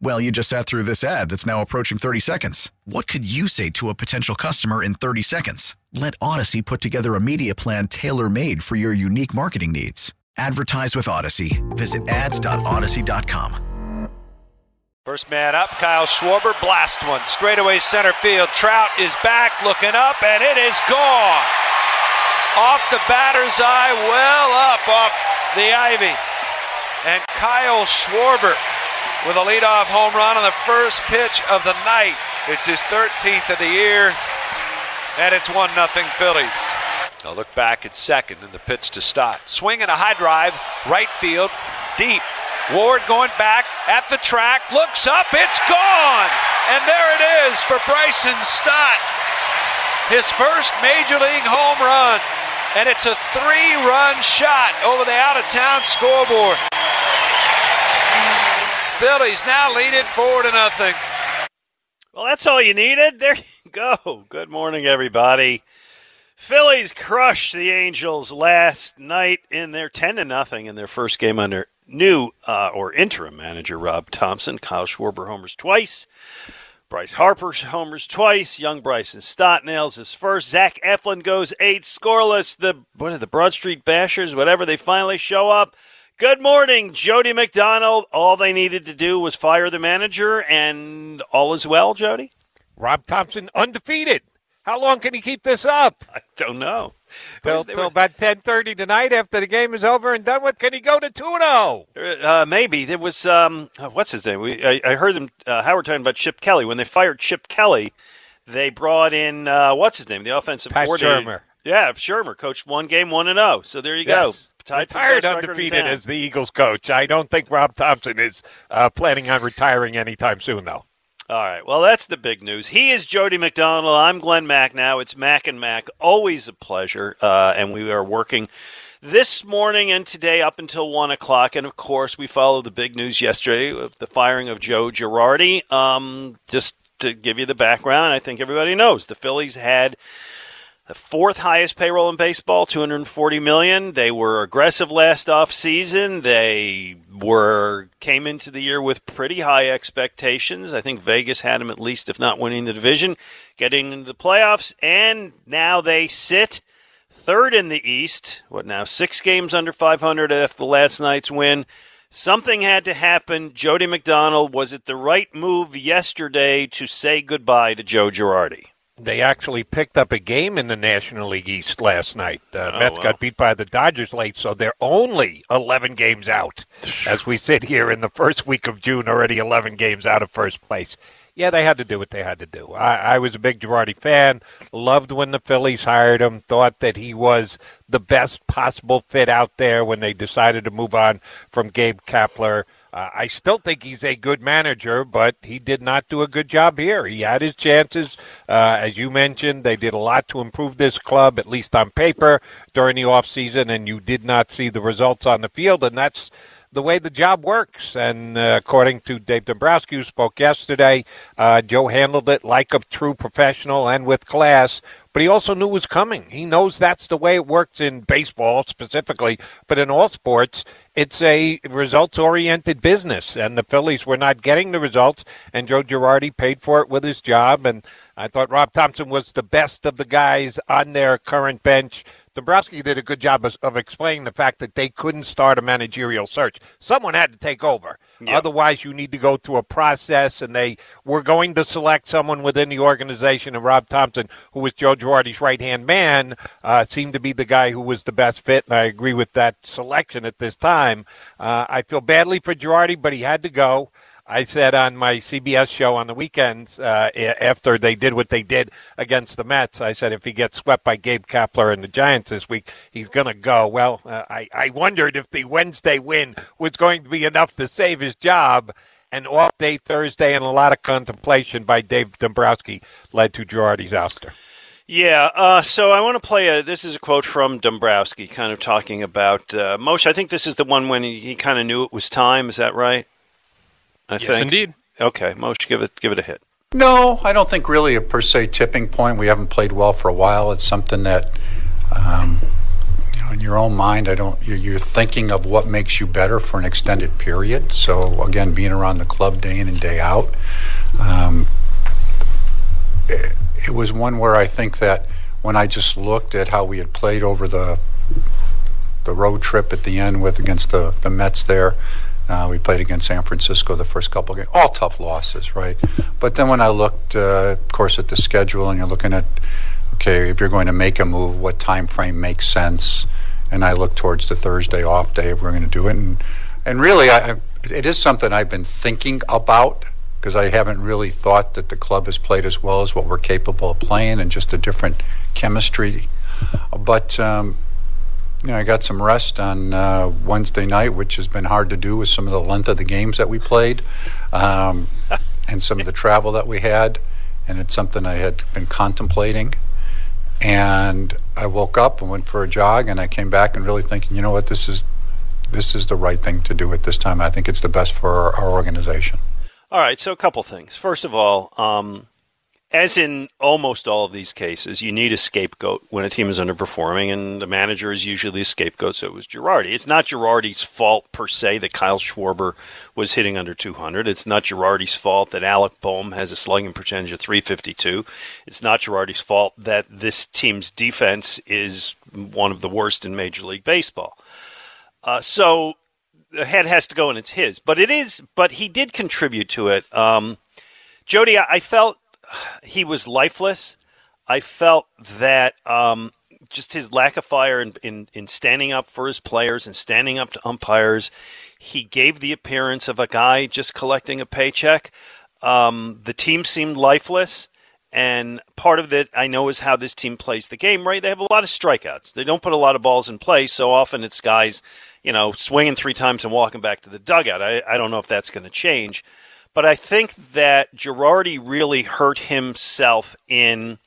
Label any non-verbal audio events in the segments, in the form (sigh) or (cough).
Well, you just sat through this ad that's now approaching 30 seconds. What could you say to a potential customer in 30 seconds? Let Odyssey put together a media plan tailor made for your unique marketing needs. Advertise with Odyssey. Visit ads.odyssey.com. First man up, Kyle Schwarber, blast one. Straightaway center field. Trout is back, looking up, and it is gone. Off the batter's eye, well up off the ivy. And Kyle Schwarber with a leadoff home run on the first pitch of the night. It's his 13th of the year, and it's 1 0 Phillies. I'll look back at second and the pitch to stop. Swing and a high drive, right field, deep. Ward going back at the track, looks up, it's gone! And there it is for Bryson Stott. His first major league home run. And it's a three run shot over the out of town scoreboard. Phillies now lead it four to nothing. Well, that's all you needed. There you go. Good morning, everybody. Phillies crushed the Angels last night in their ten to nothing in their first game under new uh, or interim manager Rob Thompson. Kyle Schwarber homers twice. Bryce Harper homers twice. Young Bryson Stott nails his first. Zach Eflin goes eight scoreless. The what are the Broad Street Bashers? Whatever they finally show up. Good morning, Jody McDonald. All they needed to do was fire the manager, and all is well, Jody. Rob Thompson undefeated. How long can he keep this up? I don't know. Till, till about ten thirty tonight, after the game is over and done with, can he go to two zero? Uh, maybe there was um, uh, what's his name? We I, I heard them uh, Howard talking about Chip Kelly when they fired Chip Kelly. They brought in uh, what's his name, the offensive Pat coordinator. Shurmur. Yeah, Shurmur coached one game, one and zero. So there you Yes. go. Retired best record in undefeated as the Eagles coach. I don't think Rob Thompson is uh, planning on retiring anytime soon, though. All right. Well, that's the big news. He is Jody McDonald. I'm Glenn Macnow. It's Mac and Mac. Always a pleasure. Uh, and we are working this morning and today up until 1 o'clock. And of course, we followed the big news yesterday of the firing of Joe Girardi. Um, just to give you the background, I think everybody knows the Phillies had the fourth highest payroll in baseball, 240 million. They were aggressive last off season. They were came into the year with pretty high expectations. I think Vegas had them at least if not winning the division, getting into the playoffs, and now they sit third in the East. What now? 6 games under 500 after last night's win. Something had to happen. Jody McDonald, was it the right move yesterday to say goodbye to Joe Girardi? They actually picked up a game in the National League East last night. Uh, Oh, Mets wow. got beat by the Dodgers late, so they're only 11 games out. (sighs) As we sit here in the first week of June, already 11 games out of first place. Yeah, they had to do what they had to do. I, I was a big Girardi fan. Loved when the Phillies hired him. Thought that he was the best possible fit out there when they decided to move on from Gabe Kapler. Uh, I still think he's a good manager, but he did not do a good job here. He had his chances. Uh, as you mentioned, they did a lot to improve this club, at least on paper, during the offseason, and you did not see the results on the field, and that's the way the job works. And uh, according to Dave Dombrowski, who spoke yesterday, uh, Joe handled it like a true professional and with class. But he also knew it was coming. He knows that's the way it works in baseball specifically, but in all sports, it's a results oriented business. And the Phillies were not getting the results, and Joe Girardi paid for it with his job. And I thought Rob Thompson was the best of the guys on their current bench Dombrowski did a good job of, of, explaining the fact that they couldn't start a managerial search. Someone had to take over. Yep. Otherwise, you need to go through a process, and they were going to select someone within the organization. And Rob Thompson, who was Joe Girardi's right hand man, uh, seemed to be the guy who was the best fit. And I agree with that selection at this time. Uh, I feel badly for Girardi, but he had to go. I said on my CBS show on the weekends uh, after they did what they did against the Mets, I said if he gets swept by Gabe Kapler and the Giants this week, he's going to go. Well, uh, I, I wondered if the Wednesday win was going to be enough to save his job. And off day Thursday and a lot of contemplation by Dave Dombrowski led to Girardi's ouster. Yeah, uh, so I want to play a. This is a quote from Dombrowski, kind of talking about uh, Moshe. I think this is the one when he, he kind of knew it was time. Is that right? I yes, think. indeed. Okay, Moshe, give it give it a hit. No, I don't think really a per se tipping point. We haven't played well for a while. It's something that, um, you know, in your own mind, I don't. You're, you're, thinking of what makes you better for an extended period. So again, being around the club day in and day out, um, it, it was one where I think that when I just looked at how we had played over the the road trip at the end with against the the Mets there uh, we played against San Francisco the first couple of games, all tough losses, right? But then when I looked, uh, of course, at the schedule, and you're looking at, okay, if you're going to make a move, what time frame makes sense? And I look towards the Thursday off day if we're going to do it, and and really, I, it is something I've been thinking about because I haven't really thought that the club has played as well as what we're capable of playing, and just a different chemistry. But um, you know, I got some rest on uh, Wednesday night, which has been hard to do with some of the length of the games that we played, um, (laughs) and some of the travel that we had, and it's something I had been contemplating. And I woke up and went for a jog, and I came back and really thinking, you know what, this is this is the right thing to do at this time. I think it's the best for our, our organization. All right, so a couple things. First of all, um, as in almost all of these cases, you need a scapegoat when a team is underperforming, and the manager is usually a scapegoat. So it was Girardi. It's not Girardi's fault per se that Kyle Schwarber was hitting under 200. It's not Girardi's fault that Alec Bohm has a slugging percentage of 352. It's not Girardi's fault that this team's defense is one of the worst in Major League Baseball. Uh, so the head has to go, and it's his. But it is. But he did contribute to it. Um, Jody, I, I felt he was lifeless. I felt that um, just his lack of fire in, in, in standing up for his players and standing up to umpires, he gave the appearance of a guy just collecting a paycheck. Um, the team seemed lifeless. And part of it, I know, is how this team plays the game, right? They have a lot of strikeouts. They don't put a lot of balls in play. So often it's guys, you know, swinging three times and walking back to the dugout. I, I don't know if that's going to change. But I think that Girardi really hurt himself in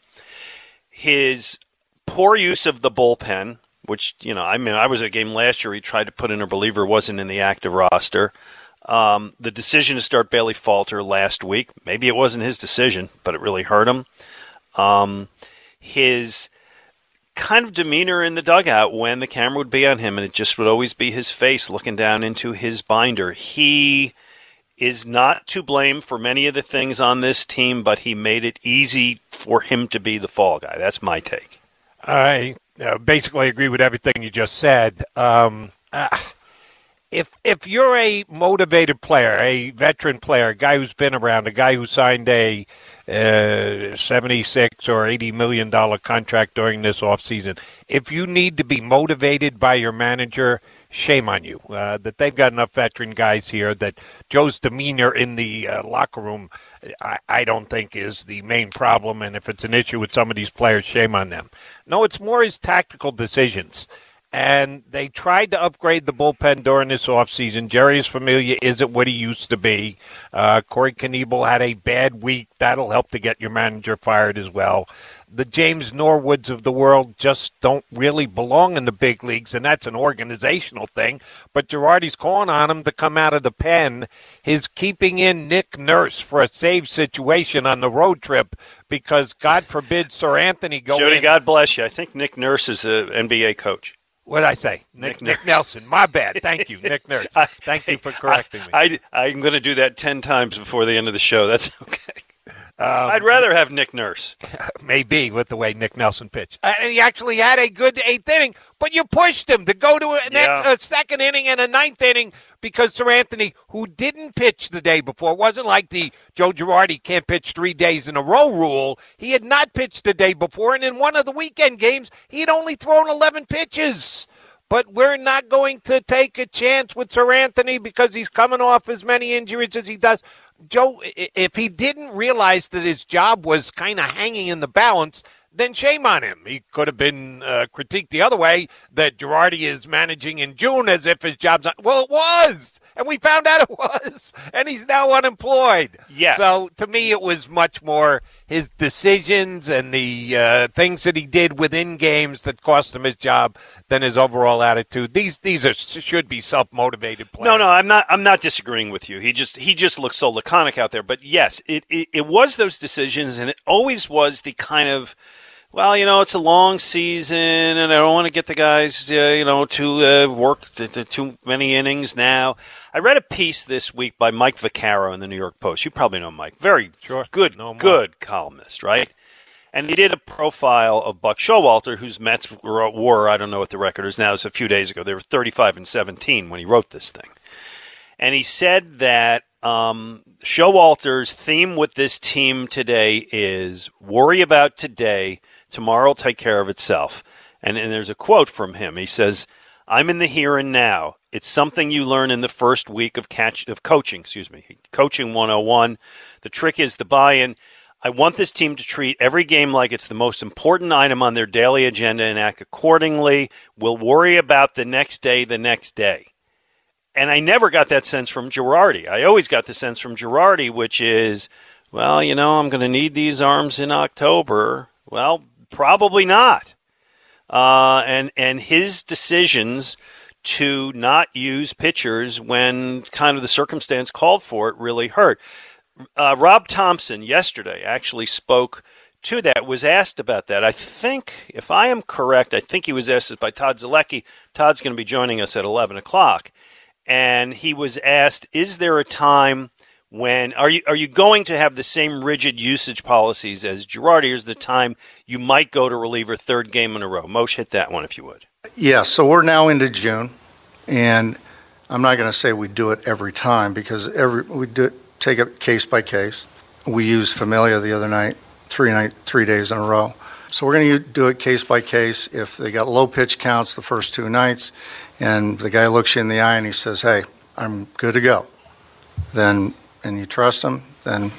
his poor use of the bullpen, which, you know, I mean, I was at a game last year. He tried to put in a reliever, wasn't in the active roster. Um, the decision to start Bailey Falter last week, maybe it wasn't his decision, but it really hurt him. Um, his kind of demeanor in the dugout when the camera would be on him and it just would always be his face looking down into his binder. He is not to blame for many of the things on this team, but he made it easy for him to be the fall guy. That's my take. I uh, basically agree with everything you just said. Um, uh, if if you're a motivated player, a veteran player, a guy who's been around, a guy who signed a uh, 76 or 80 million dollar contract during this offseason, if you need to be motivated by your manager, shame on you. Uh, that they've got enough veteran guys here that Joe's demeanor in the uh, locker room, I, I don't think is the main problem. And if it's an issue with some of these players, shame on them. No, it's more his tactical decisions. And they tried to upgrade the bullpen during this offseason. Jeurys Familia isn't what he used to be. Uh, Corey Knebel had a bad week. That'll help to get your manager fired as well the James Norwoods of the world just don't really belong in the big leagues, and that's an organizational thing. But Girardi's calling on him to come out of the pen. His keeping in Nick Nurse for a save situation on the road trip because, God forbid, Seranthony go Jody, in. God bless you. I think Nick Nurse is an NBA coach. What did I say? Nick, Nick, Nick Nelson. My bad. Thank you, Nick (laughs) Nurse. Thank you for correcting I, me. I, I'm going to do that 10 times before the end of the show. That's (laughs) okay. Um, I'd rather have Nick Nurse. (laughs) maybe with the way Nick Nelson pitched. Uh, and he actually had a good eighth inning, but you pushed him to go to a, yeah. a second inning and a ninth inning because Seranthony, who didn't pitch the day before, wasn't like the Joe Girardi can't pitch three days in a row rule. He had not pitched the day before, and in one of the weekend games, he had only thrown 11 pitches but we're not going to take a chance with Seranthony because he's coming off as many injuries as he does. Joe, if he didn't realize that his job was kind of hanging in the balance, then shame on him. He could have been uh, critiqued the other way that Girardi is managing in June as if his job's not. Well, it was, and we found out it was, and he's now unemployed. Yes. So to me, it was much more his decisions and the uh, things that he did within games that cost him his job than his overall attitude. These these are should be self motivated players. No, no, I'm not. I'm not disagreeing with you. He just he just looks so laconic out there. But yes, it, it, it was those decisions, and it always was the kind of well, you know, it's a long season, and I don't want to get the guys, uh, you know, to uh, work to, to too many innings now. I read a piece this week by Mike Vaccaro in the New York Post. You probably know Mike. Very sure. good, no good columnist, right? And he did a profile of Buck Showalter, whose Mets were, I don't know what the record is now, it's a few days ago. They were 35 and 17 when he wrote this thing. And he said that um, Showalter's theme with this team today is worry about today – Tomorrow will take care of itself. And, and there's a quote from him. He says, I'm in the here and now. It's something you learn in the first week of catch of coaching, excuse me. Coaching 101. The trick is the buy-in. I want this team to treat every game like it's the most important item on their daily agenda and act accordingly. We'll worry about the next day the next day. And I never got that sense from Girardi. I always got the sense from Girardi, which is, well, you know, I'm going to need these arms in October. Well, Probably not. Uh, and and his decisions to not use pitchers when kind of the circumstance called for it really hurt. Uh, Rob Thompson yesterday actually spoke to that. Was asked about that. I think, if I am correct, I think he was asked by Todd Zolecki. Todd's going to be joining us at eleven o'clock, and he was asked, "Is there a time?" When are you are you going to have the same rigid usage policies as Girardi? Is the time you might go to reliever third game in a row? Moshe, hit that one if you would. Yeah, so we're now into June, and I'm not going to say we do it every time because every we do it, take it case by case. We used Familia the other night, three night three days in a row. So we're going to do it case by case. If they got low pitch counts the first two nights, and the guy looks you in the eye and he says, "Hey, I'm good to go," then and you trust them, then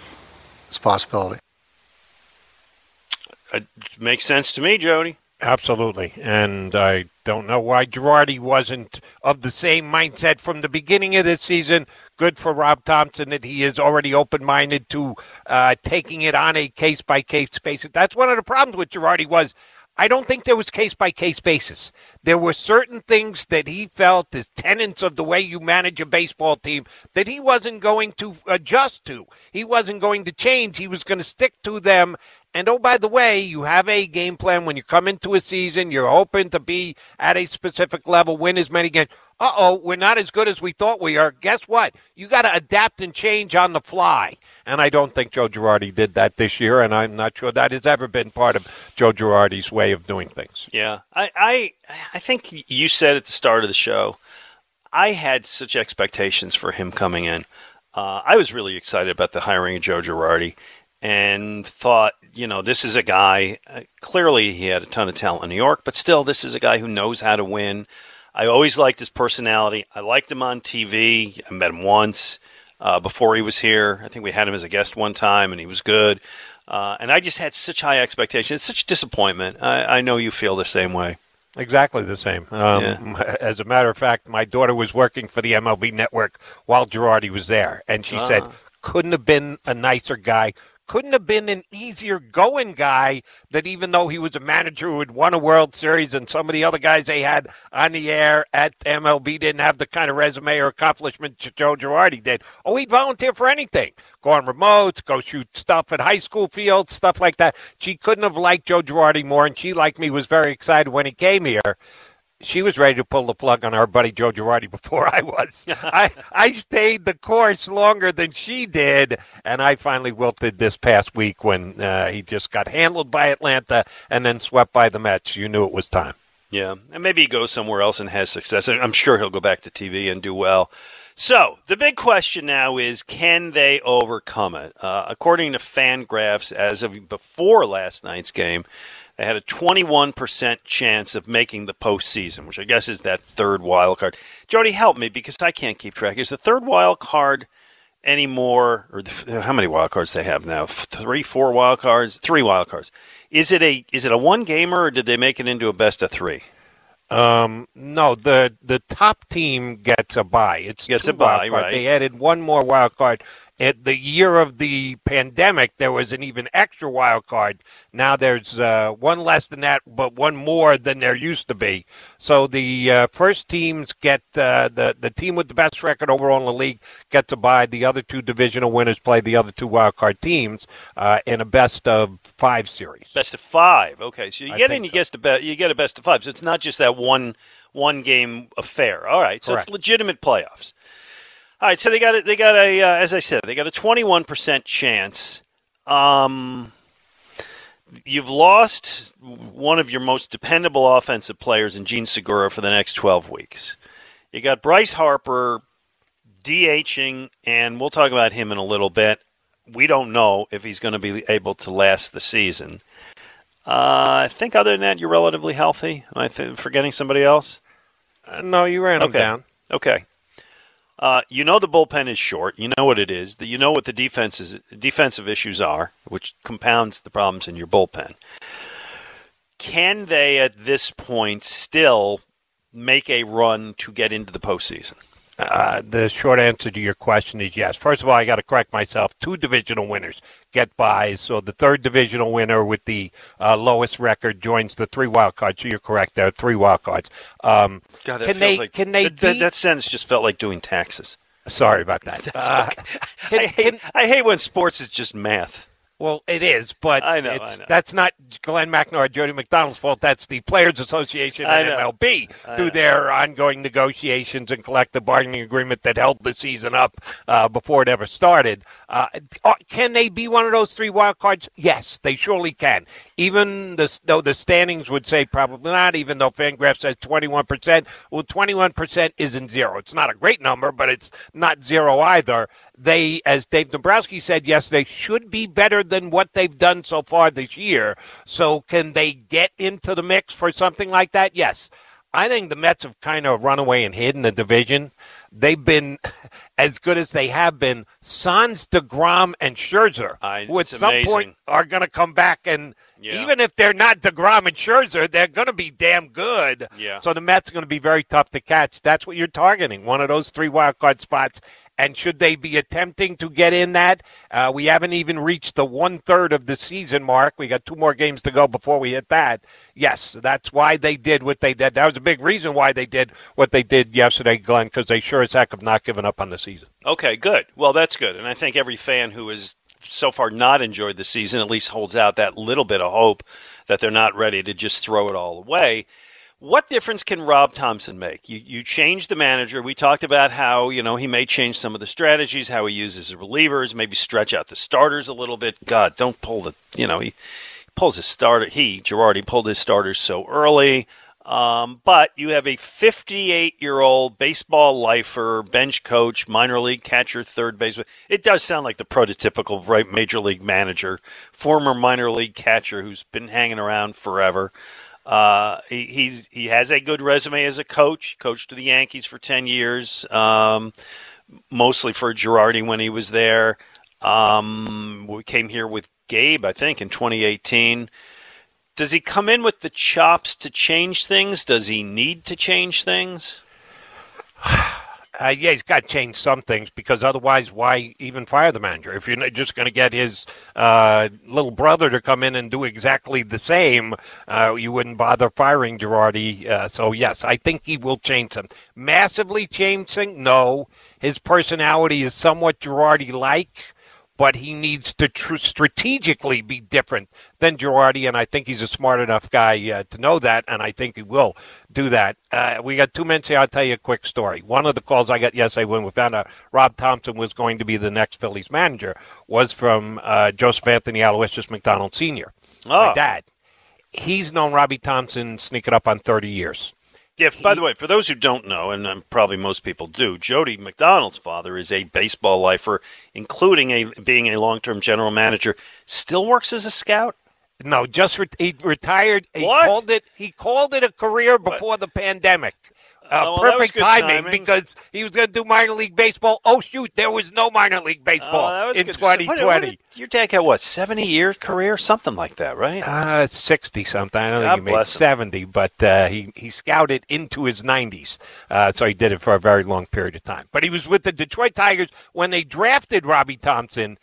it's a possibility. It makes sense to me, Jody. Absolutely. And I don't know why Girardi wasn't of the same mindset from the beginning of this season. Good for Rob Thompson that he is already open minded to uh, taking it on a case by case basis. That's one of the problems with Girardi was I don't think there was case by case basis. There were certain things that he felt as tenets of the way you manage a baseball team that he wasn't going to adjust to. He wasn't going to change. He was going to stick to them. And oh, by the way, you have a game plan when you come into a season. You're hoping to be at a specific level, win as many games uh oh, we're not as good as we thought we are. Guess what? You got to adapt and change on the fly. And I don't think Joe Girardi did that this year, and I'm not sure that has ever been part of Joe Girardi's way of doing things. Yeah, I, I, I think you said at the start of the show, I had such expectations for him coming in. Uh, I was really excited about the hiring of Joe Girardi and thought, you know, this is a guy. Uh, clearly, he had a ton of talent in New York, but still, this is a guy who knows how to win. I always liked his personality. I liked him on TV. I met him once uh, before he was here. I think we had him as a guest one time, and he was good. Uh, and I just had such high expectations. It's such disappointment. I, I know you feel the same way. Exactly the same. Um, yeah. As a matter of fact, my daughter was working for the MLB network while Girardi was there, and she said, ah. couldn't have been a nicer guy, couldn't have been an easier going guy that even though he was a manager who had won a World Series and some of the other guys they had on the air at MLB didn't have the kind of resume or accomplishment Joe Girardi did. Oh, he'd volunteer for anything. Go on remotes, go shoot stuff at high school fields, stuff like that. She couldn't have liked Joe Girardi more, and she, like me, was very excited when he came here. She was ready to pull the plug on our buddy Joe Girardi (laughs) before I was. I I stayed the course longer than she did, and I finally wilted this past week when uh, he just got handled by Atlanta and then swept by the Mets. You knew it was time. Yeah, and maybe he goes somewhere else and has success. I'm sure he'll go back to TV and do well. So the big question now is, can they overcome it? Uh, according to Fangraphs, as of before last night's game, they had a 21% chance of making the postseason, which I guess is that third wild card. Jody, help me because I can't keep track. Is the third wild card anymore, or the, how many wild cards they have now? Three, four wild cards, three wild cards. Is it a is it a one gamer, or did they make it into a best of three? Um, no, the the top team gets a bye. It's gets a bye, right? They added one more wild card at the year of the pandemic, there was an even extra wild card. Now there's uh, one less than that, but one more than there used to be. So the uh, first teams get uh, the the team with the best record overall in the league gets a bye. The other two divisional winners play the other two wild card teams uh, in a best of five series. Best of five. Okay, so you get in, you so. get a be- you get a best of five. So it's not just that one one game affair. All right, so Correct. it's legitimate playoffs. All right, so they got a, they got a uh, as I said, they got a 21% chance. Um, you've lost one of your most dependable offensive players in Jean Segura for the next 12 weeks. You got Bryce Harper DHing, and we'll talk about him in a little bit. We don't know if he's going to be able to last the season. Uh, I think other than that, you're relatively healthy. Am I th- forgetting somebody else? Uh, no, you ran okay. him down. Okay. Uh, you know the bullpen is short. You know what it is. You know what the defenses, defensive issues are, which compounds the problems in your bullpen. Can they, at this point, still make a run to get into the postseason? Uh, the short answer to your question is yes. First of all, I got to correct myself. Two divisional winners get buys, so the third divisional winner with the uh, lowest record joins the three wild cards. So you're correct. There are three wild cards. Um, God, can they? Like, can they? That, that, that sentence just felt like doing taxes. Sorry about that. (laughs) Uh, can, I, hate, can, I hate when sports is just math. Well, it is, but I know, I know. that's not Glenn McNamara or Jody McDonald's fault. That's the Players Association and MLB through their ongoing negotiations and collective bargaining agreement that held the season up uh, before it ever started. Uh, uh, can they be one of those three wild cards? Yes, they surely can. Even the, though the standings would say probably not, even though Fangraph says 21%. Well, 21% isn't zero. It's not a great number, but it's not zero either. They, as Dave Dombrowski said yesterday, should be better than what they've done so far this year. So can they get into the mix for something like that? Yes. I think the Mets have kind of run away and hid in the division. They've been (laughs) as good as they have been. Sans, DeGrom, and Scherzer, I, who at some amazing. point are going to come back. And yeah. even if they're not DeGrom and Scherzer, they're going to be damn good. Yeah. So the Mets are going to be very tough to catch. That's what you're targeting, one of those three wild card spots. And should they be attempting to get in that? Uh, we haven't even reached the one third of the season mark. We got two more games to go before we hit that. Yes, that's why they did what they did. That was a big reason why they did what they did yesterday, Glenn, because they sure as heck have not given up on the season. Okay, good. Well, that's good. And I think every fan who has so far not enjoyed the season at least holds out that little bit of hope that they're not ready to just throw it all away. What difference can Rob Thompson make? You you change the manager. We talked about how you know he may change some of the strategies, how he uses his relievers, maybe stretch out the starters a little bit. God, don't pull the you know he pulls his starter. He Girardi pulled his starters so early. Um, but you have a 58 year old baseball lifer, bench coach, minor league catcher, third baseman. It does sound like the prototypical right major league manager, former minor league catcher who's been hanging around forever. Uh, he, he's he has a good resume as a coach. Coached to the Yankees for ten years, um, mostly for Girardi when he was there. Um, we came here with Gabe, I think, in 2018. Does he come in with the chops to change things? Does he need to change things? Uh, yeah, he's got to change some things because otherwise, why even fire the manager? If you're just going to get his uh, little brother to come in and do exactly the same, uh, you wouldn't bother firing Girardi. Uh, so, yes, I think he will change some. Massively changing? No. His personality is somewhat Girardi like, but he needs to tr- strategically be different than Girardi, and I think he's a smart enough guy uh, to know that, and I think he will do that. Uh, we got two minutes here. I'll tell you a quick story. One of the calls I got yesterday when we found out Rob Thompson was going to be the next Phillies manager was from uh, Joseph Anthony Aloysius McDonald Sr., oh. my dad. He's known Robbie Thompson sneaking up on 30 years. Yeah, by the way, for those who don't know, and um, probably most people do, Jody McDonald's father is a baseball lifer, including a being a long-term general manager. Still works as a scout. No, just re- he retired. He what? called it. He called it a career before what? the pandemic. Uh, oh, well, perfect timing, timing, because he was going to do minor league baseball. Oh shoot, there was no minor league baseball oh, in 2020. your dad got what seventy year career, something like that, right? Uh, sixty something. I don't God think he made seventy, but uh, he he scouted into his nineties, uh, so he did it for a very long period of time. But he was with the Detroit Tigers when they drafted Robbie Thompson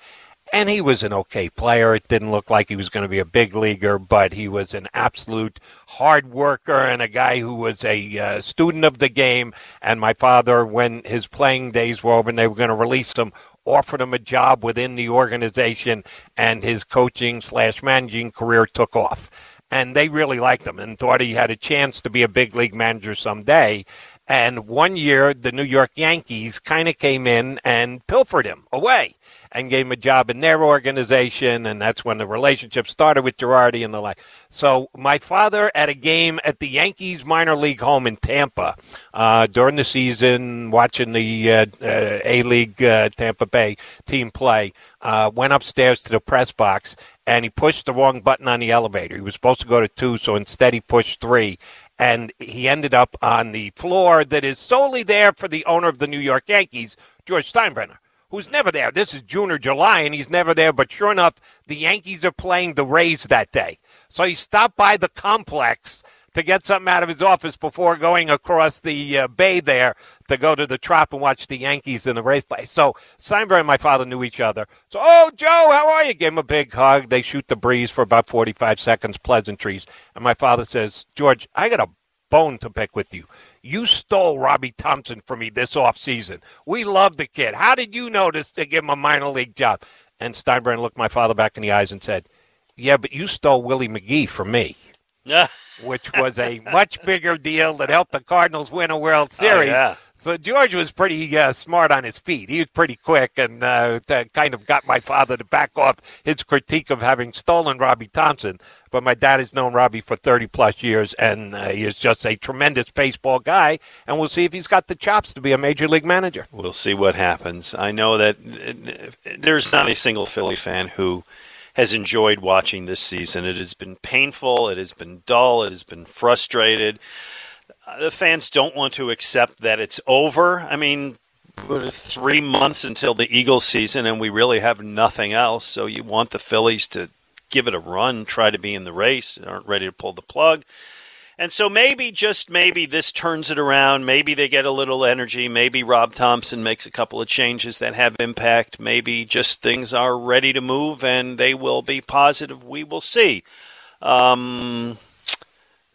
and he was an okay player. It didn't look like he was going to be a big leaguer, but he was an absolute hard worker and a guy who was a uh, student of the game. And my father, when his playing days were over and they were going to release him, offered him a job within the organization, and his coaching slash managing career took off. And they really liked him and thought he had a chance to be a big league manager someday. And one year, the New York Yankees kind of came in and pilfered him away and gave him a job in their organization, and that's when the relationship started with Girardi and the like. So my father at a game at the Yankees minor league home in Tampa uh, during the season, watching the uh, uh, A League uh, Tampa Bay team play, uh, went upstairs to the press box and he pushed the wrong button on the elevator. He was supposed to go to two, so instead he pushed three and he ended up on the floor that is solely there for the owner of the New York Yankees, George Steinbrenner who's never there. This is June or July, and he's never there. But sure enough, the Yankees are playing the Rays that day. So he stopped by the complex to get something out of his office before going across the uh, bay there to go to the Trop and watch the Yankees and the Rays play. So Steinbrenner and my father knew each other. So, oh, Joe, how are you? Give him a big hug. They shoot the breeze for about 45 seconds, pleasantries. And my father says, George, I got a bone to pick with you. You stole Robbie Thompson from me this offseason. We love the kid. How did you notice to give him a minor league job? And Steinbrenner looked my father back in the eyes and said, Yeah, but you stole Willie McGee from me. (laughs) which was a much bigger deal that helped the Cardinals win a World oh, Series. Oh, yeah. So George was pretty uh, smart on his feet. He was pretty quick and uh, kind of got my father to back off his critique of having stolen Robbie Thompson. But my dad has known Robbie for 30 plus years, and uh, he is just a tremendous baseball guy. And we'll see if he's got the chops to be a major league manager. We'll see what happens. I know that uh, there's not a single Philly fan who has enjoyed watching this season. It has been painful. It has been dull. It has been frustrated. The fans don't want to accept that it's over. I mean, three months until the Eagles season, and we really have nothing else. So you want the Phillies to give it a run, try to be in the race, aren't ready to pull the plug. And so maybe, just maybe, this turns it around. Maybe they get a little energy. Maybe Rob Thompson makes a couple of changes that have impact. Maybe just things are ready to move and they will be positive. We will see. Um,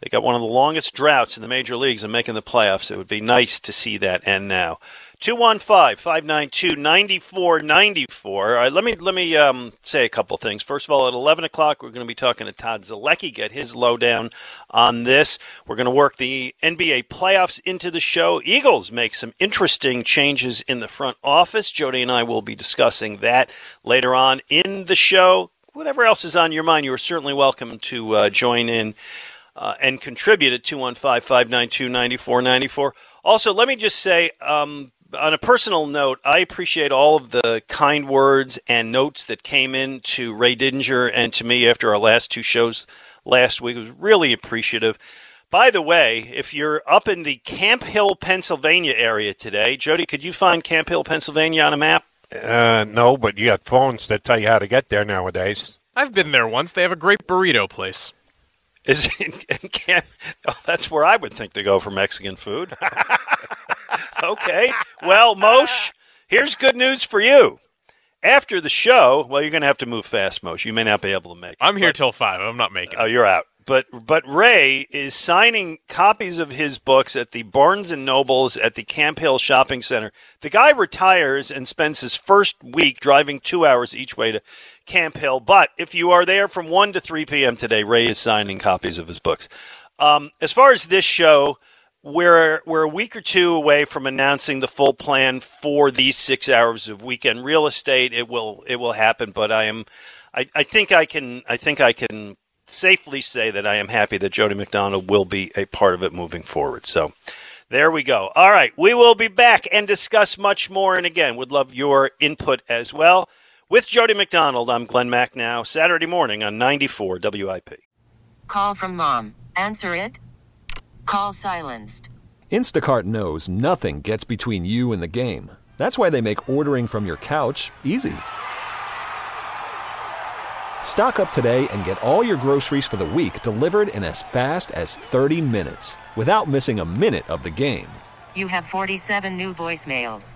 they got one of the longest droughts in the major leagues and making the playoffs. It would be nice to see that end now. 215-592-9494. let me let me um, say a couple things. First of all, at 11 o'clock, we're going to be talking to Todd Zolecki, get his lowdown on this. We're going to work the NBA playoffs into the show. Eagles make some interesting changes in the front office. Jody and I will be discussing that later on in the show. Whatever else is on your mind, you are certainly welcome to uh, join in uh, and contribute at 215 592 9494. Also, let me just say, um, on a personal note, I appreciate all of the kind words and notes that came in to Ray Didinger and to me after our last two shows last week. It was really appreciative. By the way, if you're up in the Camp Hill, Pennsylvania area today, Jody, could you find Camp Hill, Pennsylvania on a map? Uh, no, but you got phones that tell you how to get there nowadays. I've been there once. They have a great burrito place. Is in, in Camp? Oh, that's where I would think to go for Mexican food. (laughs) okay. Well, Mosh, here's good news for you. After the show, well, you're going to have to move fast, Mosh. You may not be able to make it. I'm here till five. I'm not making. Oh, you're out. but but Ray is signing copies of his books at the Barnes and Nobles at the Camp Hill Shopping Center. The guy retires and spends his first week driving two hours each way to Camp Hill. But if you are there from one to three p.m. today, Ray is signing copies of his books. Um, as far as this show, we're we're a week or two away from announcing the full plan for these six hours of weekend real estate. It will it will happen, but I am I, I think I can I think I can safely say that I am happy that Jody McDonald will be a part of it moving forward. So there we go. All right, we will be back and discuss much more. And again, would love your input as well. With Jody McDonald, I'm Glenn Macnow, Saturday morning on 94 WIP. Call from mom. Answer it. Call silenced. Instacart knows nothing gets between you and the game. That's why they make ordering from your couch easy. Stock up today and get all your groceries for the week delivered in as fast as 30 minutes without missing a minute of the game. You have 47 new voicemails.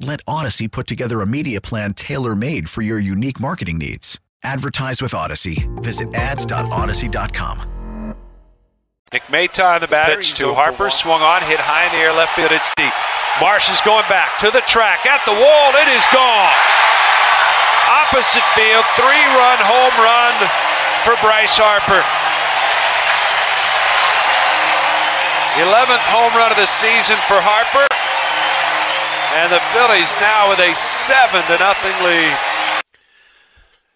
Let Odyssey put together a media plan tailor made for your unique marketing needs. Advertise with Odyssey. Visit ads.odyssey.com. Nick Mata on the batter. Pitch to Harper. Swung on, hit high in the air, left field. It's deep. Marsh is going back to the track, at the wall. It is gone. Opposite field, three run home run for Bryce Harper. 11th home run of the season for Harper. And the Phillies now with a 7 to nothing lead.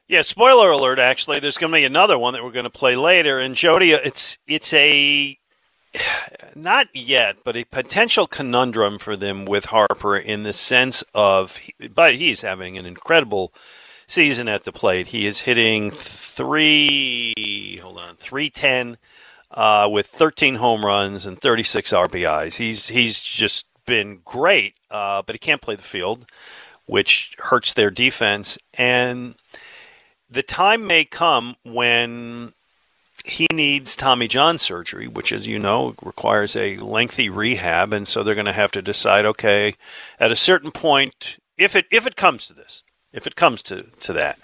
Yeah, spoiler alert. Actually, there's going to be another one that we're going to play later. And Jody, it's it's a (sighs) not yet, but a potential conundrum for them with Harper in the sense of, but he's having an incredible season at the plate. He is hitting three, hold on, three ten uh, with 13 home runs and 36 RBIs. He's he's just been great, uh, but he can't play the field, which hurts their defense. And the time may come when he needs Tommy John surgery, which, as you know, requires a lengthy rehab, and so they're going to have to decide. Okay, at a certain point, if it if it comes to this, if it comes to to that,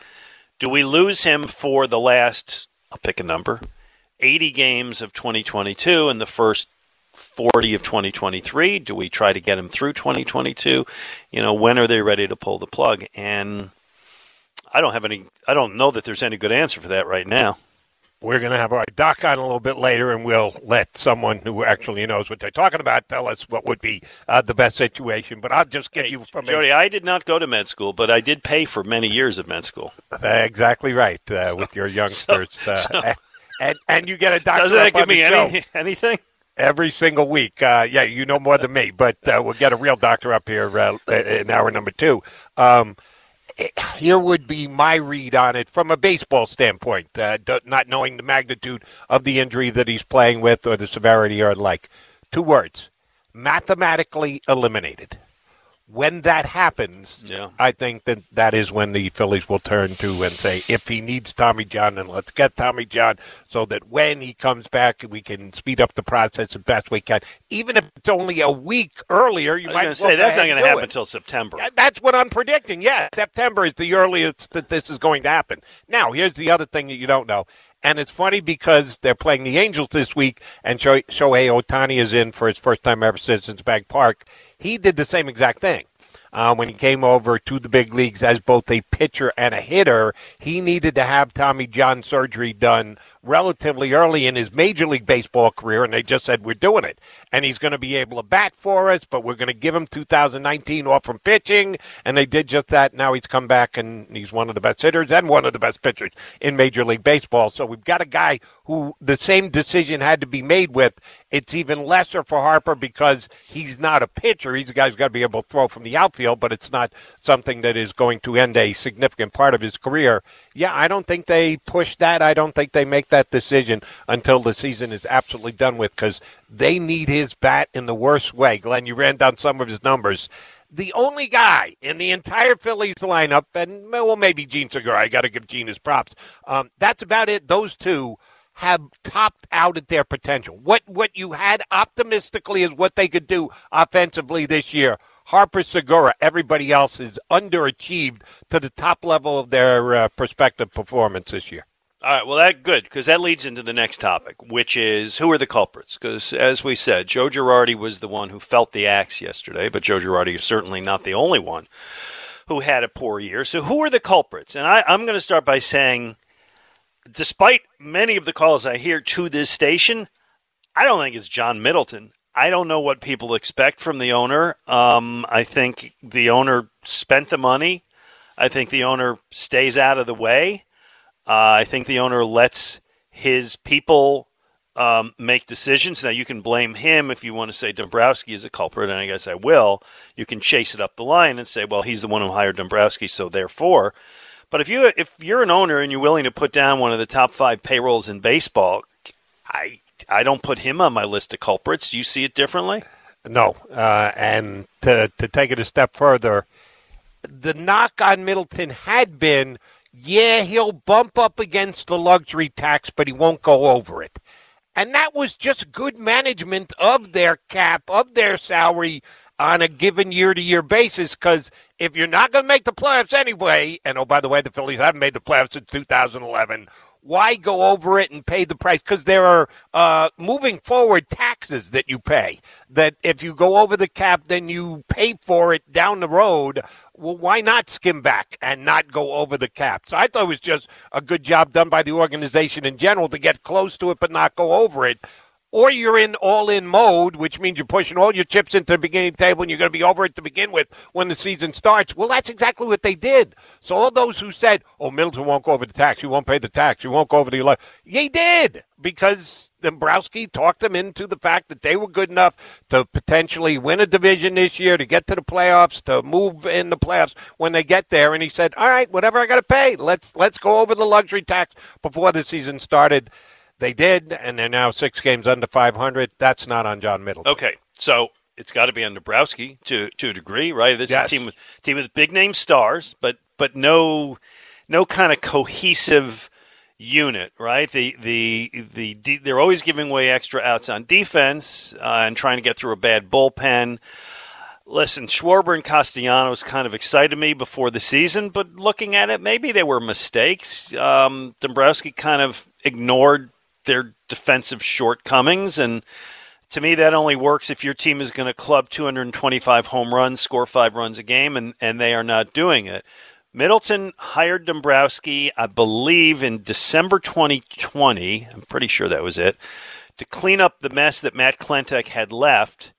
do we lose him for the last? I'll pick a number. 80 games of 2022 and the first 40 of 2023? Do we try to get him through 2022? You know, when are they ready to pull the plug? And I don't have any, I don't know that there's any good answer for that right now. We're going to have our doc on a little bit later, and we'll let someone who actually knows what they're talking about tell us what would be uh, the best situation. But I'll just get Hey, you from Jody, a, I did not go to med school, but I did pay for many years of med school. exactly right uh, with your youngsters, uh, so- and and you get a doctor Doesn't that give me any, anything? Every single week. Uh, yeah, you know more than me, but uh, we'll get a real doctor up here uh, in hour number two. Um, here would be my read on it from a baseball standpoint, uh, not knowing the magnitude of the injury that he's playing with or the severity or like. Two words mathematically eliminated. When that happens, Yeah. I think that that is when the Phillies will turn to and say, if he needs Tommy John, then let's get Tommy John so that when he comes back, we can speed up the process the best we can. Even if it's only a week earlier, you I might going as to well say, that's not going to happen until September. That's what I'm predicting. Yes, September is the earliest that this is going to happen. Now, here's the other thing that you don't know. And it's funny because they're playing the Angels this week, and Sho- Shohei Ohtani is in for his first time ever since Bank Park. He did the same exact thing. Uh, when he came over to the big leagues as both a pitcher and a hitter, he needed to have Tommy John surgery done relatively early in his Major League Baseball career, and they just said, We're doing it. And he's going to be able to bat for us, but we're going to give him 2019 off from pitching. And they did just that. Now he's come back, and he's one of the best hitters and one of the best pitchers in Major League Baseball. So we've got a guy who the same decision had to be made with It's even lesser for Harper because he's not a pitcher. He's a guy who's got to be able to throw from the outfield, but it's not something that is going to end a significant part of his career. Yeah, I don't think they push that. I don't think they make that decision until the season is absolutely done with because they need his bat in the worst way. Glenn, you ran down some of his numbers the only guy in the entire Phillies lineup, and well, maybe Jean Segura. I got to give Jean his props. Um, that's about it. Those two have topped out at their potential. What what you had optimistically is what they could do offensively this year. Harper Segura, everybody else is underachieved to the top level of their uh, prospective performance this year. All right, well, that good because that leads into the next topic, which is who are the culprits? Because as we said, Joe Girardi was the one who felt the axe yesterday, but Joe Girardi is certainly not the only one who had a poor year. So who are the culprits? And I, I'm going to start by saying, despite many of the calls I hear to this station, I don't think it's John Middleton. I don't know what people expect from the owner. Um, I think the owner spent the money. I think the owner stays out of the way. Uh, I think the owner lets his people um, make decisions. Now, you can blame him if you want to say Dombrowski is a culprit, and I guess I will. You can chase it up the line and say, well, he's the one who hired Dombrowski, so therefore. But if you if you're an owner and you're willing to put down one of the top five payrolls in baseball, I I don't put him on my list of culprits. Do you see it differently? No, uh, and to to take it a step further, the knock on Middleton had been yeah, he'll bump up against the luxury tax, but he won't go over it. And that was just good management of their cap, of their salary on a given year to year basis. Because if you're not going to make the playoffs anyway, and oh, by the way, the Phillies haven't made the playoffs since 2011, why go over it and pay the price? Because there are uh, moving forward taxes that you pay. That if you go over the cap, then you pay for it down the road. Well, why not skim back and not go over the cap? So I thought it was just a good job done by the organization in general to get close to it but not go over it or you're in all in mode, which means you're pushing all your chips into the beginning table and you're going to be over it to begin with when the season starts. Well, that's exactly what they did. So all those who said, oh, Middleton won't go over the tax, he won't pay the tax, he won't go over the election, he did because Dombrowski talked them into the fact that they were good enough to potentially win a division this year, to get to the playoffs, to move in the playoffs when they get there. And he said, all right, whatever I got to pay, let's let's go over the luxury tax before the season started. They did, and they're now six games under 500. That's not on John Middleton. Okay, so it's got to be on Dombrowski to to a degree, right? This yes. is a team with team with big name stars, but but no no kind of cohesive unit, right? The the the they're always giving away extra outs on defense uh, and trying to get through a bad bullpen. Listen, Schwarber and Castellanos kind of excited me before the season, but looking at it, maybe they were mistakes. Um, Dombrowski kind of ignored their defensive shortcomings. And to me, that only works if your team is going to club 225 home runs, score five runs a game, and, and they are not doing it. Middleton hired Dombrowski, I believe, in December 2020. I'm pretty sure that was it, to clean up the mess that Matt Klentak had left.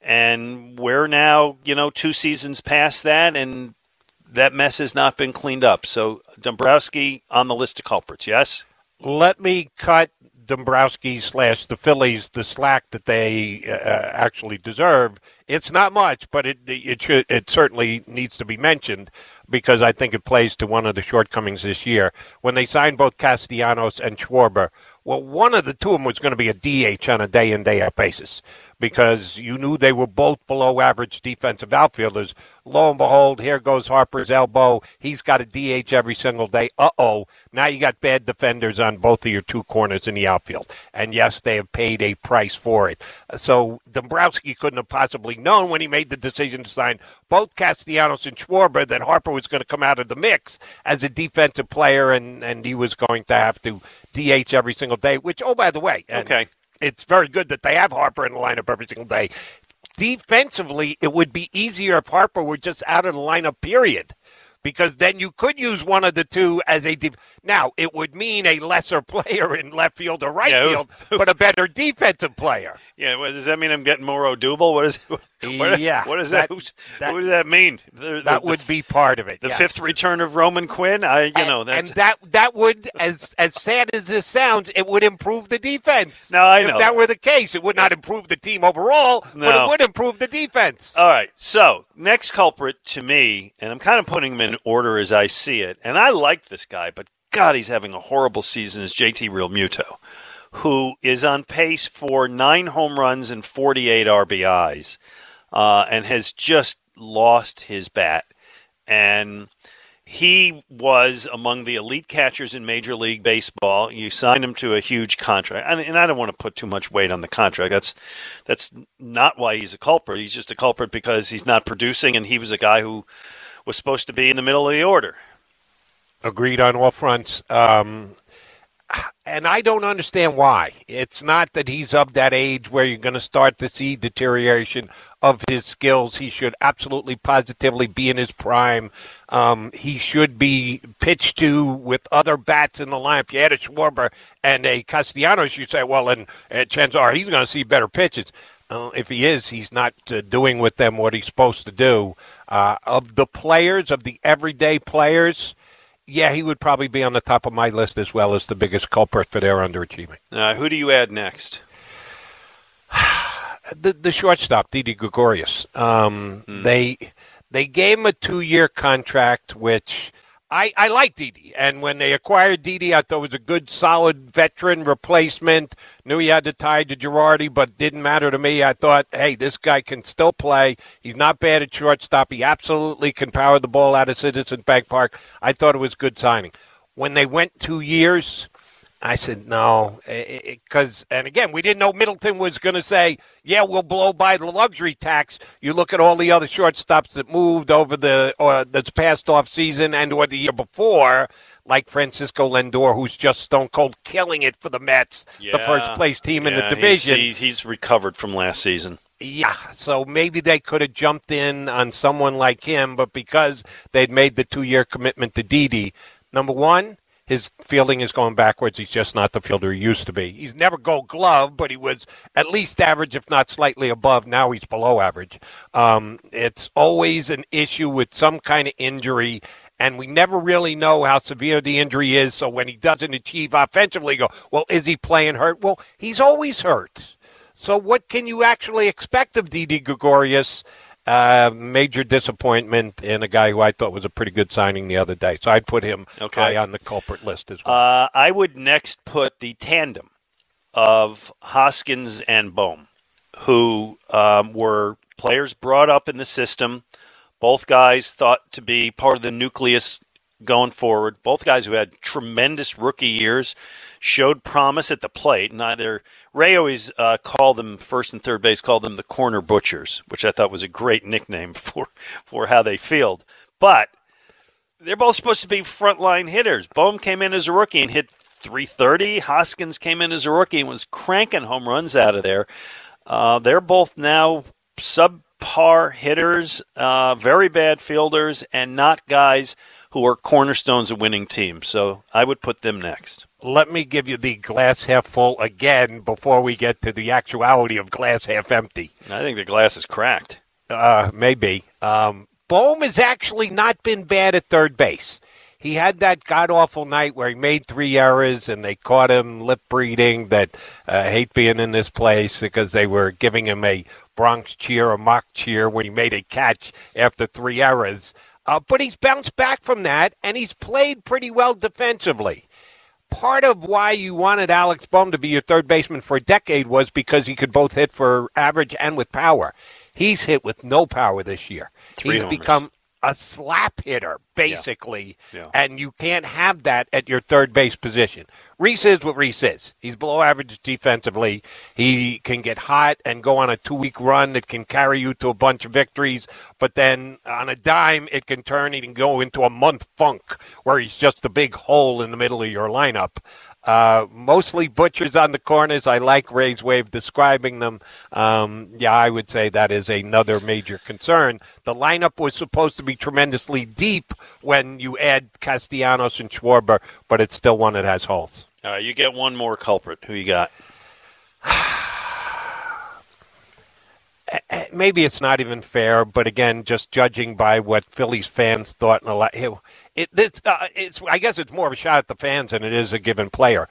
And we're now, you know, two seasons past that, and that mess has not been cleaned up. So Dombrowski on the list of culprits, yes? Let me cut Dombrowski slash the Phillies the slack that they uh, actually deserve. It's not much, but it it should it certainly needs to be mentioned because I think it plays to one of the shortcomings this year when they signed both Castellanos and Schwarber. Well, one of the two of them was going to be a DH on a day in day out basis because you knew they were both below average defensive outfielders. Lo and behold, here goes Harper's elbow. He's got a DH every single day. Uh oh. Now you got bad defenders on both of your two corners in the outfield. And yes, they have paid a price for it. So Dombrowski couldn't have possibly known when he made the decision to sign both Castellanos and Schwarber that Harper was going to come out of the mix as a defensive player and, and he was going to have to DH every single day, which, oh, by the way, okay it's very good that they have Harper in the lineup every single day. Defensively, it would be easier if Harper were just out of the lineup, period. Because then you could use one of the two as a def- now it would mean a lesser (laughs) player in left field or right Yeah, field, but a better defensive player. Yeah, what, does that mean I'm getting more Odubel? What is (laughs) what, Yeah, what is that? that- that- what does that mean? The- the- That the would be part of it. the yes. fifth return of Roman Quinn. I, you and, know, that's and that that would, as as sad as this sounds, it would improve the defense. No, I know If that were the case, it would not improve the team overall, but it would improve the defense. All right. So next culprit to me, and I'm kind of putting him in order as I see it. And I like this guy, but God, he's having a horrible season. Is JT Realmuto, who is on pace for nine home runs and 48 RBIs, uh, and has just lost his bat. And he was among the elite catchers in Major League Baseball. You signed him to a huge contract, and, and I don't want to put too much weight on the contract. That's that's not why he's a culprit. He's just a culprit because he's not producing, and he was a guy who was supposed to be in the middle of the order. Agreed on all fronts. Um, and I don't understand why. It's not that he's of that age where you're going to start to see deterioration of his skills. He should absolutely, positively be in his prime. Um, he should be pitched to with other bats in the lineup. You had a Schwarber and a Castellanos. You say, well, and, and chances are he's going to see better pitches. Uh, if he is, he's not uh, doing with them what he's supposed to do. Uh, of the players, of the everyday players, yeah, he would probably be on the top of my list as well as the biggest culprit for their underachieving. Uh, who do you add next? (sighs) The the shortstop, Didi Gregorius. Um, They they gave him a two year contract, which I I like Didi, and when they acquired Didi, I thought it was a good, solid veteran replacement. Knew he had to tie to Girardi, but didn't matter to me. I thought, hey, this guy can still play. He's not bad at shortstop. He absolutely can power the ball out of Citizens Bank Park. I thought it was good signing. When they went two years. I said no, because and again, we didn't know Middleton was going to say, "Yeah, we'll blow by the luxury tax." You look at all the other shortstops that moved over the or that's past off season and or the year before, like Francisco Lindor, who's just stone cold killing it for the Mets, the first place team in the division. He's, he's recovered from last season. Yeah, so maybe they could have jumped in on someone like him, but because they'd made the two year commitment to Didi, number one, his fielding is going backwards. He's just not the fielder he used to be. He's never gold glove, but he was at least average, if not slightly above. Now he's below average. Um, it's always an issue with some kind of injury. And we never really know how severe the injury is. So when he doesn't achieve offensively, go, well, is he playing hurt? Well, he's always hurt. So what can you actually expect of Didi Gregorius? Uh, major disappointment in a guy who I thought was a pretty good signing the other day. So I'd put him Okay. high on the culprit list as well. Uh, I would next put the tandem of Hoskins and Bohm, who um, were players brought up in the system. Both guys thought to be part of the nucleus going forward. Both guys who had tremendous rookie years showed promise at the plate. Neither Ray always uh, called them first and third base, called them the corner butchers, which I thought was a great nickname (laughs) for for how they field. But they're both supposed to be frontline hitters. Bohm came in as a rookie and hit 330. Hoskins came in as a rookie and was cranking home runs out of there. Uh, they're both now subpar hitters, uh, very bad fielders, and not guys who are cornerstones of winning teams. So I would put them next. Let me give you the glass half full again before we get to the actuality of glass half empty. I think the glass is cracked. Uh, maybe. Um, Bohm has actually not been bad at third base. He had that god awful night where he made three errors and they caught him lip reading That uh, hate being in this place because they were giving him a Bronx cheer, a mock cheer when he made a catch after three errors. Uh, but he's bounced back from that and he's played pretty well defensively part of why you wanted Alex Bohm to be your third baseman for a decade was because he could both hit for average and with power. He's hit with no power this year. Three He's homers. become a slap hitter, basically, Yeah. and you can't have that at your third base position. Rhys is what Rhys is. He's below average defensively. He can get hot and go on a two week run that can carry you to a bunch of victories, but then on a dime, it can turn. He can go into a month funk where he's just a big hole in the middle of your lineup. Uh, mostly butchers on the corners. I like Ray's way of describing them. Um, yeah, I would say that is another major concern. The lineup was supposed to be tremendously deep when you add Castellanos and Schwarber, but it's still one that has holes. All right, you get one more culprit. Who you got? (sighs) (sighs) (sighs) maybe it's not even fair, but again, just judging by what Phillies fans thought in a lot, it, it's, uh, it's, I guess it's more of a shot at the fans than it is a given player.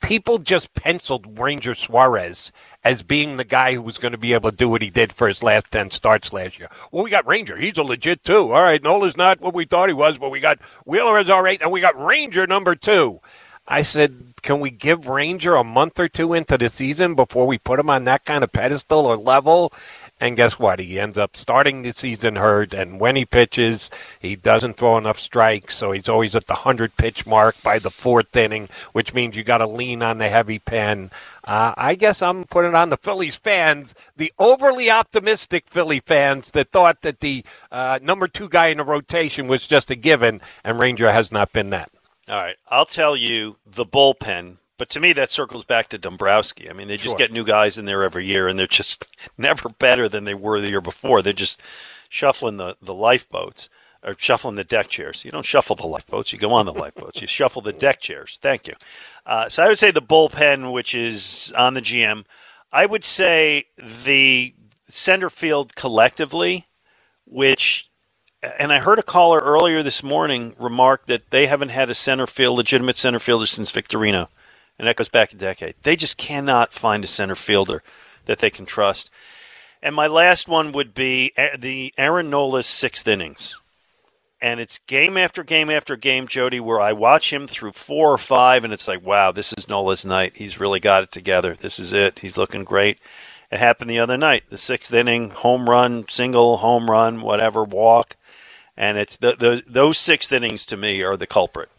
People just penciled Ranger Suarez as being the guy who was going to be able to do what he did for his last 10 starts last year. Well, we got Ranger. He's a legit two. All right, Nola's not what we thought he was, but we got Wheeler as our eight, and we got Ranger number two. I said, can we give Ranger a month or two into the season before we put him on that kind of pedestal or level? And guess what? He ends up starting the season hurt, and when he pitches, he doesn't throw enough strikes, so he's always at the 100 pitch mark by the fourth inning, which means you got to lean on the heavy pen. Uh, I guess I'm putting on the Phillies fans, the overly optimistic Philly fans that thought that the uh, number two guy in the rotation was just a given, and Ranger has not been that. All right, I'll tell you the bullpen but to me, that circles back to Dombrowski. I mean, they just Sure. get new guys in there every year, and they're just (laughs) never better than they were the year before. They're just shuffling the, the lifeboats or shuffling the deck chairs. You don't shuffle the lifeboats, you go on the lifeboats. You shuffle the deck chairs. Thank you. Uh, so I would say the bullpen, which is on the GM. I would say the center field collectively, which and I heard a caller earlier this morning remark that they haven't had a center field, legitimate center fielder since Victorino, and that goes back a decade. They just cannot find a center fielder that they can trust. And my last one would be eh, the Aaron Nola's sixth innings. And it's game after game after game, Jody, where I watch him through four or five, and it's like, wow, this is Nola's night. He's really got it together. This is it. He's looking great. It happened the other night. The sixth inning, home run, single, home run, whatever, walk. And it's the, the, those sixth innings to me are the culprit.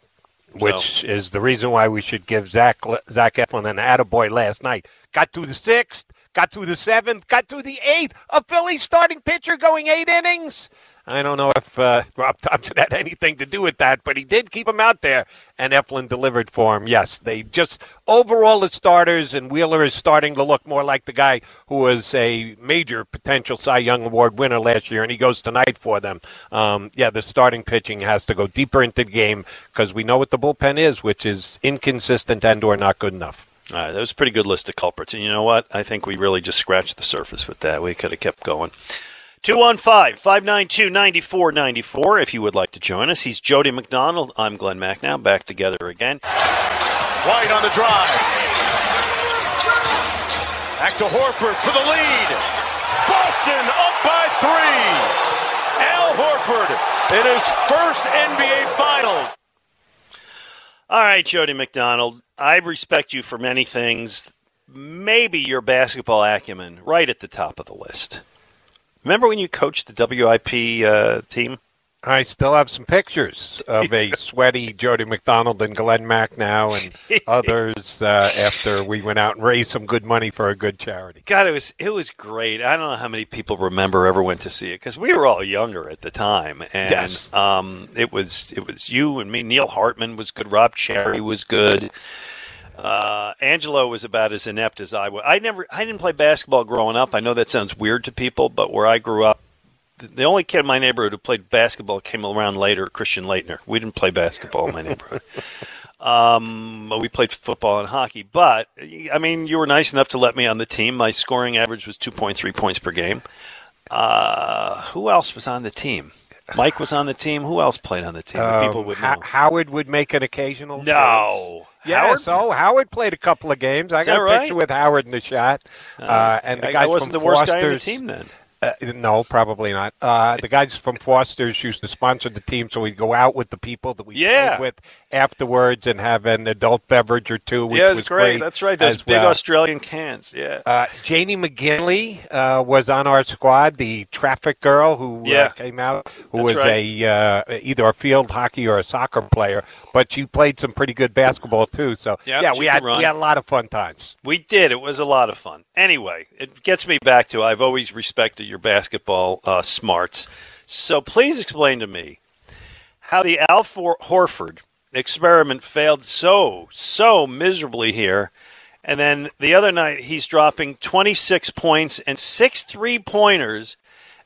which is the reason why we should give Zach Zach Eflin an attaboy last night. Got to the sixth, got to the seventh, got to the eighth. A Philly starting pitcher going eight innings. I don't know if uh, Rob Thompson (laughs) had anything to do with that, but he did keep him out there, and Eflin delivered for him. Yes, they just overall the starters, and Wheeler is starting to look more like the guy who was a major potential Cy Young Award winner last year, and he goes tonight for them. Um, yeah, the starting pitching has to go deeper into the game because we know what the bullpen is, which is inconsistent and/or not good enough. Right, that was a pretty good list of culprits. And you know what? I think we really just scratched the surface with that. We could have kept going. 215 592 9494 if you would like to join us. He's Jody McDonald. I'm Glenn Macnow. Back together again. White on the drive. Back to Horford for the lead. Boston up by three. Al Horford in his first NBA Finals. All right, Jody McDonald. I respect you for many things. Maybe your basketball acumen right at the top of the list. Remember when you coached the WIP uh, team? I still have some pictures of a (laughs) sweaty Jody McDonald and Glenn Macnow and (laughs) others uh, after we went out and raised some good money for a good charity. God, it was it was great. I don't know how many people remember ever went to see it because we were all younger at the time, and Yes. um, it was it was you and me. Neil Hartman was good. Rob Cherry was good. Uh, Angelo was about as inept as I was. I never, I didn't play basketball growing up. I know that sounds weird to people, but where I grew up, the- the only kid in my neighborhood who played basketball came around later, Christian Laettner. We didn't play basketball in my neighborhood. (laughs) Um, we played football and hockey, but I mean, you were nice enough to let me on the team. My scoring average was 2.3 points per game. Uh, who else was on the team? Mike was on the team. Who else played on the team? that people Um, would Ho- know. Howard would make an occasional. No. appearance. Yeah, Howard? so Howard played a couple of games. I Is got that a right? picture with Howard in the shot. Uh, and the I- I wasn't from the worst guy on the team then. Uh, no, probably not. Uh, the guys from Foster's used to sponsor the team, so we'd go out with the people that we Yeah. played with afterwards and have an adult beverage or two, which yeah, it was was great. That's right. Those big well. Australian cans. Yeah. Uh, Janie McGinley uh, was on our squad, the traffic girl who Yeah. uh, came out, who That's was right. a uh, either a field hockey or a soccer player, but she played some pretty good basketball too. So Yep, yeah, we had run. we had a lot of fun times. We did. It was a lot of fun. Anyway, it gets me back to I've always respected your basketball uh, smarts. So please explain to me how the Al For- Horford experiment failed so, so miserably here. And then the other night, he's dropping 26 points and six three pointers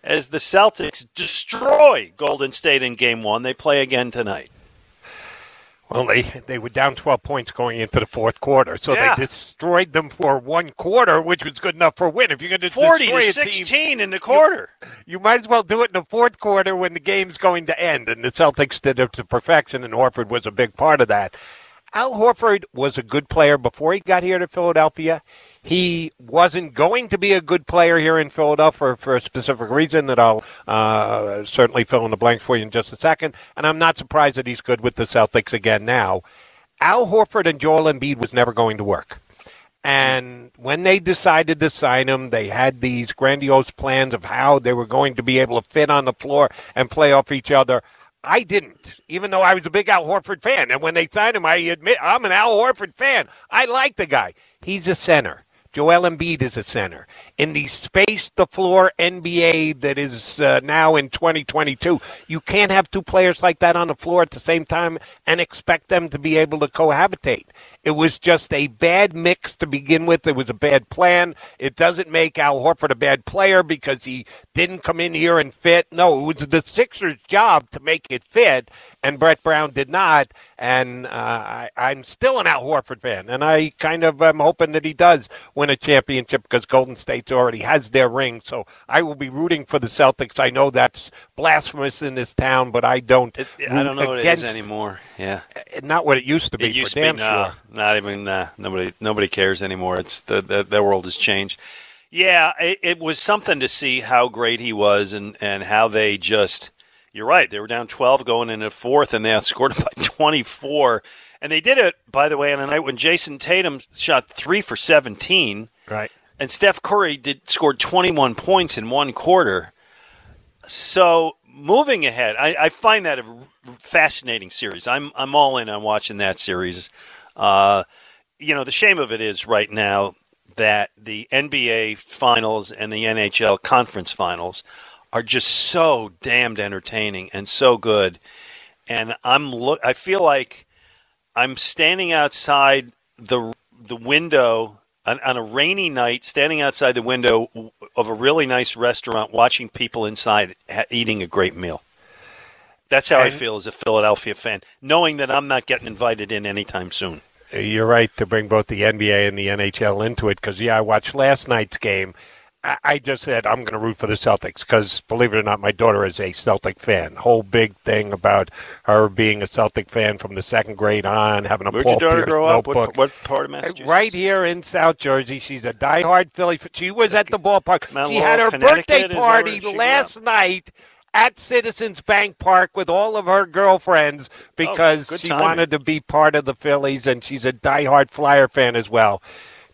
as the Celtics destroy Golden State in game one. They play again tonight. Well, they they were down 12 points going into the fourth quarter, so Yeah. they destroyed them for one quarter, which was good enough for a win. If you're going to 40 destroy to a team, 16 in the quarter. you might as well do it in the fourth quarter when the game's going to end. And the Celtics did it to perfection, and Horford was a big part of that. Al Horford was a good player before he got here to Philadelphia. He wasn't going to be a good player here in Philadelphia for, a specific reason that I'll uh, certainly fill in the blanks for you in just a second. And I'm not surprised that he's good with the Celtics again now. Al Horford and Joel Embiid was never going to work. And when they decided to sign him, they had these grandiose plans of how they were going to be able to fit on the floor and play off each other. I didn't, even though I was a big Al Horford fan. And when they signed him, I admit I'm an Al Horford fan. I like the guy. He's a center. Joel Embiid is a center. In the space the floor NBA that is uh, now in 2022, you can't have two players like that on the floor at the same time and expect them to be able to cohabitate. It was just a bad mix to begin with. It was a bad plan. It doesn't make Al Horford a bad player because he didn't come in here and fit. No, it was the Sixers' job to make it fit, and Brett Brown did not. And uh, I, I'm still an Al Horford fan, and I kind of am hoping that he does win a championship because Golden State already has their ring. So I will be rooting for the Celtics. I know that's blasphemous in this town, but I don't. I don't know what it is anymore. Yeah. Not what it used to be It used for to damn be, nah, sure. Not even nah, nobody nobody cares anymore. It's the the, the world has changed. Yeah, it, it was something to see how great he was and and how they just. You're right. They were down 12 going into fourth, and they outscored by (laughs) 24. And they did it, by the way, on a night when Jayson Tatum shot three for 17, Right. and Steph Curry did scored 21 points in one quarter. So moving ahead, I, I find that a fascinating series. I'm I'm all in on watching that series. Uh, you know, the shame of it is right now that the NBA finals and the NHL conference finals are just so damned entertaining and so good. And I'm look. I feel like I'm standing outside the the window on, on a rainy night, standing outside the window of a really nice restaurant, watching people inside ha- eating a great meal. That's how I feel as a Philadelphia fan, knowing that I'm not getting invited in anytime soon. You're right to bring both the NBA and the NHL into it because, yeah, I watched last night's game. I, I just said I'm going to root for the Celtics because, believe it or not, my daughter is a Celtic fan. Whole big thing about her being a Celtic fan from the second grade on, having a Where'd Paul your daughter Pierce grow up? What, what part of Massachusetts? Uh, right here in South Jersey, she's a diehard Philly. She was at the ballpark. Mount she had her birthday is that where party last night at Citizens Bank Park with all of her girlfriends because Oh, she timing. wanted to be part of the Phillies, and she's a diehard Flyer fan as well.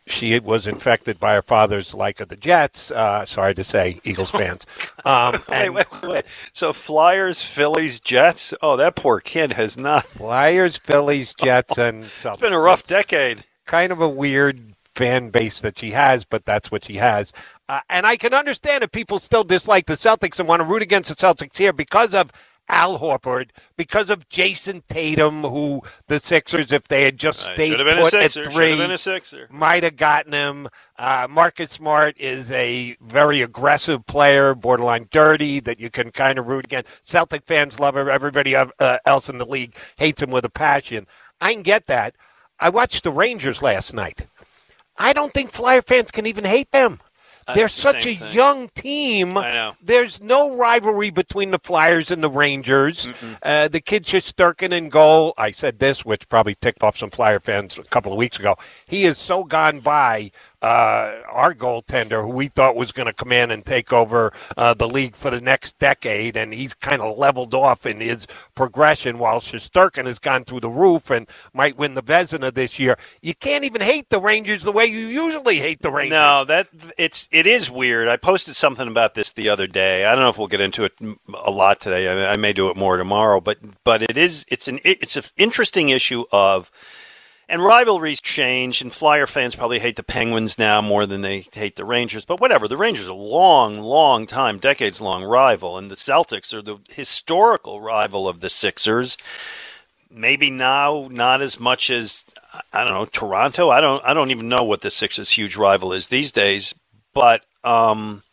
She was infected by her father's like of the Jets. Uh, sorry to say, Eagles (laughs) fans. Um, Wait, wait, wait. So Flyers, Phillies, Jets. Oh, that poor kid has not. Flyers, Phillies, Jets, and. (laughs) It's been a rough decade. kind of a weird fan base that she has, but that's what she has. Uh, and I can understand if people still dislike the Celtics and want to root against the Celtics here because of Al Horford, because of Jayson Tatum, who the Sixers, if they had just Right, stayed put at sixer. Should three, have been a sixer. might have gotten him. Uh, Marcus Smart is a very aggressive player, borderline dirty, that you can kind of root against. Celtic fans love him. Everybody uh, else in the league hates him with a passion. I can get that. I watched the Rangers last night. I don't think Flyer fans can even hate them. Uh, They're the such a thing. young team. I know. There's no rivalry between the Flyers and the Rangers. Uh, the kid Shesterkin in goal. I said this, which probably ticked off some Flyer fans a couple of weeks ago. He is so gone by uh, our goaltender, who we thought was going to come in and take over uh, the league for the next decade, and he's kind of leveled off in his progression. While Shesterkin has gone through the roof and might win the Vezina this year, you can't even hate the Rangers the way you usually hate the Rangers. No, that it's it is weird. I posted something about this the other day. I don't know if we'll get into it a lot today. I, I may do it more tomorrow, but but it is it's an it's an interesting issue of and rivalries change, and Flyer fans probably hate the Penguins now more than they hate the Rangers. But whatever, the Rangers are a long, long time, decades long rival, and the Celtics are the historical rival of the Sixers. maybe now not as much as I don't know Toronto. I don't I don't even know what the Sixers' huge rival is these days. But um,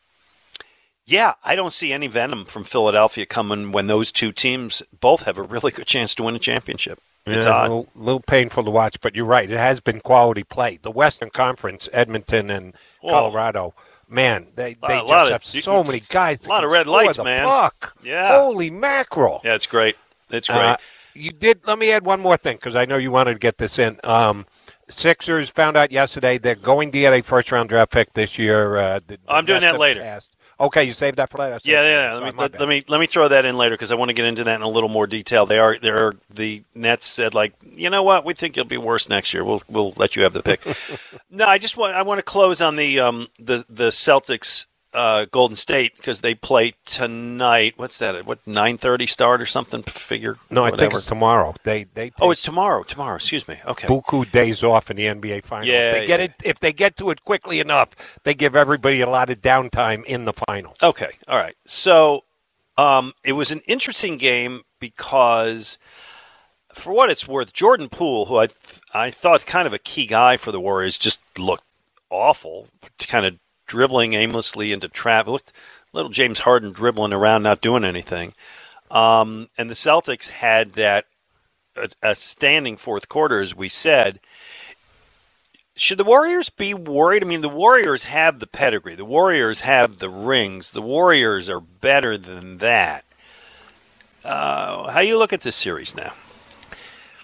yeah, I don't see any venom from Philadelphia coming when those two teams both have a really good chance to win a championship. It's yeah. A little, little painful to watch, but you're right. It has been quality play. The Western Conference, Edmonton and Oh. Colorado, man, they, they lot just of- have so many guys. a lot of red lights, man. Puck. Yeah. Holy mackerel. Yeah, it's great. It's great. Uh, you did. Let me add one more thing because I know you wanted to get this in. Um, Sixers found out yesterday they're going to get a first round draft pick this year. Uh, the, the I'm doing Nets that later. passed. Okay, you saved that for later. Yeah, yeah. Sorry, Let me let, let me let me throw that in later because I want to get into that in a little more detail. They are they are the Nets said like you know what we think you'll be worse next year. We'll we'll let you have the pick. (laughs) no, I just want I want to close on the um the the Celtics uh, Golden State because they play tonight. What's that? What nine thirty start or something? Figure No, I whatever. think it's tomorrow. They they oh it's tomorrow. Tomorrow. Excuse me. Okay. buku days off in the NBA final. Yeah, they get yeah. it if they get to it quickly enough. They give everybody a lot of downtime in the final. Okay, all right. So um, it was an interesting game because, for what it's worth, Jordan Poole, who I I thought kind of a key guy for the Warriors, just looked awful, kind of dribbling aimlessly into trap. Looked little James Harden dribbling around, not doing anything. Um, and the Celtics had that a, a standing fourth quarter, as we said. Should the Warriors be worried? I mean, the Warriors have the pedigree. The Warriors have the rings. The Warriors are better than that. Uh, how you look at this series now?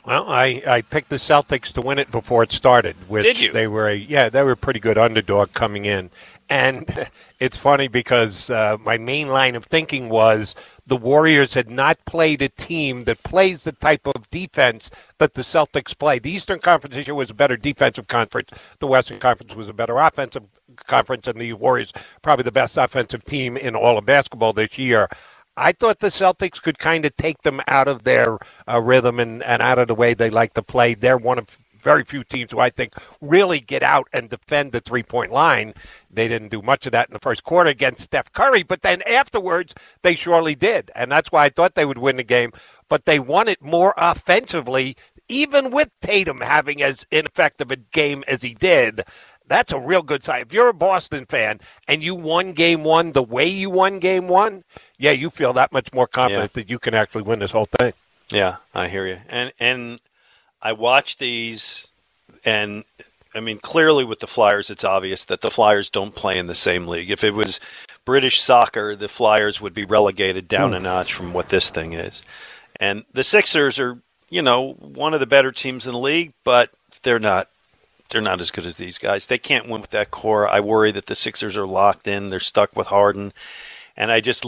Well, I, I picked the Celtics to win it before it started. Which Did you? They were a yeah, they were a pretty good underdog coming in, and it's funny because uh, my main line of thinking was the Warriors had not played a team that plays the type of defense that the Celtics play. The Eastern Conference was a better defensive conference. The Western Conference was a better offensive conference, and the Warriors probably the best offensive team in all of basketball this year. I thought the Celtics could kind of take them out of their uh, rhythm and, and out of the way they like to play. They're one of very few teams who I think really get out and defend the three point line. They didn't do much of that in the first quarter against Steph Curry, but then afterwards they surely did. And that's why I thought they would win the game. But they won it more offensively, even with Tatum having as ineffective a game as he did. That's a real good sign. If you're a Boston fan and you won game one the way you won game one, yeah, you feel that much more confident that you can actually win this whole thing. Yeah, I hear you. And and I watch these, and I mean clearly with the Flyers, it's obvious that the Flyers don't play in the same league. If it was British soccer, the Flyers would be relegated down a notch from what this thing is. And the Sixers are, you know, one of the better teams in the league, but they're not. They're not as good as these guys. They can't win with that core. I worry that the Sixers are locked in. They're stuck with Harden, and I just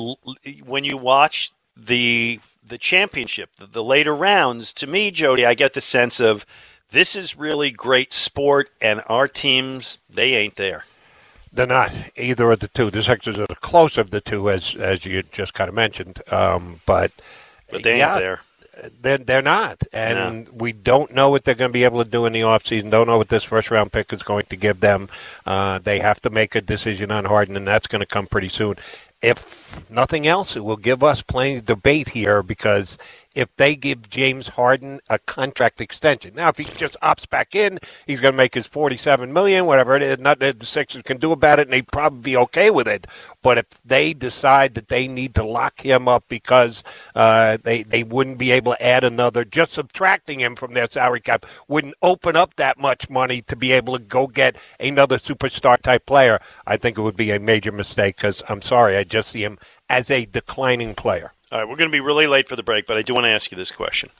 when you watch the the championship, the, the later rounds, to me, Jody, I get the sense of this is really great sport, and our teams they ain't there. They're not either of the two. The Sixers are the closer of the two, as as you just kind of mentioned. Um, but But they yeah, ain't there. They're, they're not. And we don't know what they're going to be able to do in the offseason. Don't know what this first round pick is going to give them. Uh, they have to make a decision on Harden, and that's going to come pretty soon. If nothing else, it will give us plenty of debate here because if they give James Harden a contract extension, now if he just opts back in, he's going to make his forty-seven million, whatever it is. Nothing that the Sixers can do about it, and they'd probably be okay with it. But if they decide that they need to lock him up because uh, they they wouldn't be able to add another, just subtracting him from their salary cap wouldn't open up that much money to be able to go get another superstar type player. I think it would be a major mistake because I'm sorry, I just see him as a declining player. All right, we're going to be really late for the break, but I do want to ask you this question.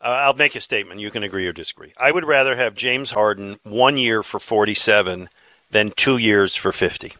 Uh, I'll make a statement. You can agree or disagree. I would rather have James Harden one year for 47 than two years for 50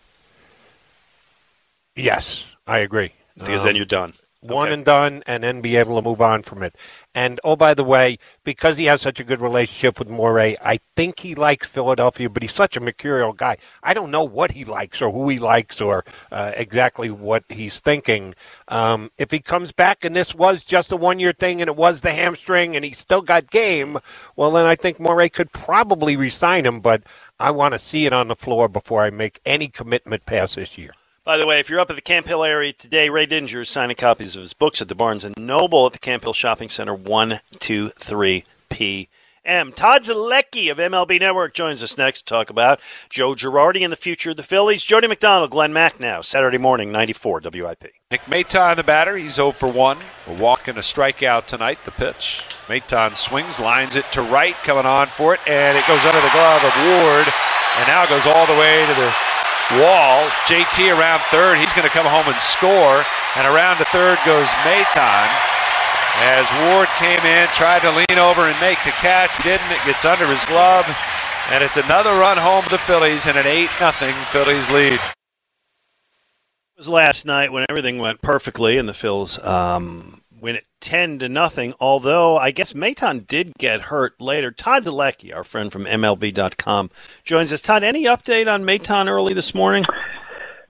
Yes, I agree. because Um, then you're done. One and done, and then be able to move on from it. And oh, by the way, because he has such a good relationship with Morey, I think he likes Philadelphia, but he's such a mercurial guy. I don't know what he likes or who he likes or uh, exactly what he's thinking. Um, if he comes back and this was just a one-year thing and it was the hamstring and he still got game, well, then I think Morey could probably resign him. But I want to see it on the floor before I make any commitment past this year. By the way, if you're up at the Camp Hill area today, Ray Didinger is signing copies of his books at the Barnes and Noble at the Camp Hill Shopping Center, 123 p.m. Todd Zolecki of MLB Network joins us next to talk about Joe Girardi and the future of the Phillies. Jody McDonald, Glenn Macnow, Saturday morning, 94 WIP. Nick Maton, the batter. He's 0 for 1. A walk and a strikeout tonight. The pitch. Maton swings, lines it to right, coming on for it, and it goes under the glove of Ward, and now goes all the way to the wall. JT around third. He's going to come home and score, and around to third goes Maton. As Ward came in, tried to lean over and make the catch, didn't. It gets under his glove, and it's another run home to the Phillies and an 8 0 Phillies lead. It was last night when everything went perfectly and the Phillies um, win it 10 to nothing. Although I guess Maton did get hurt later. Todd Zolecki, our friend from MLB.com, joins us. Todd, any update on Maton early this morning?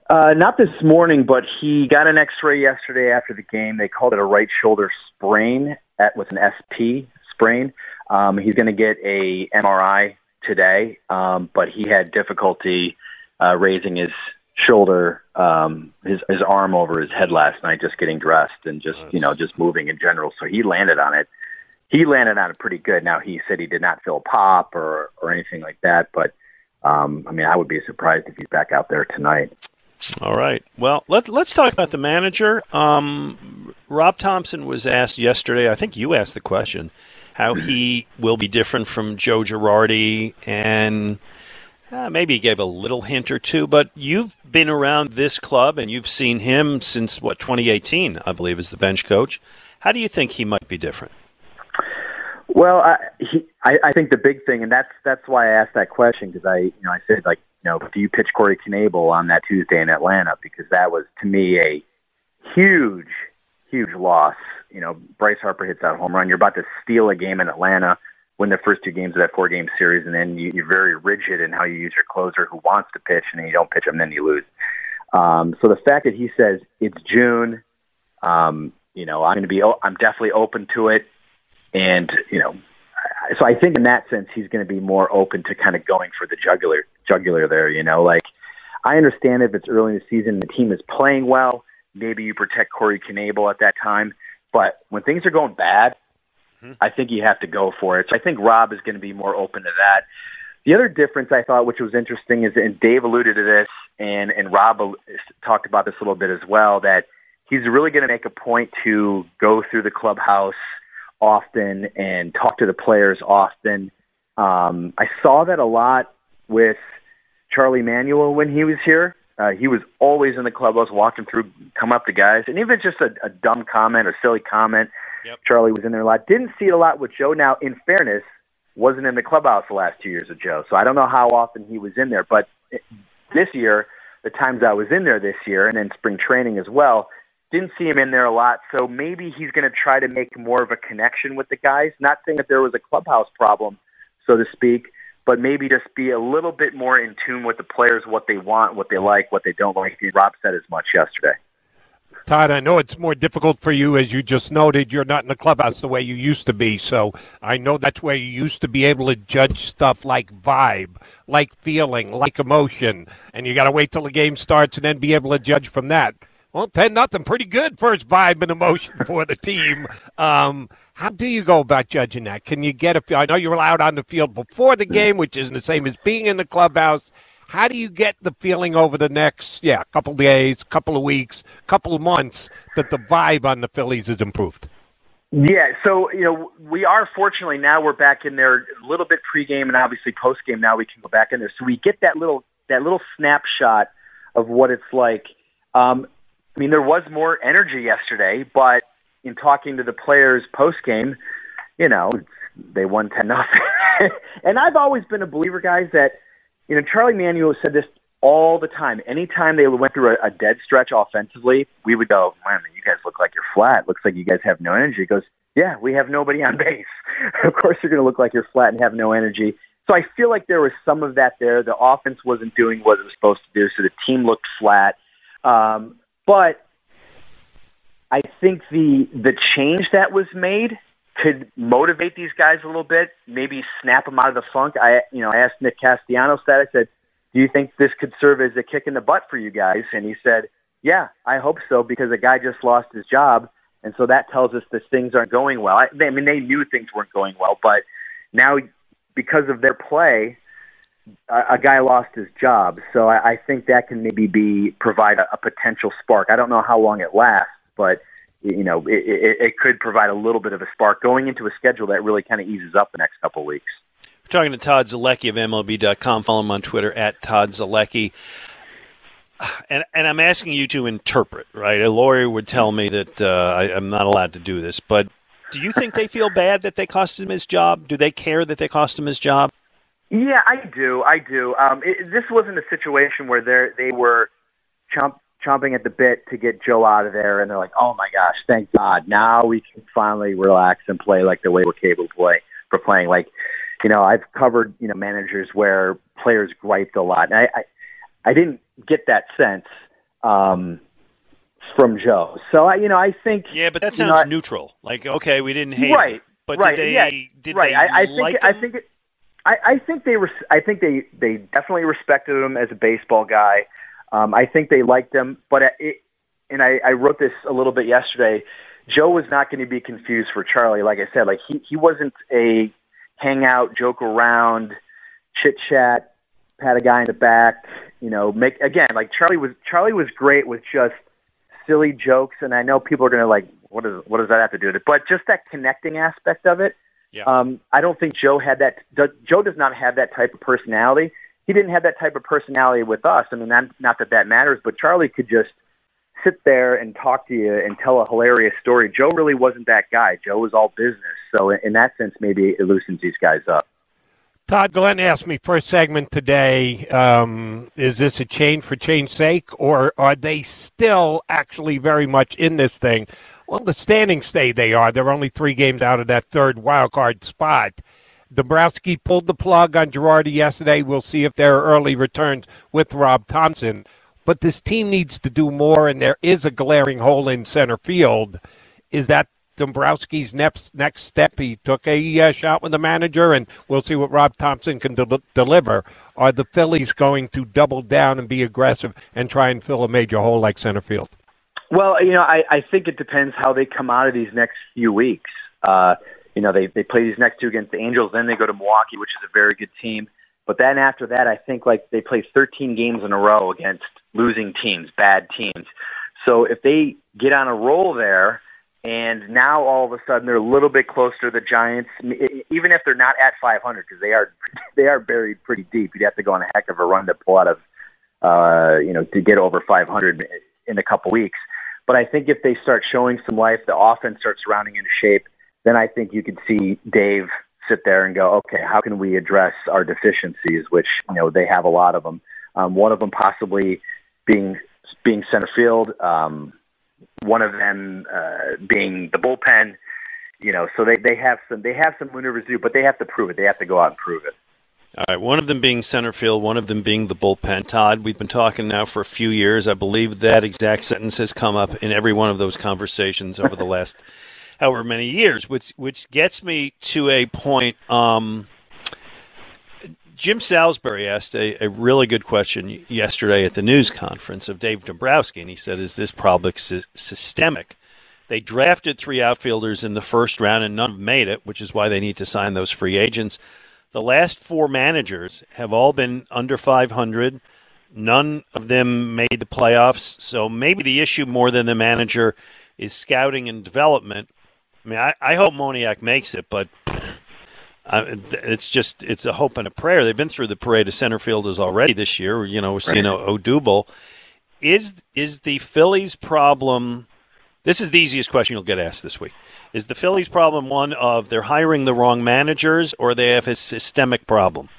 Uh, not this morning, but he got an X-ray yesterday after the game. They called it a right shoulder sprain at with an SP sprain. Um, he's going to get a MRI today, um, but he had difficulty uh, raising his shoulder, um, his his arm over his head last night, just getting dressed and just you know just moving in general. So he landed on it. He landed on it pretty good. Now he said he did not feel a pop or or anything like that, but um, I mean I would be surprised if he's back out there tonight. All right. Well, let, let's talk about the manager. Um, Rob Thompson was asked yesterday, I think you asked the question, how he (clears throat) will be different from Joe Girardi, and uh, maybe he gave a little hint or two, but you've been around this club and you've seen him since, what, 2018, I believe, as the bench coach. How do you think he might be different? Well, I, he, I, I think the big thing, and that's that's why I asked that question because I, you know, I said like, you know, do you pitch Corey Knebel on that Tuesday in Atlanta? Because that was to me a huge, huge loss. You know, Bryce Harper hits that home run. You're about to steal a game in Atlanta, win the first two games of that four game series, and then you, you're very rigid in how you use your closer who wants to pitch, and then you don't pitch him, then you lose. Um, so the fact that he says it's June, um, you know, I'm going to be, I'm definitely open to it. And, you know, so I think in that sense, he's going to be more open to kind of going for the jugular, jugular there, you know, like I understand if it's early in the season, the team is playing well, maybe you protect Corey Knebel at that time. But when things are going bad, mm-hmm. I think you have to go for it. So I think Rob is going to be more open to that. The other difference I thought, which was interesting, is and Dave alluded to this, and and Rob talked about this a little bit as well, that he's really going to make a point to go through the clubhouse often and talk to the players often. Um, I saw that a lot with Charlie Manuel when he was here. Uh, he was always in the clubhouse, walking through, come up to guys, and even just a, a dumb comment or silly comment. Yep. Charlie was in there a lot. Didn't see it a lot with Joe. Now, in fairness, wasn't in the clubhouse the last two years with Joe, so I don't know how often he was in there. But this year, the times I was in there this year, and in spring training as well, didn't see him in there a lot, so maybe he's going to try to make more of a connection with the guys. Not saying that there was a clubhouse problem, so to speak, but maybe just be a little bit more in tune with the players, what they want, what they like, what they don't like. Rob said as much yesterday. Todd, I know it's more difficult for you, as you just noted. You're not in the clubhouse the way you used to be. So I know that's where you used to be able to judge stuff like vibe, like feeling, like emotion. And you got to wait till the game starts and then be able to judge from that. Well, 10 nothing, pretty good first vibe and emotion for the team. Um, how do you go about judging that? Can you get a feel? I know you're allowed on the field before the game, which isn't the same as being in the clubhouse. How do you get the feeling over the next, yeah, couple days, couple of weeks, couple of months that the vibe on the Phillies has improved? Yeah, so you know we are fortunately now we're back in there a little bit pregame and obviously postgame. Now we can go back in there, so we get that little that little snapshot of what it's like. Um, I mean, there was more energy yesterday, but in talking to the players post game, you know, they won ten nothing. (laughs) and I've always been a believer, guys, that you know Charlie Manuel said this all the time. Anytime they went through a, a dead stretch offensively, we would go, "Man, you guys look like you're flat. Looks like you guys have no energy." He goes, "Yeah, we have nobody on base. (laughs) of course, you're going to look like you're flat and have no energy." So I feel like there was some of that there. The offense wasn't doing what it was supposed to do, so the team looked flat. Um, but I think the the change that was made could motivate these guys a little bit, maybe snap them out of the funk. I you know I asked Nick Castellanos that. I said, do you think this could serve as a kick in the butt for you guys? And he said, yeah, I hope so because a guy just lost his job. And so that tells us that things aren't going well. I, I mean, they knew things weren't going well, but now because of their play, a, a guy lost his job. So I, I think that can maybe be provide a, a potential spark. I don't know how long it lasts, but you know, it, it, it could provide a little bit of a spark going into a schedule that really kind of eases up the next couple of weeks. We're talking to Todd Zolecki of MLB.com. Follow him on Twitter at Todd Zolecki. And, and I'm asking you to interpret, right? A lawyer would tell me that uh, I, I'm not allowed to do this, but do you think they feel bad that they cost him his job? Do they care that they cost him his job? Yeah, I do. I do. Um, it, this wasn't a situation where they they were chomp, chomping at the bit to get Joe out of there, and they're like, "Oh my gosh, thank God! Now we can finally relax and play like the way we're capable of play for playing." Like, you know, I've covered you know managers where players griped a lot, and I I, I didn't get that sense um, from Joe. So I, you know, I think yeah, but that sounds you know, neutral. Like, okay, we didn't hate right, him, but right, did they? yeah, did right. they I, I think like I think it, I, I think they were. I think they they definitely respected him as a baseball guy. Um, I think they liked him, but it, and I, I wrote this a little bit yesterday. Joe was not going to be confused for Charlie. Like I said, like he he wasn't a hangout, joke around, chit chat, pat a guy in the back. You know, make again like Charlie was Charlie was great with just silly jokes, and I know people are going to like, what is what does that have to do with it? But just that connecting aspect of it. Yeah. Um, I don't think Joe had that. Joe does not have that type of personality. He didn't have that type of personality with us. I mean, not, not that that matters, but Charlie could just sit there and talk to you and tell a hilarious story. Joe really wasn't that guy. Joe was all business. So in that sense, maybe it loosens these guys up. Todd Glenn asked me first segment today, um, is this a change for change sake, or are they still actually very much in this thing? Well, the standings say they are. They're only three games out of that third wild card spot. Dombrowski pulled the plug on Girardi yesterday. We'll see if there are early returns with Rob Thompson. But this team needs to do more, and there is a glaring hole in center field. Is that Dombrowski's next next step? He took a uh, shot with the manager, and we'll see what Rob Thompson can del- deliver. Are the Phillies going to double down and be aggressive and try and fill a major hole like center field? Well, you know, I, I think it depends how they come out of these next few weeks. Uh, you know, they they play these next two against the Angels, then they go to Milwaukee, which is a very good team. But then after that, I think like they play 13 games in a row against losing teams, bad teams. So if they get on a roll there, and now all of a sudden they're a little bit closer to the Giants, even if they're not at 500, because they are (laughs) they are buried pretty deep. You'd have to go on a heck of a run to pull out of, uh, you know, to get over 500 in a couple weeks. But I think if they start showing some life, the offense starts rounding into shape then I think you could see Dave sit there and go, okay, how can we address our deficiencies, which you know they have a lot of them. Um, one of them possibly being being center field, um, one of them uh, being the bullpen. You know, so they they have some they have some maneuvers to do, but they have to prove it. They have to go out and prove it. All right, one of them being center field, one of them being the bullpen. Todd, we've been talking now for a few years. I believe that exact sentence has come up in every one of those conversations over the last however many years, which which gets me to a point. Um, Jim Salisbury asked a, a really good question yesterday at the news conference of Dave Dombrowski, and he said, "Is this problem sy- systemic?" They drafted three outfielders in the first round, and none made it, which is why they need to sign those free agents. The last four managers have all been under 500. None of them made the playoffs. So maybe the issue more than the manager is scouting and development. I mean, I, I hope Moniak makes it, but uh, it's just it's a hope and a prayer. They've been through the parade of center fielders already this year. You know, we're seeing right. Odubel. Is is the Phillies' problem? This is the easiest question you'll get asked this week. Is the Phillies' problem one of they're hiring the wrong managers, or they have a systemic problem?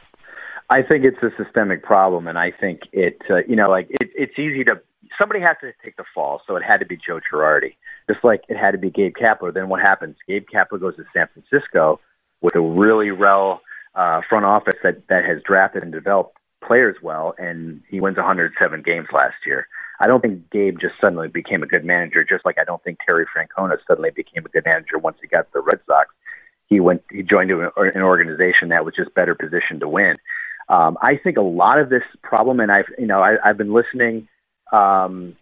I think it's a systemic problem, and I think it. Uh, you know, like it, it's easy to somebody has to take the fall, so it had to be Joe Girardi, just like it had to be Gabe Kapler. Then what happens? Gabe Kapler goes to San Francisco with a really well uh, front office that that has drafted and developed players well, and he wins 107 games last year. I don't think Gabe just suddenly became a good manager, just like I don't think Terry Francona suddenly became a good manager once he got the Red Sox. He went, he joined an organization that was just better positioned to win. Um, I think a lot of this problem, and I've you know I, I've been listening um,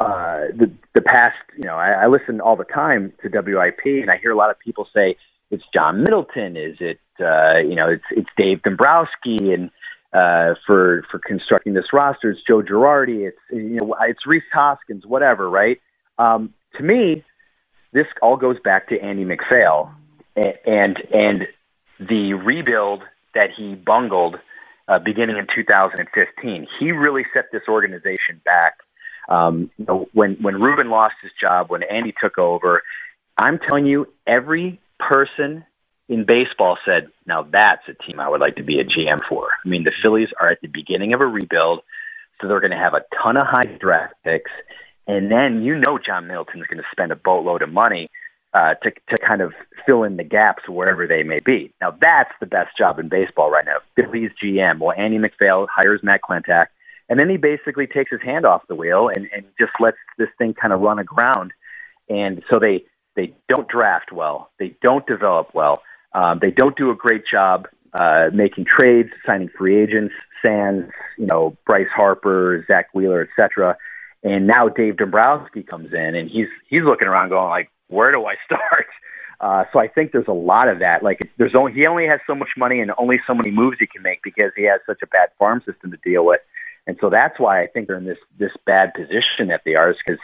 uh, the the past you know I, I listen all the time to WIP, and I hear a lot of people say it's John Middleton, is it uh, you know it's it's Dave Dombrowski, and uh, for for constructing this roster, it's Joe Girardi, it's you know it's Rhys Hoskins, whatever, right? Um, to me, this all goes back to Andy MacPhail and and, and the rebuild that he bungled uh, beginning in 2015. He really set this organization back. Um, you know, when when Ruben lost his job, when Andy took over, I'm telling you, every person in baseball said, "Now that's a team I would like to be a GM for." I mean, the Phillies are at the beginning of a rebuild, so they're going to have a ton of high draft picks, and then you know John Middleton's going to spend a boatload of money uh, to to kind of fill in the gaps wherever they may be. Now that's the best job in baseball right now. Phillies GM. Well, Andy MacPhail hires Matt Klentak, and then he basically takes his hand off the wheel and, and just lets this thing kind of run aground. And so they they don't draft well, they don't develop well, um, they don't do a great job uh, making trades, signing free agents, Sands, you know, Bryce Harper, Zack Wheeler, etc. And now Dave Dombrowski comes in, and he's he's looking around, going like, where do I (laughs) start? Uh, so I think there's a lot of that. Like there's only he only has so much money and only so many moves he can make because he has such a bad farm system to deal with. And so that's why I think they're in this this bad position that they are, is because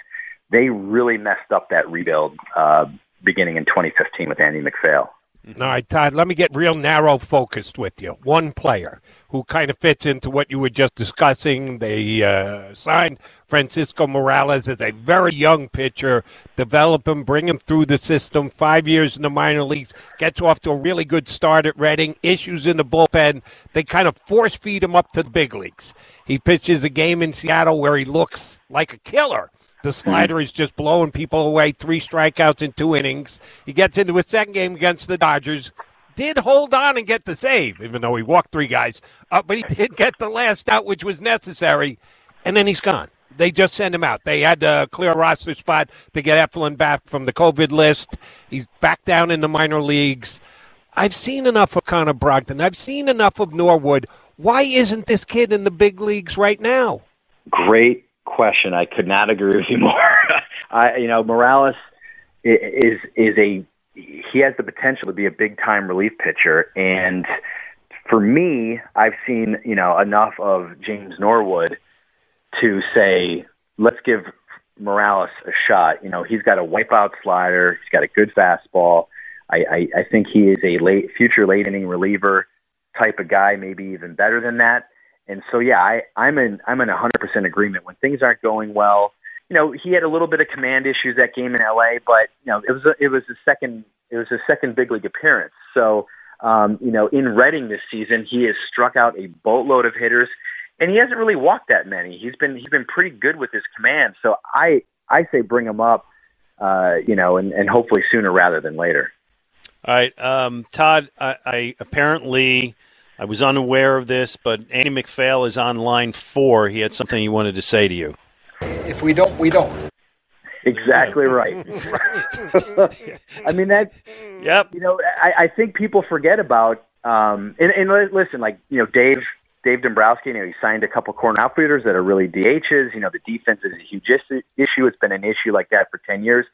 they really messed up that rebuild uh, beginning in 2015 with Andy MacPhail. All right, Todd, let me get real narrow focused with you. One player who kind of fits into what you were just discussing. They uh, signed Francisco Morales as a very young pitcher, develop him, bring him through the system, five years in the minor leagues, gets off to a really good start at Reading, issues in the bullpen. They kind of force feed him up to the big leagues. He pitches a game in Seattle where he looks like a killer. The slider is just blowing people away. Three strikeouts in two innings. He gets into his second game against the Dodgers. Did hold on and get the save, even though he walked three guys. Uh, but he (laughs) did get the last out, which was necessary. And then he's gone. They just send him out. They had to clear a roster spot to get Eflin back from the COVID list. He's back down in the minor leagues. I've seen enough of Connor Brogdon. I've seen enough of Norwood. Why isn't this kid in the big leagues right now? Great question. I could not agree with you (laughs) more. I, you know, Morales is is a he has the potential to be a big time relief pitcher, and for me, I've seen you know enough of James Norwood to say let's give Morales a shot. You know, he's got a wipeout slider, he's got a good fastball. I, I, I think he is a late future late inning reliever type of guy, maybe even better than that. And so, yeah, I, I'm in I'm in 100% agreement. When things aren't going well, you know, he had a little bit of command issues that game in LA, but you know, it was a, it was a second it was a second big league appearance. So, um, you know, in Reading this season, he has struck out a boatload of hitters, and he hasn't really walked that many. He's been he's been pretty good with his command. So I I say bring him up, uh, you know, and, and hopefully sooner rather than later. All right, um, Todd. I, I apparently I was unaware of this, but Andy MacPhail is on line four. He had something he wanted to say to you. If we don't, we don't. Exactly (laughs) right. (laughs) I mean that. Yep. You know, I, I think people forget about. Um, and, and listen, like you know, Dave Dave Dombrowski. You know, he signed a couple corner outfielders that are really DHs. You know, the defense is a huge issue. It's been an issue like that for ten years.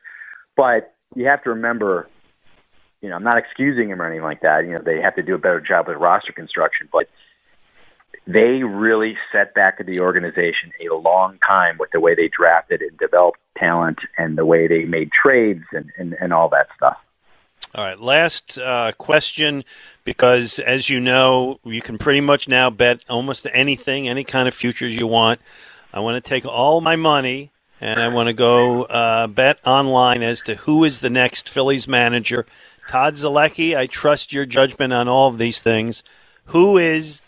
But you have to remember, you know, I'm not excusing him or anything like that. You know, they have to do a better job with roster construction, but they really set back the organization a long time with the way they drafted and developed talent and the way they made trades and, and, and all that stuff. All right, last uh, question because as you know, you can pretty much now bet almost anything, any kind of futures you want. I want to take all my money and I want to go uh, bet online as to who is the next Phillies manager. Todd Zolecki, I trust your judgment on all of these things. Who is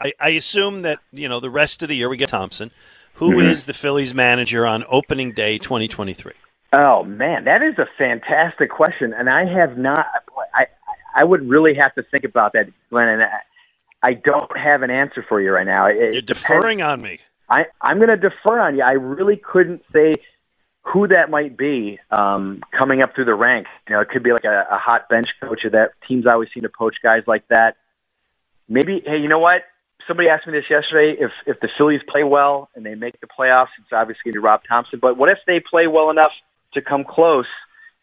I, I assume that you know the rest of the year we get Thompson. Who Mhm. is the Phillies manager on opening day 2023? Oh man, that is a fantastic question, and I have not. I I would really have to think about that, Glenn. And I, I don't have an answer for you right now. It, You're deferring on me. I I'm going to defer on you. I really couldn't say who that might be um, coming up through the ranks. You know, it could be like a, a hot bench coach, or that teams always seem to poach guys like that. maybe hey, you know what? Somebody asked me this yesterday. If if the Phillies play well and they make the playoffs, it's obviously going to be Rob Thompson. But what if they play well enough to come close?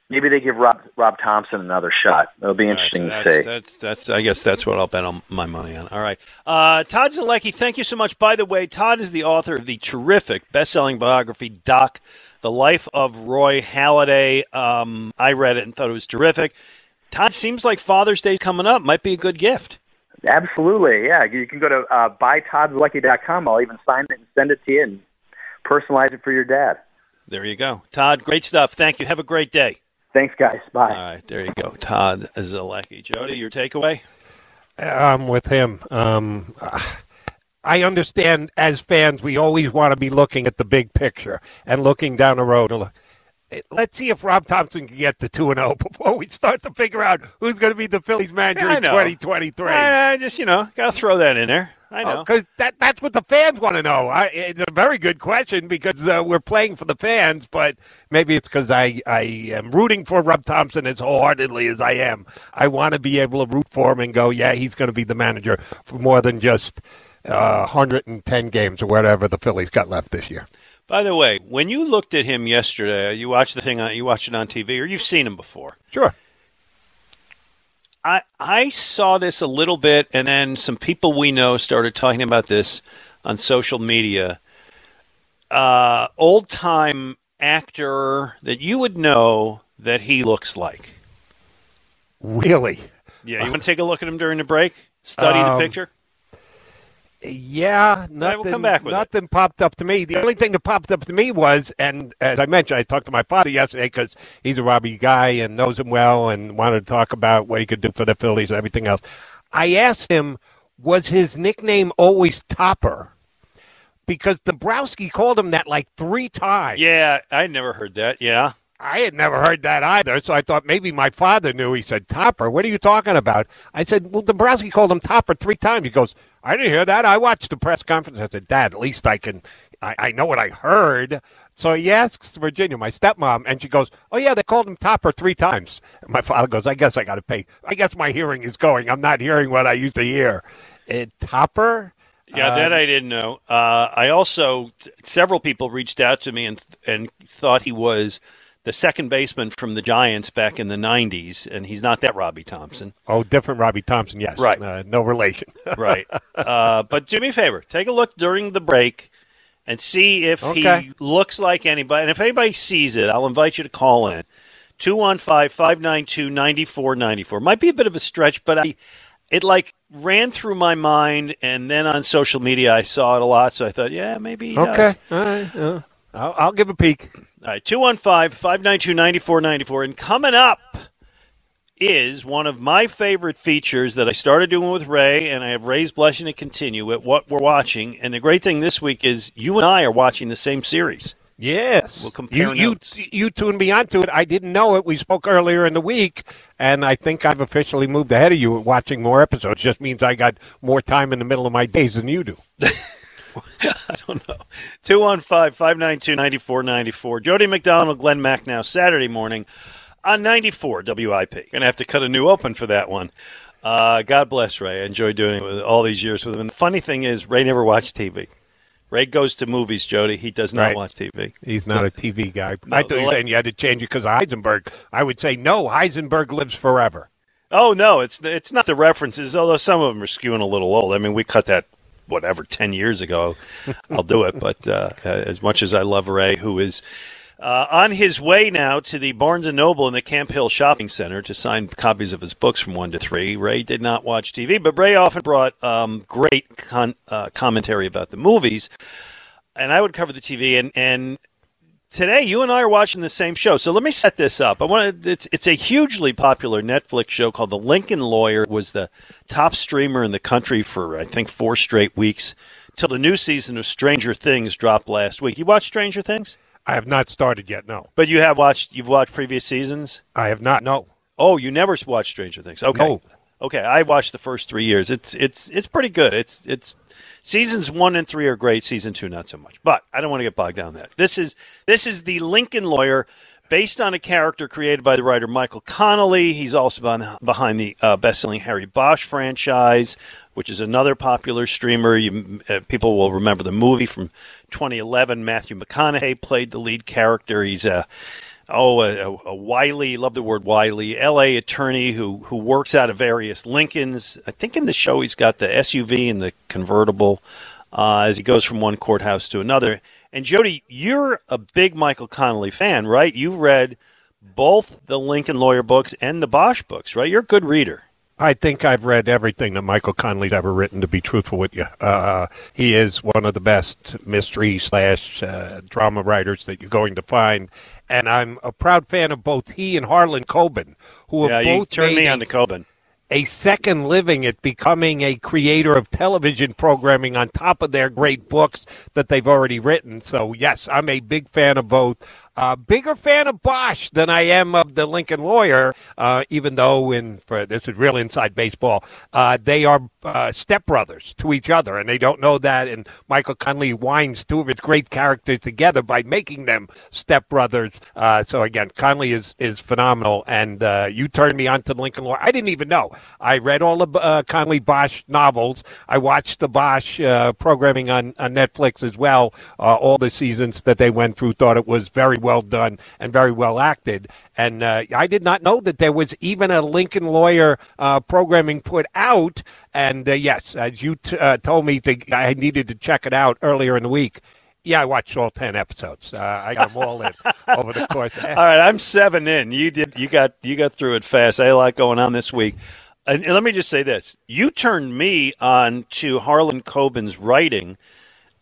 Maybe they give Rob Rob Thompson another shot. It'll be interesting That's, to see. that's, that's, I guess that's what I'll bet on my money on. All right. Uh, Todd Zolecki, thank you so much. By the way, Todd is the author of the terrific best-selling biography, Doc, The Life of Roy Halladay. Um, I read it and thought it was terrific. Todd, seems like Father's Day's coming up. Might be a good gift. Absolutely, yeah. You can go to uh, buytoddlucky.com. I'll even sign it and send it to you and personalize it for your dad. There you go. Todd, great stuff. Thank you. Have a great day. Thanks, guys. Bye. All right, there you go. Todd Zolecki. Jody, your takeaway? I'm with him. Um, I understand as fans, we always want to be looking at the big picture and looking down the road. Let's see if Rob Thompson can get to 2 and 0 (laughs) before we start to figure out who's going to be the Phillies manager Yeah, in 2023. I, I just, you know, got to throw that in there. I know. Because that, that's what the fans want to know. I, it's a very good question because uh, we're playing for the fans, but maybe it's because I, I am rooting for Rob Thompson as wholeheartedly as I am. I want to be able to root for him and go, yeah, he's going to be the manager for more than just uh, 110 games or whatever the Phillies got left this year. By the way, when you looked at him yesterday, you watched the thing on you watched it on TV, or you've seen him before. Sure. I I saw this a little bit, and then some people we know started talking about this on social media. Uh, old time actor that you would know that he looks like. Really? Yeah, you want to take a look at him during the break? Study Um, the picture. Yeah, nothing, we'll come back it. nothing popped up to me. The only thing that popped up to me was, and as I mentioned, I talked to my father yesterday because he's a Robbie guy and knows him well and wanted to talk about what he could do for the Phillies and everything else. I asked him, was his nickname always Topper? Because Dombrowski called him that like three times. Yeah, I never heard that. Yeah. I had never heard that either, so I thought maybe my father knew. He said, Topper, what are you talking about? I said, well, Dombrowski called him Topper three times. He goes, I didn't hear that. I watched the press conference. I said, Dad, at least I can, I, I know what I heard. So he asks Virginia, my stepmom, and she goes, oh, yeah, they called him Topper three times. And my father goes, I guess I got to pay. I guess my hearing is going. I'm not hearing what I used to hear. Uh, Topper? Yeah, that Uh, I didn't know. Uh, I also several people reached out to me and and thought he was the second baseman from the Giants back in the '90s, and he's not that Robbie Thompson. Oh, different Robbie Thompson, yes. Right. Uh, no relation. (laughs) right. Uh, but do me a favor, take a look during the break and see if Okay. he looks like anybody. And if anybody sees it, I'll invite you to call in. 215 592 9494. Might be a bit of a stretch, but I, it like ran through my mind, and then on social media I saw it a lot, so I thought, yeah, maybe he Okay. does. All right. Uh, I'll, I'll give a peek. All right, 215 592 9494. And coming up is one of my favorite features that I started doing with Ray, and I have Ray's blessing to continue at what we're watching. And the great thing this week is you and I are watching the same series. Yes. We'll compare you, you, you tuned me onto it. I didn't know it. We spoke earlier in the week, and I think I've officially moved ahead of you at watching more episodes. Just means I got more time in the middle of my days than you do. (laughs) (laughs) I don't know. 215 592 9494. Jody McDonald, Glenn Macnow, Saturday morning on 94 WIP. Going to have to cut a new open for that one. Uh, God bless Ray. I enjoy doing it with all these years with him. And the funny thing is, Ray never watched TV. Ray goes to movies, Jody. He does not Right. watch TV. He's not a TV guy. No, (laughs) I thought you were saying you had to change it because of Heisenberg. I would say no. Heisenberg lives forever. Oh no, it's it's not the references. Although some of them are skewing a little old. I mean, we cut that whatever ten years ago. I'll do it, but uh, as much as I love Ray, who is uh, on his way now to the Barnes and Noble in the Camp Hill Shopping Center to sign copies of his books from one to three. Ray did not watch TV, but Ray often brought um, great con- uh, commentary about the movies, and I would cover the TV and and today you and I are watching the same show. So let me set this up. I want to, it's it's a hugely popular Netflix show called The Lincoln Lawyer. It was the top streamer in the country for I think four straight weeks till the new season of Stranger Things dropped last week. You watched Stranger Things? I have not started yet. No, But you have watched you've watched previous seasons? I have not. No. Oh, you never watched Stranger Things. Okay. No. Okay, I watched the first 3 years. It's it's it's pretty good. It's it's seasons 1 and 3 are great, season 2 not so much. But I don't want to get bogged down that. This is this is the Lincoln Lawyer based on a character created by the writer Michael Connelly. He's also been behind the uh, best-selling Harry Bosch franchise which is another popular streamer. You, uh, people will remember the movie from 2011. Matthew McConaughey played the lead character. He's a oh a, a wily, love the word wily, L.A. attorney who who works out of various Lincolns. I think in the show he's got the SUV and the convertible uh, as he goes from one courthouse to another. And Jody, you're a big Michael Connelly fan, right? You've read both the Lincoln Lawyer books and the Bosch books, right? You're a good reader. I think I've read everything that Michael Connelly's ever written. To be truthful with you, uh, he is one of the best mystery slash uh, drama writers that you're going to find, and I'm a proud fan of both he and Harlan Coben, who yeah, have both turned me on to Coben. a second living at becoming a creator of television programming on top of their great books that they've already written. So, yes, I'm a big fan of both. Uh, bigger fan of Bosch than I am of the Lincoln Lawyer, uh, even though in for this is real inside baseball, uh, they are uh, stepbrothers to each other, and they don't know that. And Michael Conley winds two of his great characters together by making them stepbrothers. Uh, so again, Conley is is phenomenal, and uh, you turned me on to the Lincoln Lawyer. I didn't even know. I read all the Conley Bosch novels. I watched the Bosch programming on, on Netflix as well. All the seasons that they went through, thought it was very well done and very well acted. And uh, I did not know that there was even a Lincoln Lawyer uh, programming put out. And uh, yes, as you t- uh, told me, to, I needed to check it out earlier in the week. Yeah, I watched all ten episodes. Uh, I got them all in (laughs) over the course. All right, I'm seven in. You did. You got. You got through it fast. I had a lot going on this week. And let me just say this: you turned me on to Harlan Coben's writing,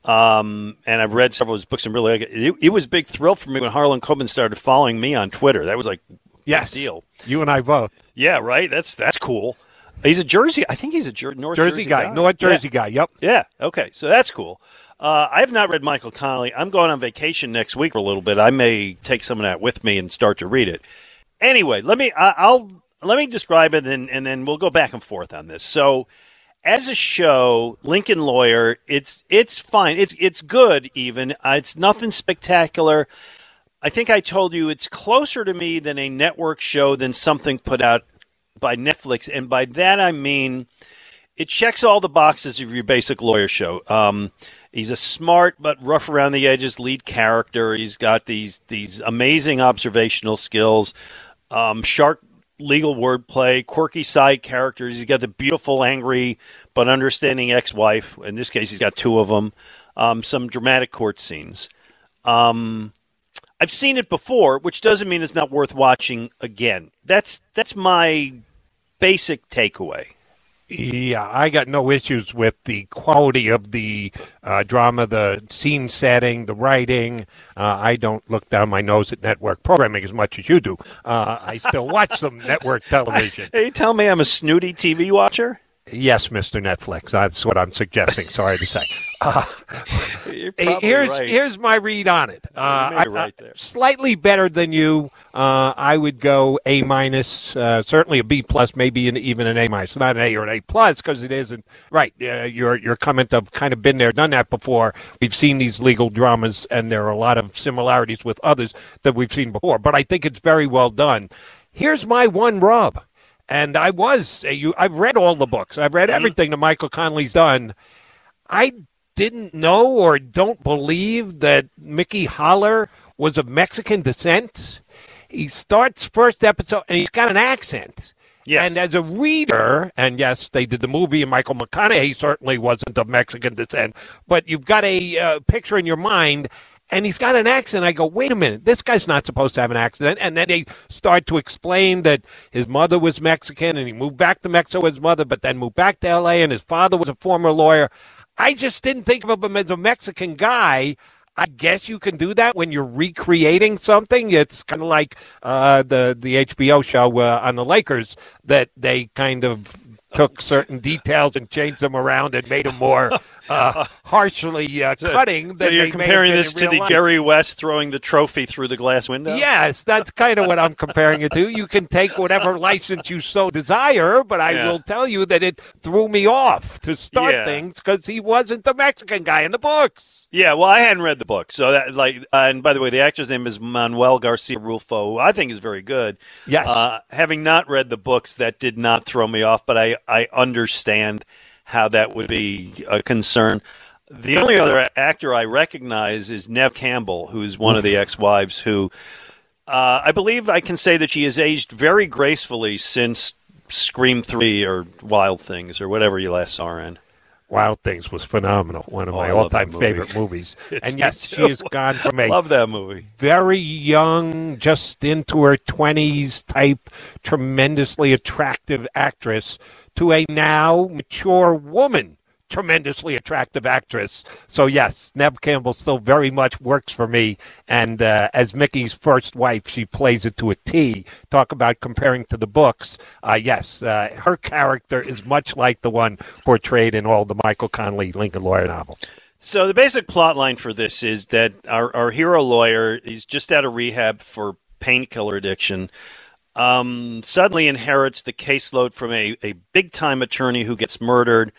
um, and I've read several of his books. And really, like it. it, was a big thrill for me when Harlan Coben started following me on Twitter. That was like yes, deal. You and I both. Yeah, right. That's that's cool. He's a Jersey. I think he's a Jer- North Jersey Jersey, guy, North Jersey Yeah. guy. Yep. Yeah. Okay. So that's cool. Uh, I have not read Michael Connelly. I'm going on vacation next week for a little bit. I may take some of that with me and start to read it. Anyway, let me. I, I'll let me describe it, and and then we'll go back and forth on this. So, as a show, Lincoln Lawyer, it's it's fine. It's it's good. Even uh, it's nothing spectacular. I think I told you it's closer to me than a network show than something put out by Netflix, and by that I mean it checks all the boxes of your basic lawyer show. Um, he's a smart but rough around the edges lead character. He's got these these amazing observational skills, um, sharp legal wordplay, quirky side characters. He's got the beautiful, angry but understanding ex-wife. In this case, he's got two of them. Um, some dramatic court scenes. Um, I've seen it before, which doesn't mean it's not worth watching again. That's that's my basic takeaway. Yeah, I got no issues with the quality of the uh, drama, the scene setting, the writing. Uh, I don't look down my nose at network programming as much as you do. Uh, I still watch some (laughs) network television. Hey, you tell me I'm a snooty TV watcher? Yes, Mr. Netflix. That's what I'm suggesting. Sorry to say. Uh, (laughs) here's right. here's my read on it. Uh, you may be I- right I- slightly better than you. Uh, I would go A minus, uh, certainly a B plus, maybe an, even an A minus. Not an A or an A plus because it isn't right. Uh, your your comment of kind of been there, done that before. We've seen these legal dramas, and there are a lot of similarities with others that we've seen before. But I think it's very well done. Here's my one rub. And I was, uh, you, I've read all the books. I've read everything that Michael Conley's done. I didn't know or don't believe that Mickey Haller was of Mexican descent. He starts first episode and he's got an accent. Yes. And as a reader, and yes, they did the movie, and Michael McConaughey certainly wasn't of Mexican descent, but you've got a uh, picture in your mind, and he's got an accent. I go, wait a minute, this guy's not supposed to have an accent. And then they start to explain that his mother was Mexican, and he moved back to Mexico with his mother, but then moved back to L.A., and his father was a former lawyer. I just didn't think of him as a Mexican guy. I guess you can do that when you're recreating something. It's kind of like uh, the the HBO show uh, on the Lakers that they kind of took certain details and changed them around and made them more uh, harshly uh, cutting. So than you're they may have comparing this to the life. Jerry West throwing the trophy through the glass window? Yes, that's kind of what I'm comparing it to. You can take whatever license you so desire, but I Yeah. will tell you that it threw me off to start Yeah. things because he wasn't the Mexican guy in the books. Yeah, well, I hadn't read the book, so that like, uh, and by the way, the actor's name is Manuel Garcia Rulfo, who I think is very good. Yes. Uh, having not read the books, that did not throw me off, but I I understand how that would be a concern. The only other actor I recognize is Neve Campbell, who's one of the ex-wives who uh, I believe I can say that she has aged very gracefully since Scream 3 or Wild Things or whatever you last saw her in. Wild Things was phenomenal. One of Oh, my all-time movie. favorite (laughs) movies. And yes, she has (laughs) gone from a Love that movie. very young, just into her twenties type, tremendously attractive actress to a now mature woman. Tremendously attractive actress. So yes, Neve Campbell still very much works for me. And uh, as Mickey's first wife, she plays it to a T. Talk about comparing to the books. Uh, yes, uh, her character is much like the one portrayed in all the Michael Connelly Lincoln Lawyer novels. So the basic plot line for this is that our, our hero lawyer, he's just out of rehab for painkiller addiction, um, suddenly inherits the caseload from a, a big time attorney who gets murdered.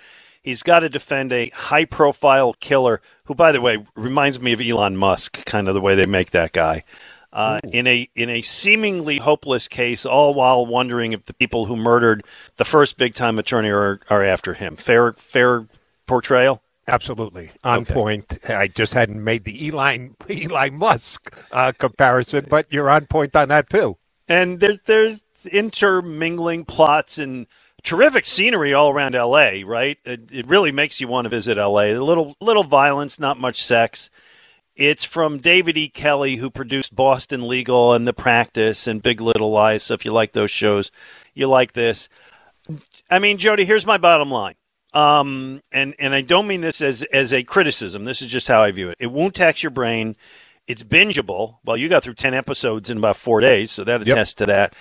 He's got to defend a high profile killer who, by the way, reminds me of Elon Musk, kind of the way they make that guy. Uh, in a in a seemingly hopeless case, all while wondering if the people who murdered the first big time attorney are, are after him. Fair fair portrayal. Absolutely on Okay. point. I just hadn't made the Elon (laughs) Eli Musk uh, comparison, but you're on point on that too. and there's there's intermingling plots and terrific scenery all around L.A. Right? It, it really makes you want to visit L.A. A little little violence, not much sex. It's from David E. Kelley, who produced Boston Legal and The Practice and Big Little Lies. So if you like those shows, you like this. I mean, Jody, here's my bottom line. Um, and and I don't mean this as as a criticism. This is just how I view it. It won't tax your brain. It's bingeable. Well, you got through ten episodes in about four days, so that attests to that.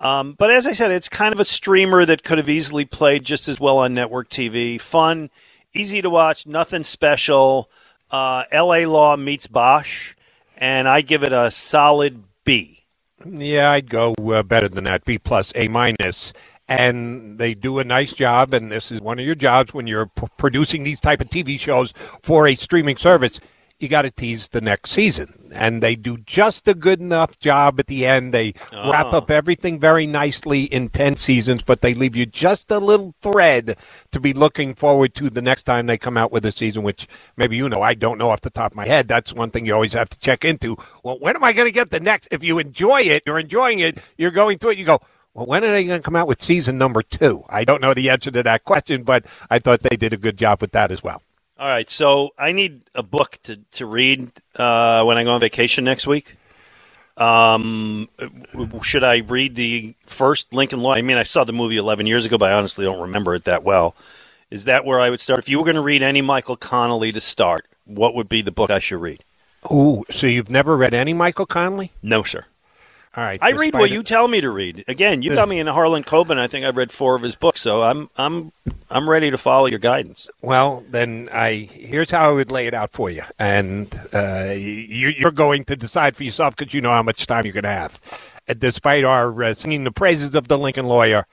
Um, but as I said, it's kind of a streamer that could have easily played just as well on network TV. Fun, easy to watch, nothing special. Uh, L.A. Law meets Bosch, and I give it a solid B. Yeah, I'd go uh, better than that. B plus, A minus. And they do a nice job, and this is one of your jobs when you're p- producing these type of TV shows for a streaming service. You got to tease the next season, and they do just a good enough job at the end. They wrap Oh. up everything very nicely in ten seasons, but they leave you just a little thread to be looking forward to the next time they come out with a season. Which maybe you know, I don't know off the top of my head. That's one thing you always have to check into. Well, when am I going to get the next? If you enjoy it, you're enjoying it. You're going through it. You go. Well, when are they going to come out with season number two? I don't know the answer to that question, but I thought they did a good job with that as well. All right, so I need a book to to read uh, when I go on vacation next week. Um, should I read the first Lincoln Law? I mean, I saw the movie 11 years ago, but I honestly don't remember it that well. Is that where I would start? If you were going to read any Michael Connelly to start, what would be the book I should read? Ooh, so you've never read any Michael Connelly? No, sir. All right. I read what it- you tell me to read. Again, you got me into Harlan Coben. I think I've read four of his books, so I'm I'm I'm ready to follow your guidance. Well, then I here's how I would lay it out for you, and uh, you, you're going to decide for yourself because you know how much time you're going to have. Despite our uh, singing the praises of the Lincoln Lawyer,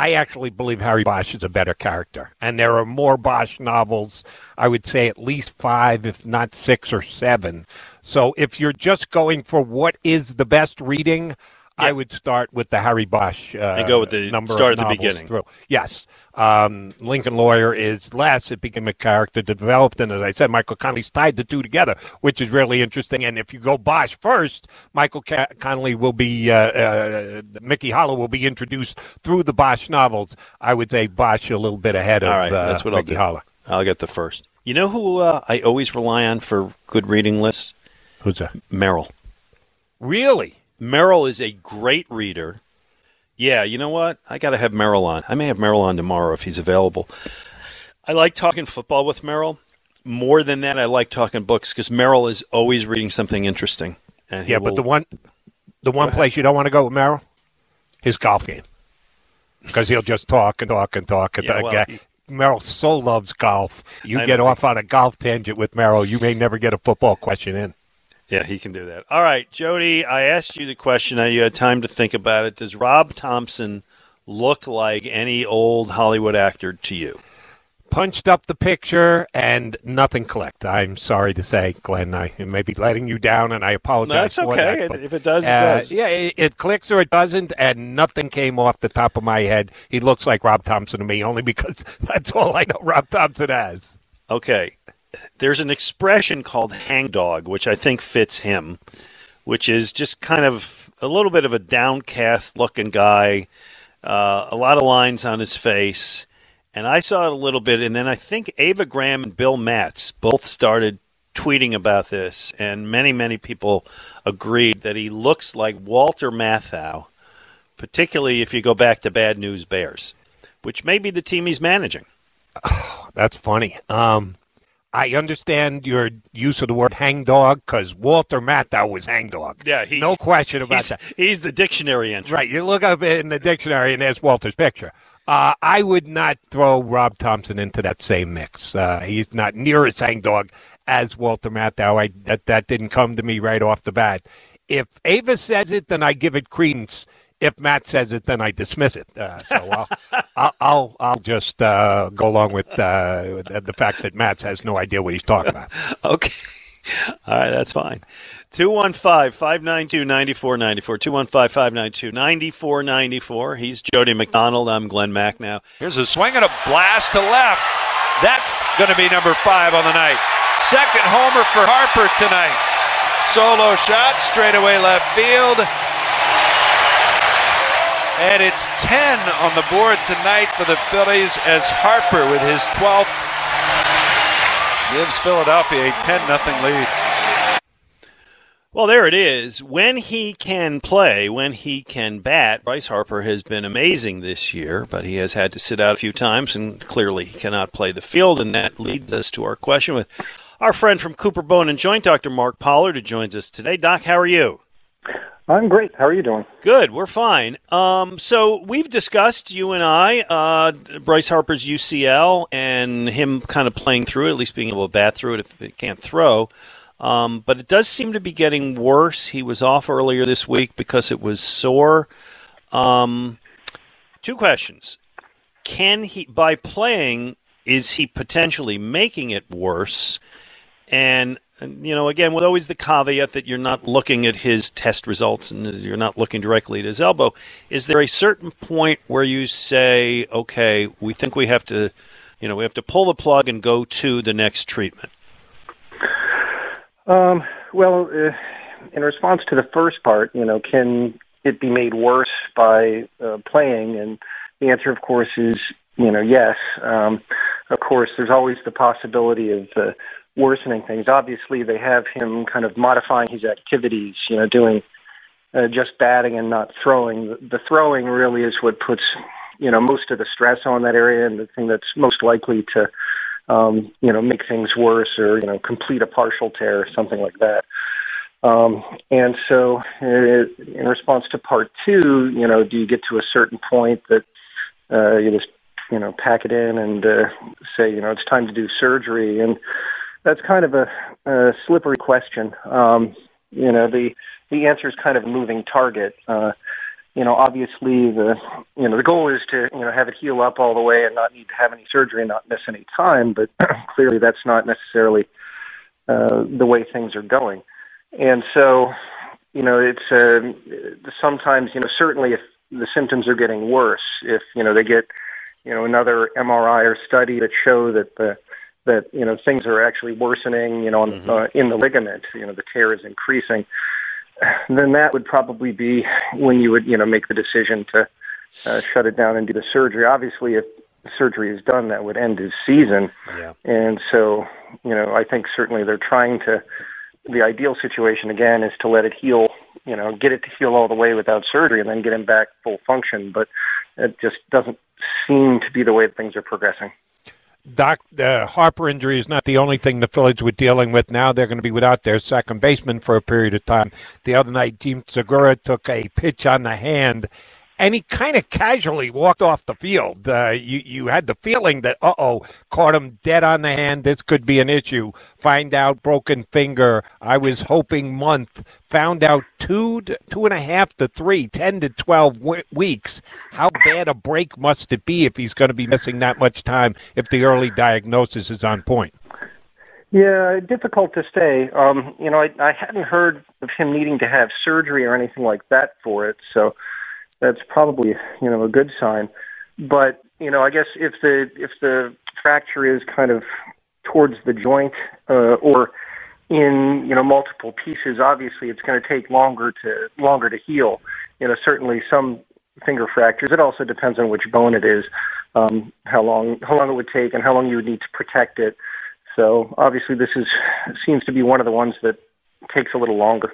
I actually believe Harry Bosch is a better character, and there are more Bosch novels. I would say at least five, if not six or seven. So if you're just going for what is the best reading. I would start with the Harry Bosch uh, And go with the- number start of at the beginning. through. Yes. Um, Lincoln Lawyer is less. It became a character developed. And as I said, Michael Connelly's tied the two together, which is really interesting. And if you go Bosch first, Michael Ca- Connelly will be, uh, uh, Mickey Haller will be introduced through the Bosch novels. I would say Bosch a little bit ahead of All right, uh, that's what Mickey I'll do. Haller. I'll get the first. You know who uh, I always rely on for good reading lists? Who's that? Merrill. Really? Merrill is a great reader. Yeah, you know what? I got to have Merrill on. I may have Merrill on tomorrow if he's available. I like talking football with Merrill. More than that, I like talking books because Merrill is always reading something interesting. Yeah, but the one, the one place you don't want to go with Merrill, his golf game, because he'll just talk and talk and talk. And Yeah, talk. well, Merrill so loves golf. You I get off on a golf tangent with Merrill, you may never get a football question in. Yeah, he can do that. All right, Jody, I asked you the question. Now you had time to think about it. Does Rob Thompson look like any old Hollywood actor to you? punched up the picture and nothing clicked. I'm sorry to say, Glenn, I may be letting you down, and I apologize. No, it's for okay. that, but, if it does, it uh, does. Yeah, it, it clicks or it doesn't, and nothing came off the top of my head. He looks like Rob Thompson to me, only because (laughs) that's all I know Rob Thompson as. Okay. There's an expression called hangdog, which I think fits him, which is just kind of a little bit of a downcast looking guy, uh, a lot of lines on his face. And I saw it a little bit, and then I think Ava Graham and Bill Matz both started tweeting about this, and many, many people agreed that he looks like Walter Matthau, particularly if you go back to Bad News Bears, which may be the team he's managing. (sighs) That's funny. Um, I understand your use of the word hangdog because Walter Matthau was hangdog. Yeah, he, no question about he's, that. He's the dictionary entry. Right. You look up in the dictionary and there's Walter's picture. Uh, I would not throw Rob Thompson into that same mix. Uh, he's not near as hangdog as Walter Matthau. I, that, that didn't come to me right off the bat. If Ava says it, then I give it credence. If Matt says it, then I dismiss it. Uh, so I'll, (laughs) I'll, I'll, I'll just uh, go along with uh, the fact that Matt has no idea what he's talking about. (laughs) okay. All right, that's fine. 215 592 9494. 215 592 9494. He's Jody McDonald. I'm Glenn Macnow. Here's a swing and a blast to left. That's going to be number five on the night. Second homer for Harper tonight. Solo shot, straight away left field. And it's 10 on the board tonight for the Phillies as Harper with his 12th gives Philadelphia a 10 0 lead. Well, there it is. When he can play, when he can bat, Bryce Harper has been amazing this year, but he has had to sit out a few times, and clearly he cannot play the field. And that leads us to our question with our friend from Cooper Bone and Joint, Dr. Mark Pollard, who joins us today. Doc, how are you? I'm great. How are you doing? Good. We're fine. Um, so we've discussed you and I uh, Bryce Harper's UCL and him kind of playing through it, at least being able to bat through it if he can't throw. Um, but it does seem to be getting worse. He was off earlier this week because it was sore. Um, two questions: Can he, by playing, is he potentially making it worse? And and, you know, again, with always the caveat that you're not looking at his test results and you're not looking directly at his elbow, is there a certain point where you say, okay, we think we have to, you know, we have to pull the plug and go to the next treatment? Um, well, uh, in response to the first part, you know, can it be made worse by uh, playing? And the answer, of course, is, you know, yes. Um, of course, there's always the possibility of uh, worsening things. Obviously, they have him kind of modifying his activities, you know, doing uh, just batting and not throwing. The, throwing really is what puts, you know, most of the stress on that area and the thing that's most likely to, um, you know, make things worse or, you know, complete a partial tear or something like that. Um, and so, uh, in response to part two, you know, do you get to a certain point that uh, you just, you know, pack it in and uh, say, you know, it's time to do surgery? And that's kind of a, a slippery question. Um, you know, the the answer is kind of a moving target. Uh, you know, obviously the you know the goal is to you know have it heal up all the way and not need to have any surgery and not miss any time. But (clears throat) clearly, that's not necessarily uh, the way things are going. And so, you know, it's uh, sometimes you know certainly if the symptoms are getting worse, if you know they get you know another MRI or study that show that the that you know things are actually worsening, you know, mm-hmm. uh, in the ligament, you know, the tear is increasing, then that would probably be when you would you know make the decision to uh, shut it down and do the surgery. Obviously, if surgery is done, that would end his season, yeah. and so you know I think certainly they're trying to. The ideal situation again is to let it heal, you know, get it to heal all the way without surgery, and then get him back full function. But it just doesn't seem to be the way things are progressing. Doc, the Harper injury is not the only thing the Phillies were dealing with. Now they're going to be without their second baseman for a period of time. The other night, Jean Segura took a pitch on the hand, and he kind of casually walked off the field. Uh, you you had the feeling that uh oh, caught him dead on the hand. This could be an issue. Find out broken finger. I was hoping month. Found out two to, two and a half to three, ten to twelve w- weeks. How bad a break must it be if he's going to be missing that much time? If the early diagnosis is on point. Yeah, difficult to say. Um, you know, I, I hadn't heard of him needing to have surgery or anything like that for it, so that's probably you know a good sign. But you know, I guess if the if the fracture is kind of towards the joint uh, or in you know multiple pieces, obviously it's going to take longer to longer to heal. You know, certainly some finger fractures. It also depends on which bone it is, um, how long how long it would take, and how long you would need to protect it. So obviously, this is seems to be one of the ones that takes a little longer.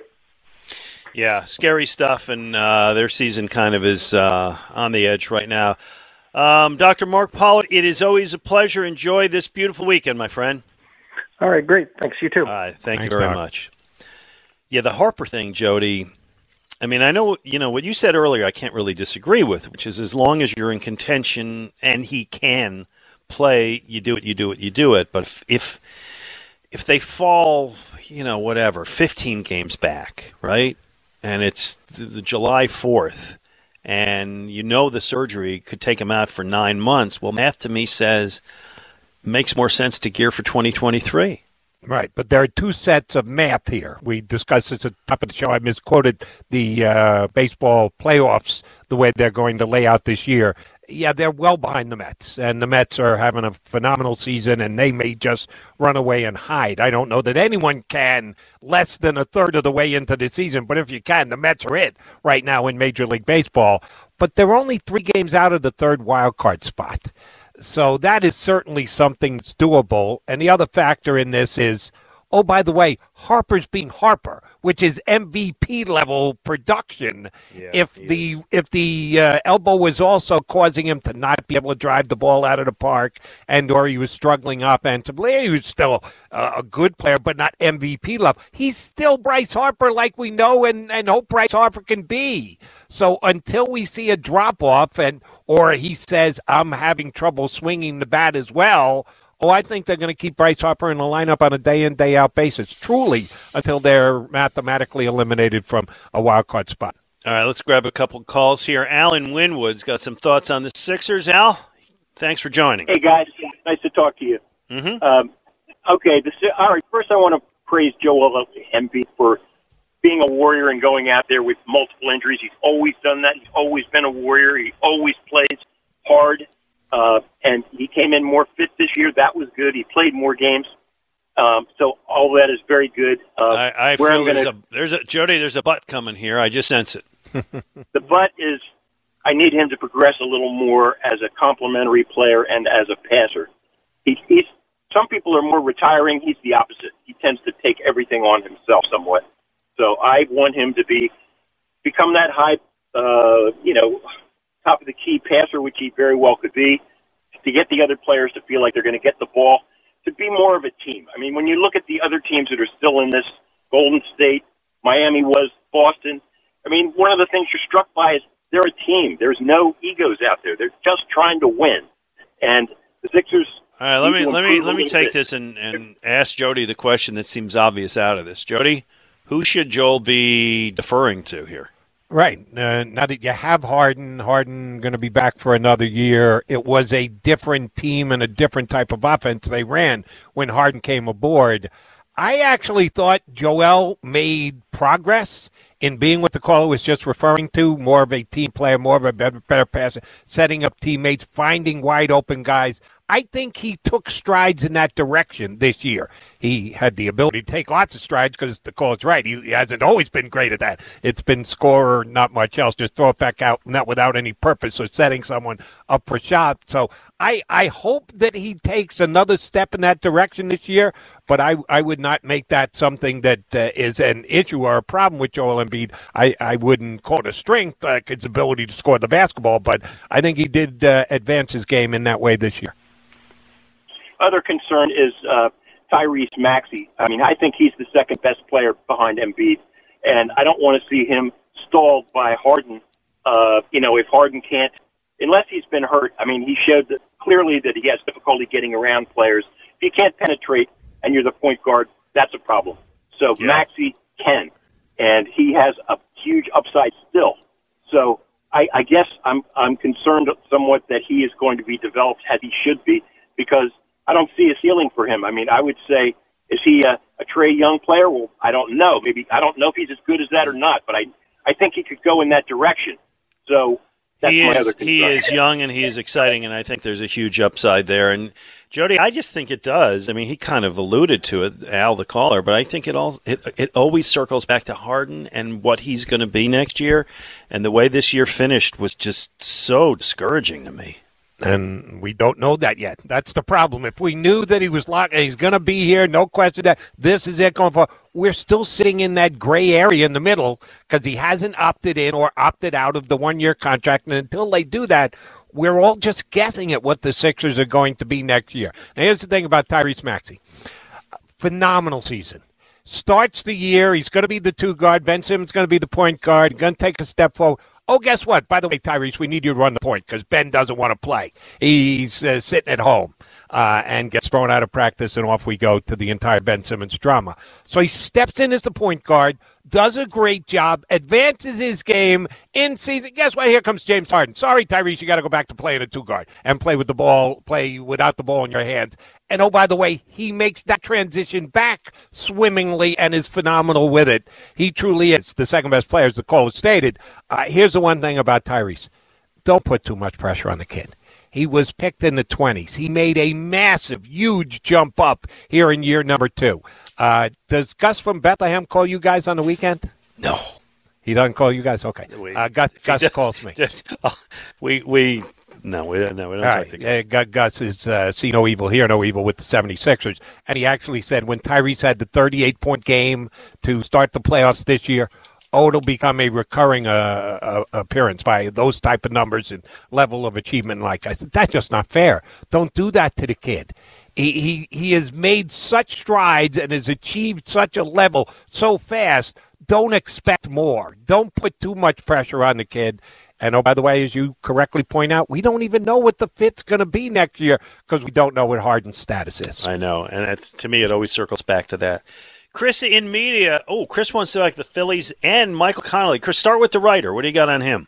Yeah, scary stuff, and uh, their season kind of is uh, on the edge right now. Um, Dr. Mark Pollard, it is always a pleasure. Enjoy this beautiful weekend, my friend. All right, great. Thanks. You too. All right, thank Thanks, you very Doc. much. Yeah, the Harper thing, Jody. I mean, I know you know what you said earlier. I can't really disagree with, which is as long as you're in contention and he can play, you do it, you do it, you do it. But if if, if they fall, you know, whatever, 15 games back, right, and it's the, July 4th, and you know the surgery could take him out for nine months. Well, math to me says makes more sense to gear for 2023. Right, but there are two sets of math here. We discussed this at the top of the show. I misquoted the uh, baseball playoffs, the way they're going to lay out this year. Yeah, they're well behind the Mets, and the Mets are having a phenomenal season, and they may just run away and hide. I don't know that anyone can less than a third of the way into the season, but if you can, the Mets are it right now in Major League Baseball. But they're only three games out of the third wild card spot. So that is certainly something that's doable. And the other factor in this is, oh, by the way, Harper's being Harper, which is MVP level production. if the if the uh, elbow was also causing him to not be able to drive the ball out of the park, and or he was struggling offensively, he was still uh, a good player, but not MVP level. He's still Bryce Harper, like we know and and hope Bryce Harper can be. So until we see a drop off, and or he says I'm having trouble swinging the bat as well. Oh, I think they're going to keep Bryce Harper in the lineup on a day in, day out basis, truly, until they're mathematically eliminated from a wild card spot. All right, let's grab a couple calls here. Alan Winwood's got some thoughts on the Sixers. Al, thanks for joining. Hey guys, nice to talk to you. Mm-hmm. Um, okay, the, Si- all right. First, I want to praise Joel Embiid for being a warrior and going out there with multiple injuries. He's always done that. He's always been a warrior. He always plays hard, uh, and he came in more fit this year. That was good. He played more games, um, so all that is very good. Uh, I, I where feel I'm gonna, there's a there's a Jody. There's a butt coming here. I just sense it. (laughs) the butt is I need him to progress a little more as a complementary player and as a passer. He, he's some people are more retiring. He's the opposite. He tends to take everything on himself somewhat. So I want him to be become that high, uh, you know, top of the key passer, which he very well could be. To get the other players to feel like they're going to get the ball, to be more of a team. I mean, when you look at the other teams that are still in this, Golden State, Miami was, Boston. I mean, one of the things you're struck by is they're a team. There's no egos out there. They're just trying to win. And the Sixers. All right, let me let me let me take this and, and ask Jody the question that seems obvious out of this. Jody, who should Joel be deferring to here? Right. Uh, now that you have Harden, Harden going to be back for another year. It was a different team and a different type of offense they ran when Harden came aboard. I actually thought Joel made progress in being what the caller was just referring to, more of a team player, more of a better, better passer, setting up teammates, finding wide open guys. I think he took strides in that direction this year. He had the ability to take lots of strides because the call's right. He, hasn't always been great at that. It's been score, not much else. Just throw it back out, not without any purpose or setting someone up for shot. So I, I hope that he takes another step in that direction this year, but I, I would not make that something that uh, is an issue or a problem with Joel Embiid. I, I wouldn't call it a strength, like his ability to score the basketball, but I think he did uh, advance his game in that way this year. Other concern is uh, Tyrese Maxey. I mean, I think he's the second best player behind Embiid, and I don't want to see him stalled by Harden Uh, you know, if Harden can't, unless he's been hurt, I mean, he showed that clearly that he has difficulty getting around players. If you can't penetrate and you're the point guard, that's a problem. So Yeah. Maxey can, and he has a huge upside still. So I, I guess I'm I'm concerned somewhat that he is going to be developed as he should be because I don't see a ceiling for him. I mean, I would say, is he a, a Trae Young player? Well, I don't know. Maybe I don't know if he's as good as that or not, but I I think he could go in that direction. So that's he my is he is young and he is exciting, and I think there's a huge upside there. And Jody, I just think it does. I mean, he kind of alluded to it, Al the caller, but I think it all it it always circles back to Harden and what he's going to be next year, and the way this year finished was just so discouraging to me. And we don't know that yet. That's the problem. If we knew that he was locked, he's going to be here, no question that this is it going for. We're still sitting in that gray area in the middle because he hasn't opted in or opted out of the one year contract. And until they do that, we're all just guessing at what the Sixers are going to be next year. Now, here's the thing about Tyrese Maxey phenomenal season. Starts the year, he's going to be the two guard. Ben Simmons going to be the point guard. Going to take a step forward. Oh, guess what? By the way, Tyrese, we need you to run the point because Ben doesn't want to play. He's uh, sitting at home uh, and gets thrown out of practice, and off we go to the entire Ben Simmons drama. So he steps in as the point guard, does a great job, advances his game in season. Guess what? Here comes James Harden. Sorry, Tyrese, you got to go back to playing a two guard and play with the ball, play without the ball in your hands. And oh, by the way, he makes that transition back swimmingly and is phenomenal with it. He truly is the second best player, as the caller stated. Uh, here's the one thing about Tyrese don't put too much pressure on the kid. He was picked in the 20s. He made a massive, huge jump up here in year number two. Uh, does Gus from Bethlehem call you guys on the weekend? No. He doesn't call you guys? Okay. Uh, Gus, (laughs) Gus calls me. we we no we don't no we don't All talk right. to Gus. Uh, Gus is uh, see no evil, hear no evil with the 76ers. And he actually said when Tyrese had the 38 point game to start the playoffs this year, oh, it'll become a recurring uh, uh, appearance by those type of numbers and level of achievement. Like I said, that's just not fair. Don't do that to the kid. He, he, he has made such strides and has achieved such a level so fast. Don't expect more. Don't put too much pressure on the kid. And oh, by the way, as you correctly point out, we don't even know what the fit's going to be next year because we don't know what Harden's status is. I know, and to me, it always circles back to that. Chris in Media. Oh, Chris wants to like the Phillies and Michael Connelly. Chris, start with the writer. What do you got on him?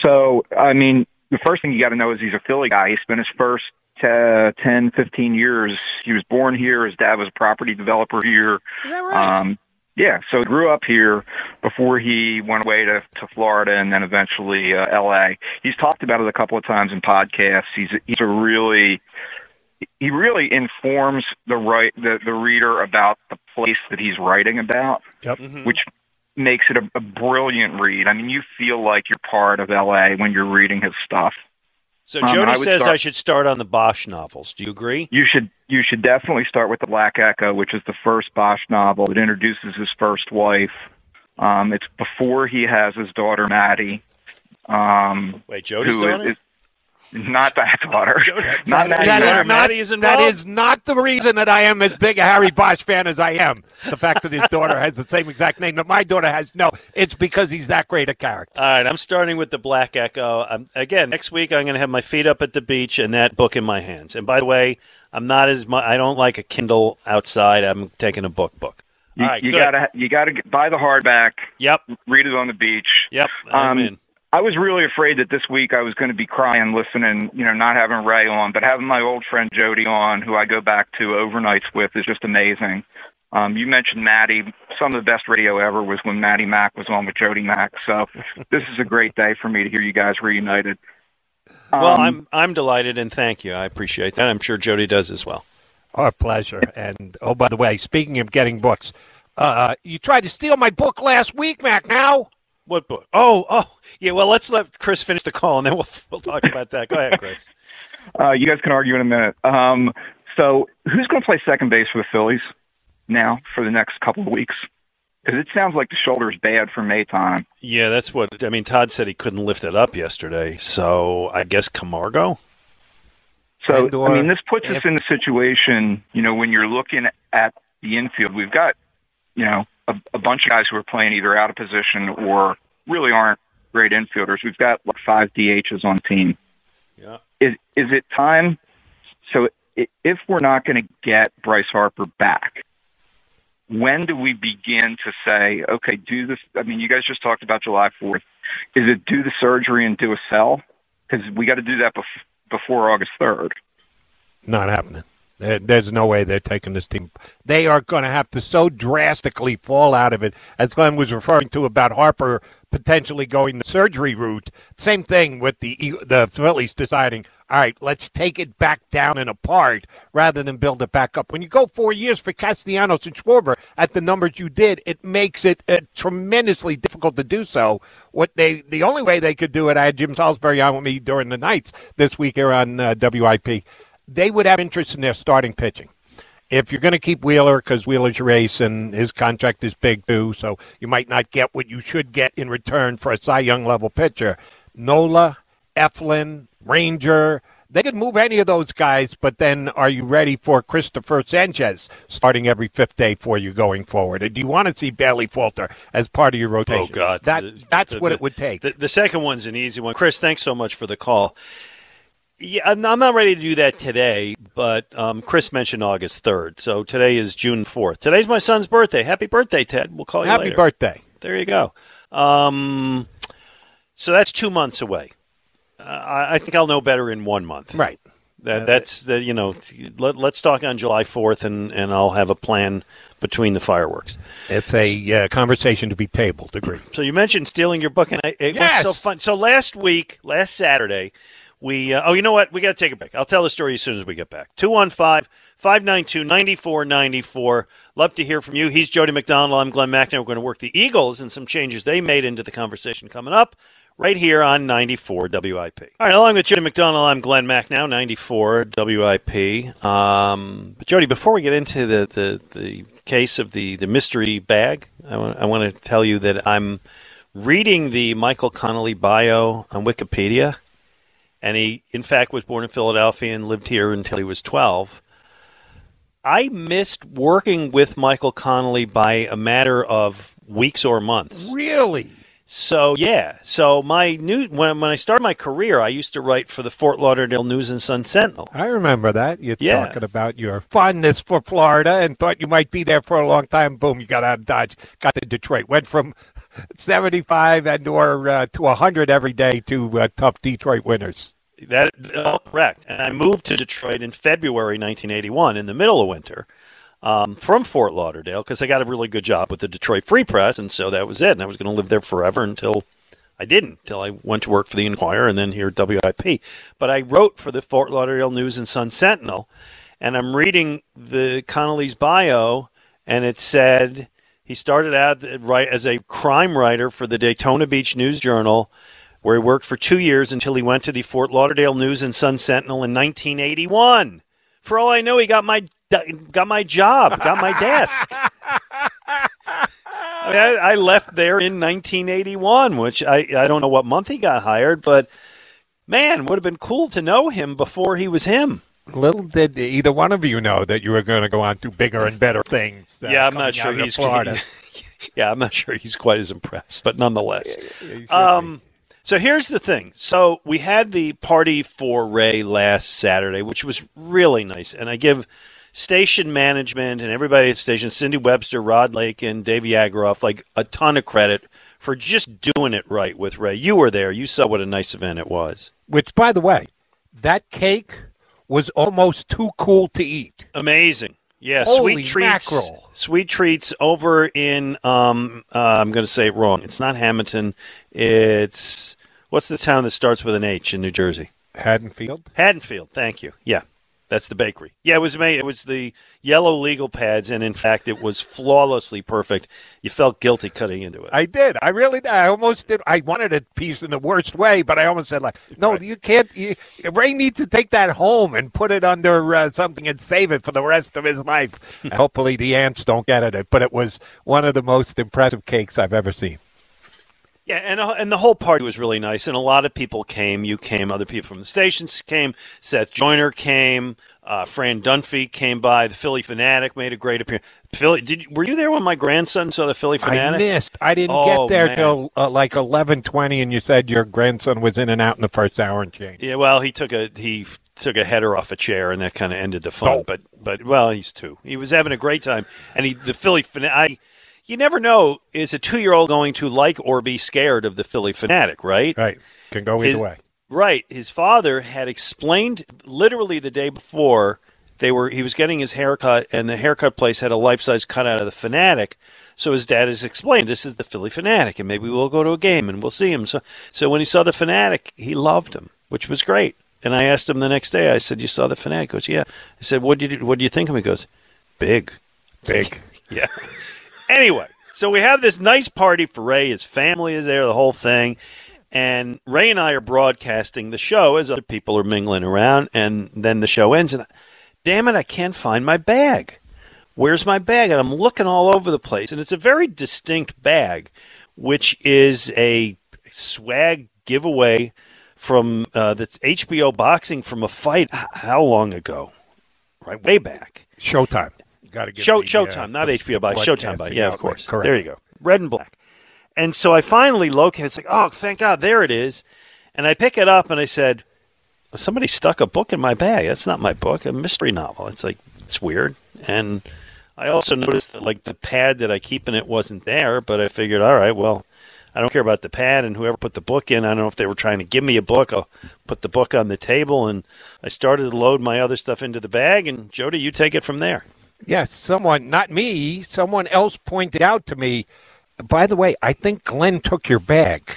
So, I mean, the first thing you got to know is he's a Philly guy. He spent his first uh, 10, 15 years. He was born here. His dad was a property developer here. Is that right? Um, yeah, so he grew up here before he went away to, to Florida and then eventually uh, L.A. He's talked about it a couple of times in podcasts. He's he's a really he really informs the right the, the reader about the place that he's writing about, Yep. which makes it a, a brilliant read. I mean, you feel like you're part of L.A. when you're reading his stuff. So Um, Jody I says start- I should start on the Bosch novels. Do you agree? You should you should definitely start with the Black Echo, which is the first Bosch novel. It introduces his first wife. Um, it's before he has his daughter Maddie. Um, Wait, Jody's who daughter? is- not that daughter. not That- that is not, Maddie is that not the reason that I am as big a Harry Bosch fan as I am. The fact that his daughter has the same exact name that my daughter has, no, it's because he's that great a character. All right, I'm starting with the Black Echo. Um, again, next week I'm going to have my feet up at the beach and that book in my hands. And by the way, I'm not as much. I don't like a Kindle outside. I'm taking a book book. You, All right, you good. gotta you gotta buy the hardback. Yep. Read it on the beach. Yep. I'm Um, in. I was really afraid that this week I was going to be crying listening, you know, not having Ray on, but having my old friend Jody on, who I go back to overnights with, is just amazing. Um, you mentioned Maddie. Some of the best radio ever was when Maddie Mack was on with Jody Mack. So (laughs) this is a great day for me to hear you guys reunited. well, Um, I'm I'm delighted and thank you. I appreciate that. I'm sure Jody does as well. Our pleasure. And oh, by the way, speaking of getting books, uh, you tried to steal my book last week, Mac. Now, What book? Oh, oh, yeah. Well, let's let Chris finish the call and then we'll we'll talk about that. Go ahead, Chris. (laughs) Uh, you guys can argue in a minute. Um, so who's going to play second base for the Phillies now for the next couple of weeks? Because it sounds like the shoulder's bad for May time. Yeah, that's what I mean. Todd said he couldn't lift it up yesterday, so I guess Camargo. So And or I mean, this puts us in the situation, you know, when you're looking at the infield, we've got, you know, a, a bunch of guys who are playing either out of position or really aren't great infielders. We've got like five DHs on team. Yeah. Is is it time? So if we're not going to get Bryce Harper back, when do we begin to say, okay, do this? I mean, you guys just talked about July 4th. Is it do the surgery and do a sell? Because we got to do that bef- before August 3rd. Not happening. There- There's no way they're taking this team. They are going to have to so drastically fall out of it, as Glenn was referring to about Harper potentially going the surgery route. Same thing with the the Phillies deciding, all right, let's take it back down and apart rather than build it back up. When you go four years for Castellanos and Schwarber at the numbers you did, it makes it uh, tremendously difficult to do so. What they the only way they could do it, I had Jim Salisbury on with me during the nights this week here on uh, WIP. They would have interest in their starting pitching if you're going to keep Wheeler because Wheeler's your ace and his contract is big too, so you might not get what you should get in return for a Cy Young level pitcher. Nola, Eflin, Ranger, they could move any of those guys, but then are you ready for Cristopher Sanchez starting every fifth day for you going forward? Or do you want to see Bailey Falter as part of your rotation? Oh God, that that's the- what the- it would take. The, the second one's an easy one. Chris, thanks so much for the call. Yeah, I'm not ready to do that today, but um, Chris mentioned August 3rd, so today is June 4th. Today's my son's birthday. Happy birthday, Ted. We'll call you Happy later. birthday. There you go. Um, so that's two months away. Uh, I, I think I'll know better in one month. Right. That, that's the you know. Let, let's talk on July 4th, and and I'll have a plan between the fireworks. It's a uh, conversation to be tabled. Agree. So you mentioned stealing your book, and I, it Yes! was so fun. So last week, last Saturday, we uh, oh, you know what? We got to take a break. I'll tell the story as soon as we get back. 215 592 9494. Love to hear from you. He's Jody McDonald. I'm Glenn Macnow. We're going to work the Eagles and some changes they made into the conversation coming up right here on 94 WIP. All right, along with Jody McDonald, I'm Glenn Macnow, 94 WIP. Um, but Jody, before we get into the, the, the case of the, the mystery bag, I want, I want to tell you that I'm reading the Michael Connelly bio on Wikipedia. And he, in fact, was born in Philadelphia and lived here until he was 12. I missed working with Michael Connelly by a matter of weeks or months. Really? So yeah, so my new when when I started my career, I used to write for the Fort Lauderdale News and Sun Sentinel. I remember that. You're Yeah. talking about your fondness for Florida and thought you might be there for a long time. Boom, you got out of Dodge, got to Detroit. Went from 75 and or uh, to 100 every day to uh, tough Detroit winners. That all correct. And I moved to Detroit in February 1981, in the middle of winter, um, from Fort Lauderdale because I got a really good job with the Detroit Free Press, and so that was it. And I was going to live there forever until I didn't, until I went to work for the Inquirer and then here at WIP. But I wrote for the Fort Lauderdale News and Sun Sentinel, and I'm reading the Connelly's bio, and it said he started out right as a crime writer for the Daytona Beach News Journal where he worked for two years until he went to the Fort Lauderdale News and Sun Sentinel in 1981. For all I know, he got my got my job, got my desk. I, (laughs) mean, I, I left there in 1981, which I I don't know what month he got hired, but man, would have been cool to know him before he was him. Little did either one of you know that you were going to go on to bigger and better things. uh, yeah, I'm not sure he's Florida. (laughs) yeah, I'm not sure he's quite as impressed, but nonetheless. Um, so here's the thing. So we had the party for Ray last Saturday, which was really nice, and I give station management and everybody at the station, Cindy Webster, Rod Lake, and Dave Yagroff, like a ton of credit for just doing it right with Ray. You were there. You saw what a nice event it was. Which, by the way, that cake was almost too cool to eat. Amazing. Yeah, Holy sweet treats. mackerel. Sweet treats over in um uh, I'm going to say it wrong. It's not Hamilton. It's what's the town that starts with an H in New Jersey? Haddonfield. Haddonfield. Thank you. Yeah. That's the bakery. Yeah, it was amazing. It was the yellow legal pads, and in fact, it was flawlessly perfect. You felt guilty cutting into it. I did. I really did. I almost did. I wanted a piece in the worst way, but I almost said like, "No, you can't." You, Ray needs to take that home and put it under uh, something and save it for the rest of his life. (laughs) Hopefully, the ants don't get at it. But it was one of the most impressive cakes I've ever seen. Yeah, and uh, and the whole party was really nice, and a lot of people came. You came, other people from the stations came. Seth Joyner came. Uh, Fran Dunphy came by. The Philly Phanatic made a great appearance. Philly, did were you there when my grandson saw the Philly Phanatic? I missed. I didn't Oh, get there man. till uh, like eleven twenty, and you said your grandson was in and out in the first hour and change. Yeah, well, he took a he took a header off a chair, and that kind of ended the fun. Oh. But but well, he's two. He was having a great time, and he the Philly Phanatic. You never know is a two year old going to like or be scared of the Philly Phanatic, right? Right, can go either His- way. Right. His father had explained literally the day before they were he was getting his haircut and the haircut place had a life size cutout of the fanatic. So his dad has explained this is the Philly Phanatic and maybe we'll go to a game and we'll see him. So so when he saw the fanatic, he loved him, which was great. And I asked him the next day, I said, You saw the fanatic? He goes, Yeah. I said, What did you what do you think of him? He goes, Big. Big. (laughs) yeah. Anyway, so we have this nice party for Ray. His family is there, the whole thing. And Ray and I are broadcasting the show as other people are mingling around. And then the show ends. And damn it, I can't find my bag. Where's my bag? And I'm looking all over the place. And it's a very distinct bag, which is a swag giveaway from uh, HBO boxing from a fight. How long ago? Right, way back. Showtime. Got to give Show, the, Showtime, uh, not HBO by Showtime by yeah, of course. Correct. There you go, red and black. And so I finally locate. It's like, oh, thank God, there it is. And I pick it up and I said, somebody stuck a book in my bag. That's not my book, a mystery novel. It's like it's weird. And I also noticed that like the pad that I keep in it wasn't there, but I figured, all right, well, I don't care about the pad and whoever put the book in. I don't know if they were trying to give me a book. I'll put the book on the table and I started to load my other stuff into the bag. And Jody, you take it from there. Yes, someone, not me, someone else pointed out to me, by the way, I think Glenn took your bag.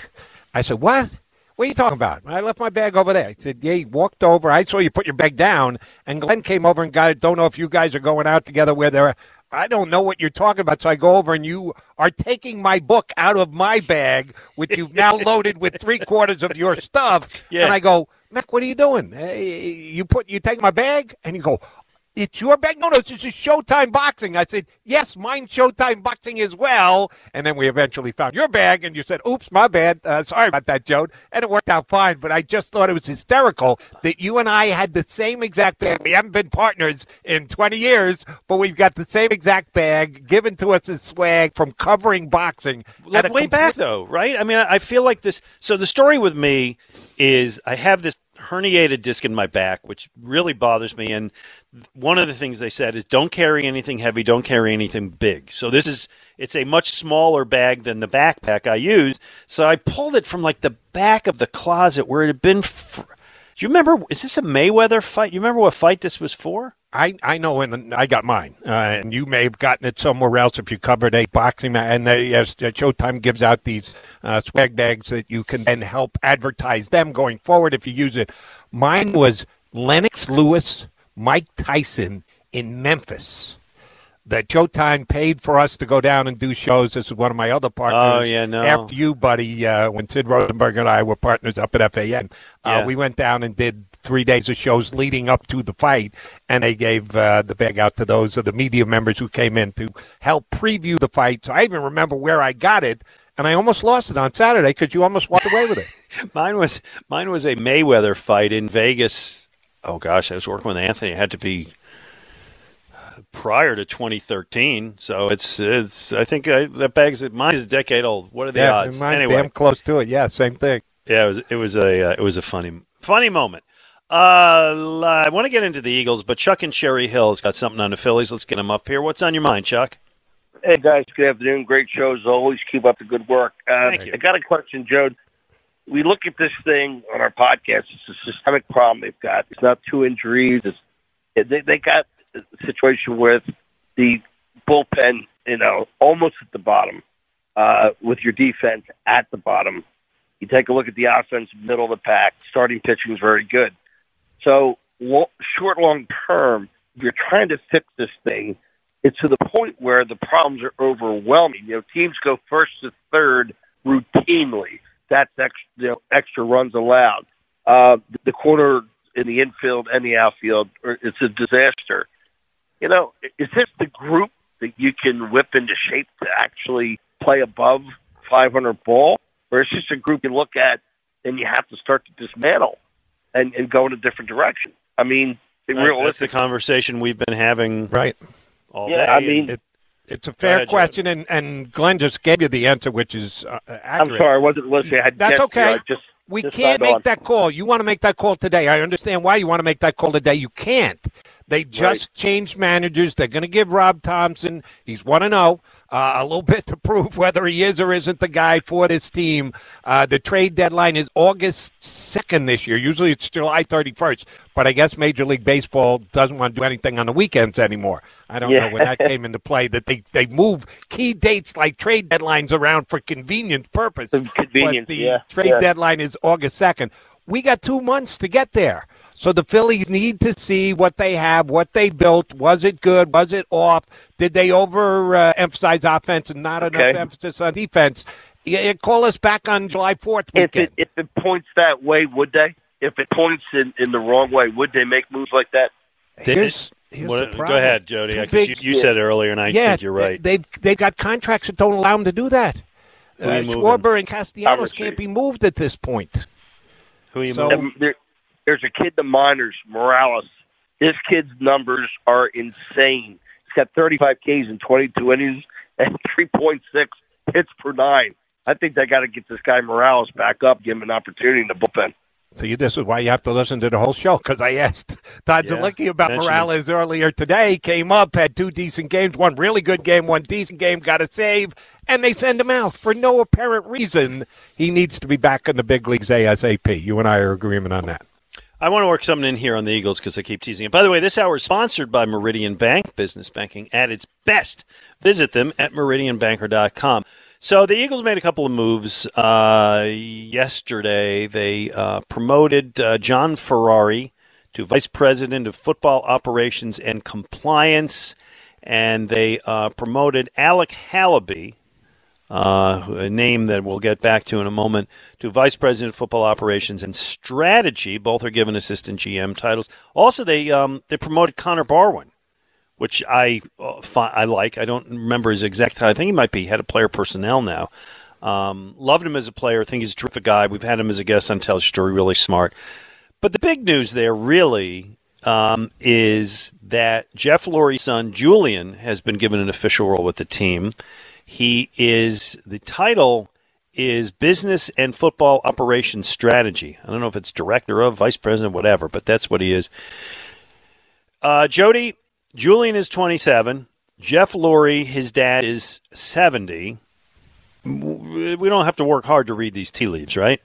I said, What? What are you talking about? I left my bag over there. He said, Yeah, he walked over. I saw you put your bag down, and Glenn came over and got it. Don't know if you guys are going out together where they're. I don't know what you're talking about. So I go over, and you are taking my book out of my bag, which you've now (laughs) loaded with three quarters of your stuff. Yeah. And I go, Mac, what are you doing? Uh, you put you take my bag, and you go, it's your bag? No, no, this is Showtime Boxing. I said, yes, mine Showtime Boxing as well. And then we eventually found your bag, and you said, oops, my bad. Uh, sorry about that, Joe. And it worked out fine, but I just thought it was hysterical that you and I had the same exact bag. We haven't been partners in 20 years, but we've got the same exact bag given to us as swag from covering boxing. Like way back though, right? I mean, I feel like this. So the story with me is I have this herniated disc in my back, which really bothers me. And one of the things they said is don't carry anything heavy, don't carry anything big. So this is it's a much smaller bag than the backpack I use. So I pulled it from like the back of the closet where it had been. For, do you remember? Is this a Mayweather fight? You remember what fight this was for? I, I know, and I got mine, uh, and you may have gotten it somewhere else if you covered a boxing match. And they, yes, Showtime gives out these uh, swag bags that you can then help advertise them going forward if you use it. Mine was Lennox Lewis, Mike Tyson in Memphis. That Showtime paid for us to go down and do shows. This is one of my other partners. Oh, yeah, no. After you, buddy, uh, when Sid Rosenberg and I were partners up at FAN, uh, Yeah. we went down and did three days of shows leading up to the fight, and they gave uh, the bag out to those of the media members who came in to help preview the fight. So I even remember where I got it, and I almost lost it on Saturday because you almost walked away with it. (laughs) Mine was mine was a Mayweather fight in Vegas. Oh gosh, I was working with Anthony. It had to be prior to 2013. So it's it's. I think I, that bag's mine is a decade old. What are the yeah, odds? mine anyway, damn close to it. Yeah, same thing. yeah, it was it was a uh, it was a funny funny moment. Uh, I want to get into the Eagles, but Chuck and Cherry Hill's got something on the Phillies. Let's get them up here. What's on your mind, Chuck? Hey guys, good afternoon. Great show as always. Keep up the good work. Uh, Thank you. I got a question, Joe. We look at this thing on our podcast. It's a systemic problem they've got. It's not two injuries. It's they they got a situation with the bullpen, you know, almost at the bottom, uh, with your defense at the bottom. You take a look at the offense, middle of the pack. Starting pitching is very good. So lo- short, long term, you're trying to fix this thing, it's to the point where the problems are overwhelming. You know, teams go first to third routinely. That's extra, you know, extra runs allowed. Uh, the corner in the infield and the outfield, it's a disaster. You know, is this the group that you can whip into shape to actually play above 500 ball, or is this a group you look at and you have to start to dismantle and, and go in a different direction? I mean, think Right, that's the conversation we've been having right all Yeah, day. I mean- It, it's a fair ahead, question, and, and Glenn just gave you the answer, which is uh, I'm sorry, I wasn't listening. I had That's guests here. okay. I just We just can't make on. that call. You want to make that call today. I understand why you want to make that call today. You can't. They just changed managers. They're going to give Rob Thompson, he's 1 0, uh, a little (laughs) bit to prove whether he is or isn't the guy for this team. Uh, the trade deadline is August 2nd this year. Usually it's July 31st, but I guess Major League Baseball doesn't want to do anything on the weekends anymore. I don't Yeah. know when that came into play that they, they move key dates like trade deadlines around for convenience purpose. Convenience, but the yeah, trade yeah. deadline is August 2nd. We got two months to get there. So the Phillies need to see what they have, what they built. Was it good? Was it off? Did they overemphasize uh, offense and not enough emphasis on defense? Yeah, call us back on July 4th If weekend. it if it points that way, would they? If it points in, in the wrong way, would they make moves like that? Here's, here's What- the go ahead, Jody. Too I- big- you, you said earlier, and I yeah, think you're right. They, they've, they got contracts that don't allow them to do that. Who Uh. Schwarber and Castellanos can't be moved at this point. Who are you So- moving? There, there's a kid in the minors, Morales. This kid's numbers are insane. He's got 35 Ks in 22 innings and (laughs) 3.6 hits per nine. I think they got to get this guy Morales back up, give him an opportunity in the bullpen. See, this is why you have to listen to the whole show because I asked (laughs) Todd Yeah, Zolecki about mention Morales earlier today. Came up, had two decent games, one really good game, one decent game, got a save, and they send him out for no apparent reason. He needs to be back in the big leagues ASAP. You and I are agreement on that. I want to work something in here on the Eagles because I keep teasing it. By the way, this hour is sponsored by Meridian Bank, business banking at its best. Visit them at meridianbanker.com. So the Eagles made a couple of moves uh, yesterday. They uh, promoted uh, John Ferrari to vice president of football operations and compliance, and they uh, promoted Alec Halaby, uh, a name that we'll get back to in a moment, to Vice President of Football Operations and Strategy. Both are given assistant GM titles. Also, they um, they promoted Connor Barwin, which I uh, fi- I like. I don't remember his exact title. I think he might be head of player personnel now. Um, loved him as a player. I think he's a terrific guy. We've had him as a guest on Tell Your Story. Really smart. But the big news there really um, is that Jeff Lurie's son Julian has been given an official role with the team. He is the title is business and football operations strategy. I don't know if it's director of, vice president, whatever, but that's what he is. Uh, Jody, Julian is 27. Jeff Lurie, his dad is 70. We don't have to work hard to read these tea leaves, right?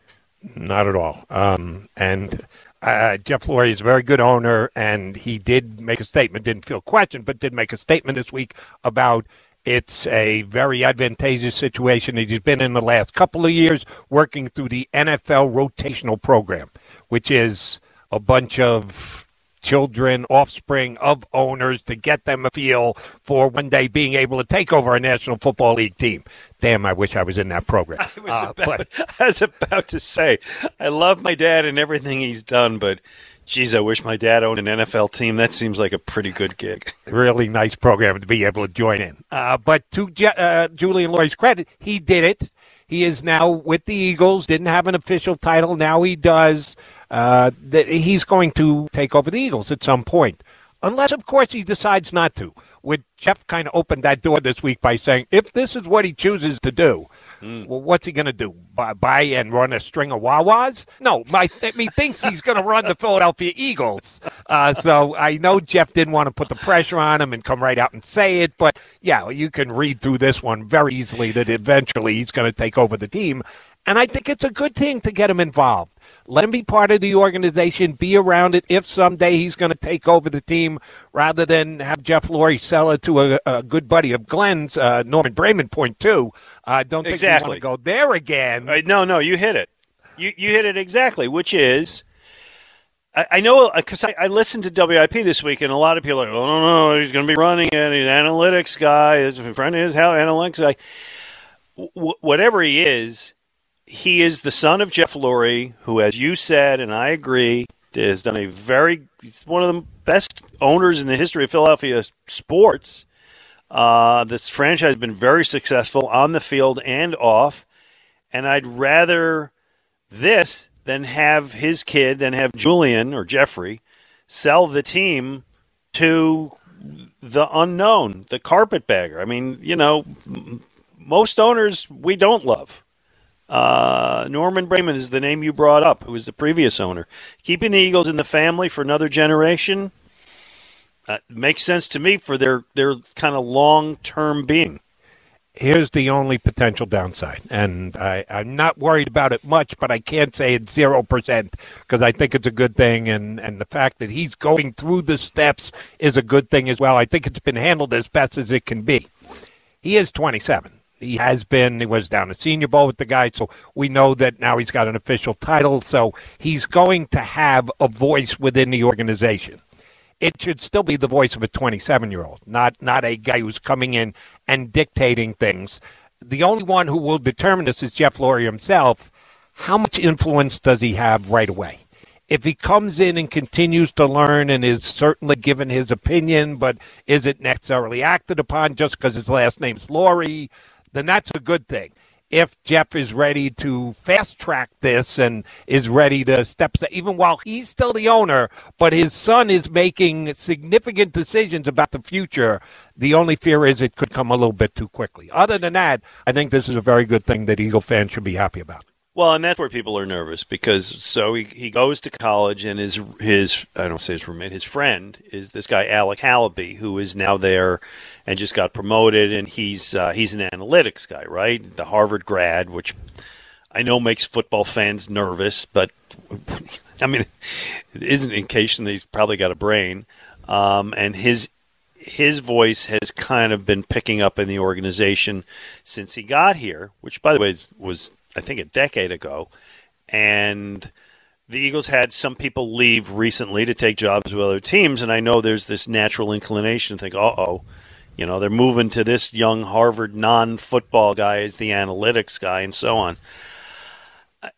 Not at all. Um, and uh, Jeff Lurie is a very good owner, and he did make a statement, didn't feel questioned, but did make a statement this week about it's a very advantageous situation that he's been in the last couple of years working through the NFL rotational program, which is a bunch of children, offspring of owners to get them a feel for one day being able to take over a National Football League team. Damn, I wish I was in that program. (laughs) I was, Uh, about, but- (laughs) I was about to say, I love my dad and everything he's done, but geez, I wish my dad owned an NFL team. That seems like a pretty good gig. (laughs) really nice program to be able to join in. Uh, but to Je- uh, Julian Lurie's credit, he did it. He is now with the Eagles. Didn't have an official title. Now he does. Uh, th- he's going to take over the Eagles at some point, unless, of course, he decides not to. Which Jeff kind of opened that door this week by saying, if this is what he chooses to do, well, what's he going to do? Buy, buy and run a string of Wawas? No, my mean, thinks he's going to run the Philadelphia Eagles. Uh, so I know Jeff didn't want to put the pressure on him and come right out and say it, but yeah, you can read through this one very easily that eventually he's going to take over the team. And I think it's a good thing to get him involved. Let him be part of the organization, be around it if someday he's going to take over the team rather than have Jeff Lurie sell it to a, a good buddy of Glenn's, uh, Norman Braman, point two. I uh, don't think Exactly. we want to go there again. Uh, no, no, you hit it. You you hit it exactly, which is. I I know because I, I listened to WIP this week, and a lot of people are like, "Oh no, no, he's going to be running it. He's an analytics guy. His friend is how analytics guy. W- whatever he is, he is the son of Jeff Lurie, who, as you said, and I agree, has done a very. One of the best owners in the history of Philadelphia sports. Uh, this franchise has been very successful on the field and off, and I'd rather this than have his kid than have Julian or Jeffrey sell the team to the unknown, the carpetbagger. I mean, you know, most owners we don't love. Uh, Norman Braman is the name you brought up, who was the previous owner. Keeping the Eagles in the family for another generation uh, makes sense to me for their, their kind of long term being. Here's the only potential downside, and I, I'm not worried about it much, but I can't say it's zero percent because I think it's a good thing, and and the fact that he's going through the steps is a good thing as well. I think it's been handled as best as it can be. He is 27. He has been. He was down a Senior Bowl with the guy, so we know that now he's got an official title. So he's going to have a voice within the organization it should still be the voice of a 27 year old, not not a guy who's coming in and dictating things. The only one who will determine this is Jeff Lurie himself. How much influence does he have right away? If he comes in and continues to learn and is certainly given his opinion, but is it necessarily acted upon just because his last name's Lurie, then that's a good thing if Jeff is ready to fast track this and is ready to step, even while he's still the owner, but his son is making significant decisions about the future. The only fear is it could come a little bit too quickly. Other than that, I think this is a very good thing that Eagle fans should be happy about. Well, and that's where people are nervous because so he, he goes to college and his his I don't say his roommate, his friend is this guy Alec Halaby who is now there and just got promoted and he's uh, he's an analytics guy, right? The Harvard grad, which I know makes football fans nervous, but (laughs) I mean, it isn't in case that he's probably got a brain. Um, and his his voice has kind of been picking up in the organization since he got here, which by the way was I think a decade ago, and the Eagles had some people leave recently to take jobs with other teams, and I know there's this natural inclination to think, "Uh oh." You know, they're moving to this young Harvard non football guy as the analytics guy and so on.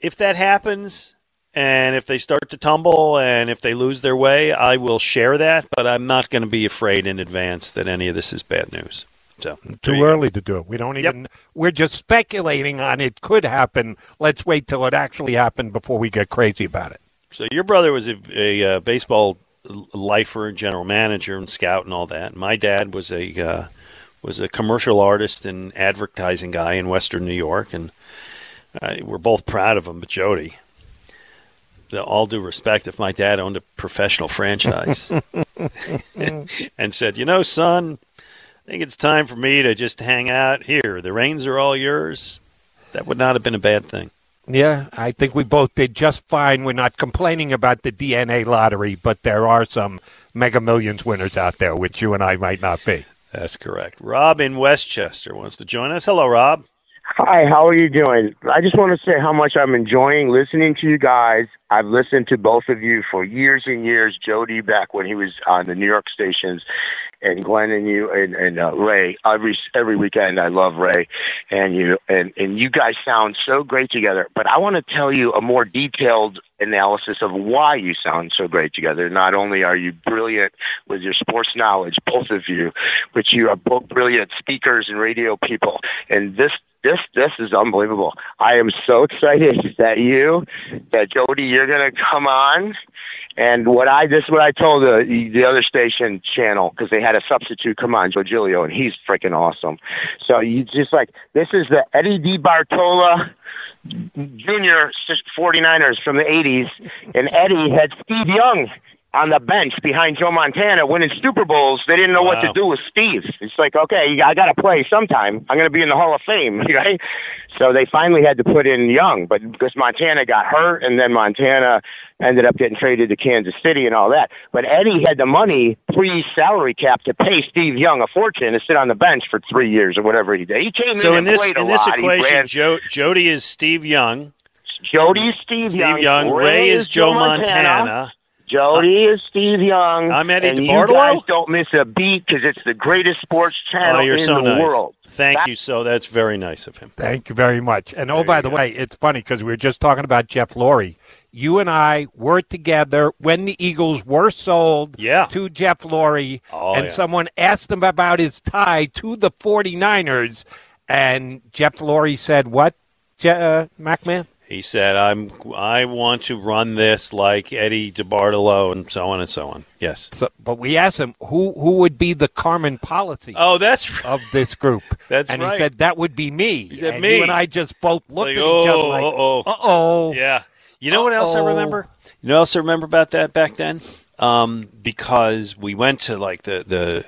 If that happens, and if they start to tumble and if they lose their way, I will share that, but I'm not going to be afraid in advance that any of this is bad news. So too early to do it. We don't even. Yep. We're just speculating on it could happen. Let's wait till it actually happened before we get crazy about it. So your brother was a, a, a uh, baseball lifer, general manager, and scout, and all that. My dad was a uh, was a commercial artist and advertising guy in Western New York, and uh, we're both proud of him. But Jody, the, all due respect, if my dad owned a professional franchise (laughs) (laughs) and said, "You know, son." I think it's time for me to just hang out here. The reins are all yours. That would not have been a bad thing. Yeah, I think we both did just fine. We're not complaining about the DNA lottery, but there are some Mega Millions winners out there, which you and I might not be. That's correct. Rob in Westchester wants to join us. Hello, Rob. Hi, how are you doing? I just want to say how much I'm enjoying listening to you guys. I've listened to both of you for years and years. Jody back when he was on the New York stations, and Glenn and you and, and uh, Ray every every weekend. I love Ray and you and and you guys sound so great together. But I want to tell you a more detailed analysis of why you sound so great together. Not only are you brilliant with your sports knowledge, both of you, but you are both brilliant speakers and radio people. And this this this is unbelievable. I am so (laughs) excited that you, that Jody, you're gonna come on and what I this is what I told the the other station channel because they had a substitute come on, Joe Giglio, and he's freaking awesome. So you just like this is the Eddie DeBartolo Junior 49ers from the 80s, and Eddie had Steve Young on the bench behind Joe Montana winning Super Bowls. They didn't know wow. what to do with Steve. It's like, okay, I got to play sometime. I'm going to be in the Hall of Fame, (laughs) right? So they finally had to put in Young, but because Montana got hurt, and then Montana ended up getting traded to Kansas City and all that. But Eddie had the money pre salary cap to pay Steve Young a fortune to sit on the bench for three years or whatever he did. He came so in, in this in this lot. equation, Joe, Jody is Steve Young. Jody is Steve, Steve Young. Young. Ray, Ray is Joe Montana. Montana. Jody is Steve Young. I'm Eddie and DeBartolo. you guys don't miss a beat because it's the greatest sports oh, channel oh, in so the nice. world. Thank you so. That's very nice of him. Thank you very much. And oh, by the way, it's funny because we were just talking about Jeff Lurie. You and I were together when the Eagles were sold yeah. to Jeff Lurie, oh, and yeah. someone asked him about his tie to the 49ers, and Jeff Lurie said, What, Je- uh, MacMan? He said, "I'm I want to run this like Eddie DeBartolo and so on and so on." Yes. So, but we asked him who who would be the Carmen Policy. Oh, that's (laughs) of this group. (laughs) That's and right. he said that would be me. He said and me. You and I just both looked Like, at each other oh, like, uh-oh. uh oh. Yeah. You know what else I remember? You know what else I remember about that back then? Um, because we went to like the the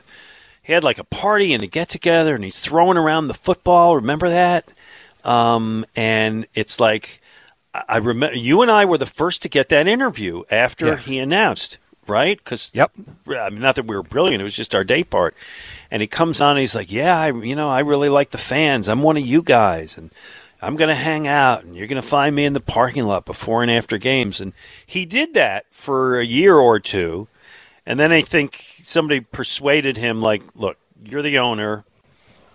he had like a party and a get together and he's throwing around the football. Remember that? Um, and it's like I remember you and I were the first to get that interview after Yeah. he announced, right? Because Yep. I mean, not that we were brilliant; it was just our day part. And he comes on, and he's like, "Yeah, I, you know, I really like the fans. I'm one of you guys, and I'm going to hang out, and you're going to find me in the parking lot before and after games." And he did that for a year or two, and then I think somebody persuaded him, like, "Look, you're the owner.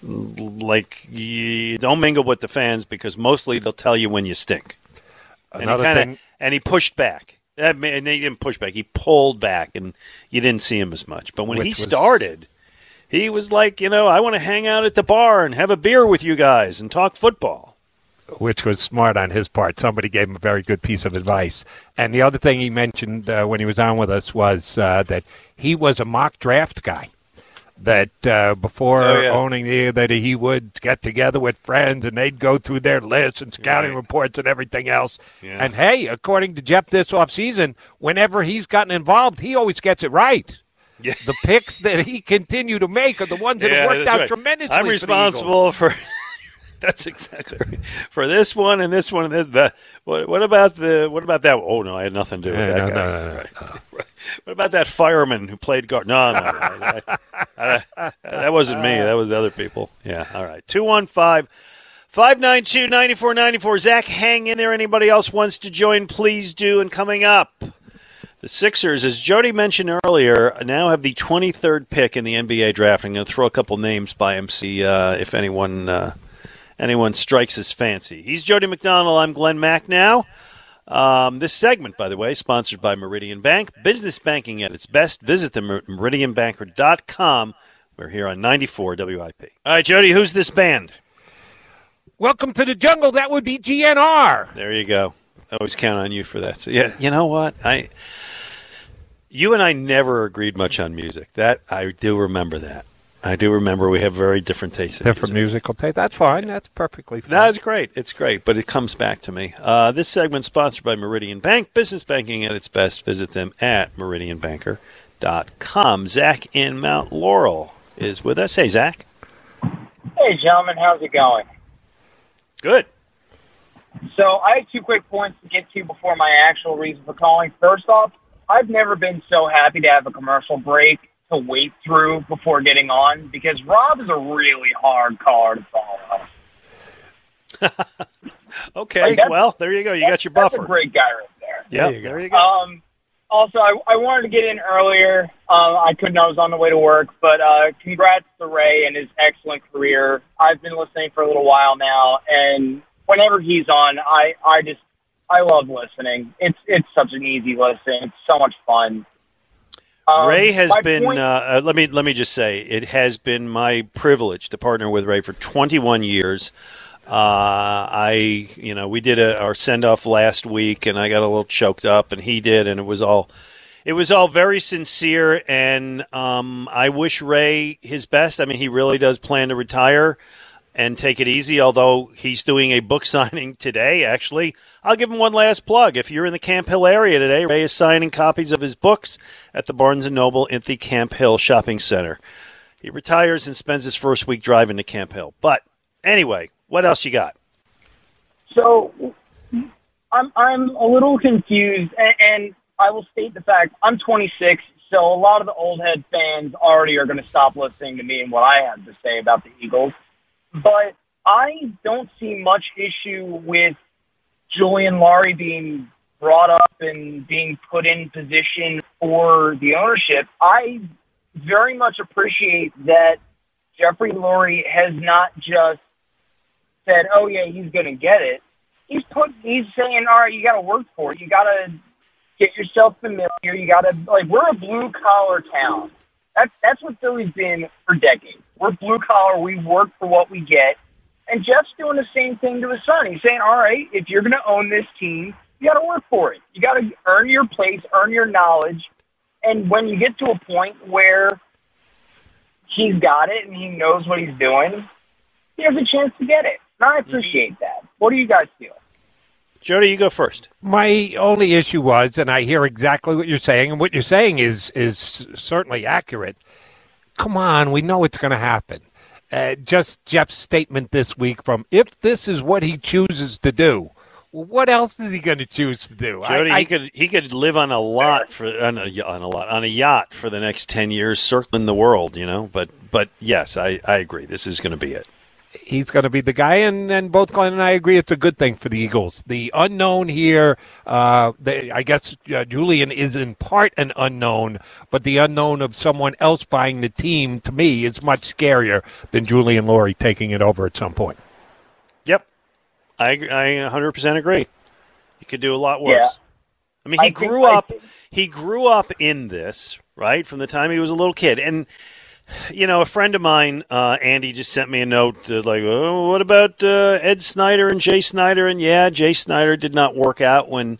Like, you don't mingle with the fans because mostly they'll tell you when you stink." And he kinda- thing- and he pushed back. Mean, and he didn't push back. He pulled back, and you didn't see him as much. But when he was- started, he was like, you know, I want to hang out at the bar and have a beer with you guys and talk football. which was smart on his part. Somebody gave him a very good piece of advice. And the other thing he mentioned uh, when he was on with us was uh, that he was a mock draft guy. That uh, before Oh, yeah. owning the that he would get together with friends and they'd go through their lists and scouting Right. reports and everything else. Yeah. And hey, according to Jeff this offseason, whenever he's gotten involved, he always gets it right. Yeah. The picks that he continued to make are the ones that Yeah, have worked out right. tremendously. I'm responsible for. (laughs) that's exactly right. for this one and this one and this. That. What, what about the? What about that? Oh no, I had nothing to do with Yeah, that no, guy. no, no, (laughs) Right. What about that fireman who played guard? No, no, no, I- I- I- that wasn't me. That was other people. Yeah. All right. Two one five. 592 9494. Zach, hang in there. Anybody else wants to join, please do. And coming up, the Sixers, as Jody mentioned earlier, now have the 23rd pick in the NBA draft. I'm going to throw a couple names by him, see uh, if anyone uh, anyone strikes his fancy. He's Jody McDonald. I'm Glenn Macnow. Um, this segment, by the way, sponsored by Meridian Bank. Business banking at its best. Visit the meridianbanker.com. We're here on 94 WIP. All right, Jody, who's this band? Welcome to the jungle. That would be GNR. There you go. I always count on you for that. So, yeah, you know what? I, you and I never agreed much on music. That I do remember that. I do remember we have very different tastes. Different musical taste. That's fine. That's perfectly fine. No, great. It's great, but it comes back to me. Uh, this segment sponsored by Meridian Bank. Business banking at its best. Visit them at meridianbanker.com. Zach in Mount Laurel is with us. Hey, Zach. Hey, gentlemen, how's it going? Good. So I have two quick points to get to before my actual reason for calling. First off, I've never been so happy to have a commercial break to wait through before getting on because Rob is a really hard car to follow. (laughs) Okay, Like, well, there you go. You got your That's buffer. a great guy right there. Yeah, There you go. there you go. Um, also, I, I wanted to get in earlier. Uh, I couldn't. I was on the way to work. But uh, congrats to Ray and his excellent career. I've been listening for a little while now, and whenever he's on, I, I just I love listening. It's it's such an easy listen. It's so much fun. Um, Ray has been. point- uh, uh, let me let me just say, it has been my privilege to partner with Ray for 21 years. Uh, I, you know, we did a, our send off last week, and I got a little choked up, and he did, and it was all, it was all very sincere, and um, I wish Ray his best. I mean, he really does plan to retire and take it easy. Although he's doing a book (laughs) signing today, actually, I'll give him one last plug. If you're in the Camp Hill area today, Ray is signing copies of his books at the Barnes and Noble in the Camp Hill Shopping Center. He retires and spends his first week driving to Camp Hill. But anyway, what else you got? So I'm I'm a little confused, and, and I will state the fact I'm 26. So a lot of the old head fans already are going to stop listening to me and what I have to say about the Eagles. But I don't see much issue with Julian Lurie being brought up and being put in position for the ownership. I very much appreciate that Jeffrey Lurie has not just said, "Oh yeah, he's going to get it." He's put. He's saying, "All right, you got to work for it. You got to get yourself familiar. You got to like we're a blue collar town. That's that's what Philly's been for decades. We're blue collar. We work for what we get, And Jeff's doing the same thing to his son. He's saying, all right, if you're going to own this team, you got to work for it. You got to earn your place, earn your knowledge. And when you get to a point where he's got it and he knows what he's doing, he has a chance to get it. And I mm-hmm. appreciate that. What do you guys feel? Jody, you go first. My only issue was, and I hear exactly what you're saying, and what you're saying is is certainly accurate. Come on, we know it's going to happen. Uh, just Jeff's statement this week from if this is what he chooses to do, what else is he going to choose to do? Jody, I, he could he could live on a lot for on a, on a lot on a yacht for the next ten years, circling the world. You know, but but yes, I, I agree. This is going to be it. He's going to be the guy, and, and both Glenn and I agree it's a good thing for the Eagles. The unknown here, uh, they, I guess uh, Julian is in part an unknown, but the unknown of someone else buying the team to me is much scarier than Julian Lurie taking it over at some point. Yep, I I 100% agree. He could do a lot worse. Yeah. I mean, he I grew I up. He grew up in this right from the time he was a little kid, and you know, a friend of mine, uh, Andy, just sent me a note uh, like, "Oh, what about uh, Ed Snider and Jay Snider?" And yeah, Jay Snider did not work out when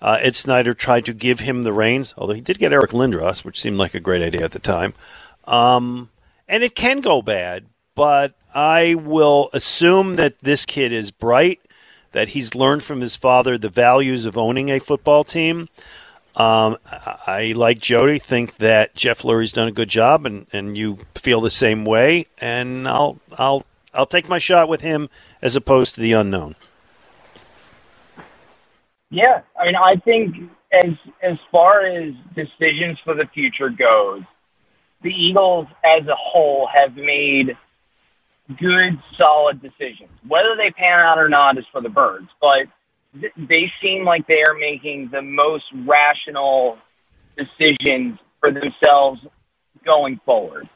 uh, Ed Snider tried to give him the reins, although he did get Eric Lindros, which seemed like a great idea at the time. Um, and it can go bad, but I will assume that this kid is bright, that he's learned from his father the values of owning a football team. Um, I, like Jody, think that Jeff Lurie's done a good job, and, and you feel the same way. And I'll I'll I'll take my shot with him as opposed to the unknown. Yeah, I mean, I think as as far as decisions for the future goes, the Eagles as a whole have made good, solid decisions. Whether they pan out or not is for the birds, but th- they seem like they are making the most rational decisions for themselves going forward.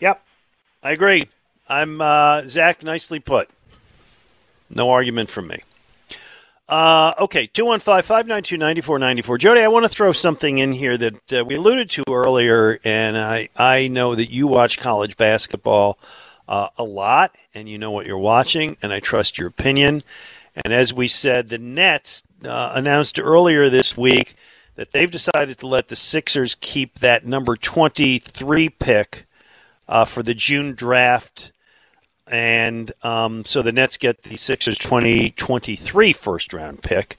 Yep, I agree. I'm uh, Zach. Nicely put. No argument from me. Uh, okay, 215 592 9494. Jody, I want to throw something in here that uh, we alluded to earlier, and I, I know that you watch college basketball uh, a lot, and you know what you're watching, and I trust your opinion. And as we said, the Nets uh, announced earlier this week that they've decided to let the Sixers keep that number 23 pick uh, for the June draft and um, so the Nets get the Sixers 2023 first round pick.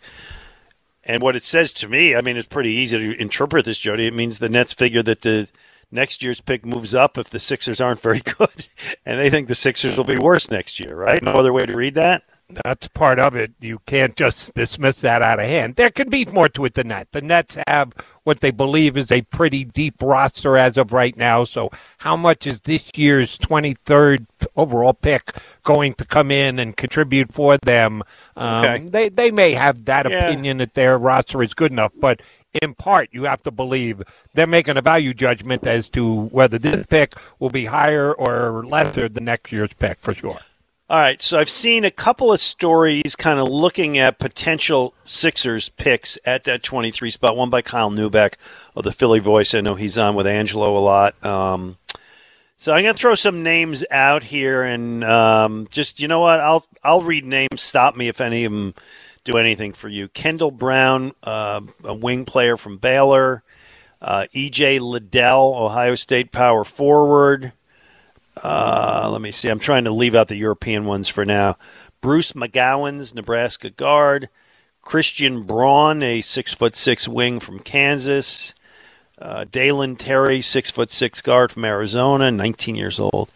And what it says to me, I mean, it's pretty easy to interpret this, Jody. It means the Nets figure that the next year's pick moves up if the Sixers aren't very (laughs) good, and they think the Sixers will be worse next year, right? No other way to read that. That's part of it. You can't just dismiss that out of hand. There can be more to it than that. The Nets have what they believe is a pretty deep roster as of right now. So, how much is this year's 23rd overall pick going to come in and contribute for them? Um, Okay. They they may have that Yeah. opinion that their roster is good enough, but in part, you have to believe they're making a value judgment as to whether this pick will be higher or lesser than next year's pick for sure. All right, so I've seen a couple of stories kind of looking at potential Sixers picks at that 23 spot. One by Kyle Neubeck of the Philly Voice. I know he's on with Angelo a lot. Um, so I'm going to throw some names out here, and um, just you know what, I'll I'll read names. Stop me if any of them do anything for you. Kendall Brown, uh, a wing player from Baylor. Uh, E.J. Liddell, Ohio State power forward. Uh, let me see. I'm trying to leave out the European ones for now. Bryce McGowens Nebraska guard. Christian Braun, a six foot six wing from Kansas. Uh, Dalen Terry, six foot six guard from Arizona, 19 years old.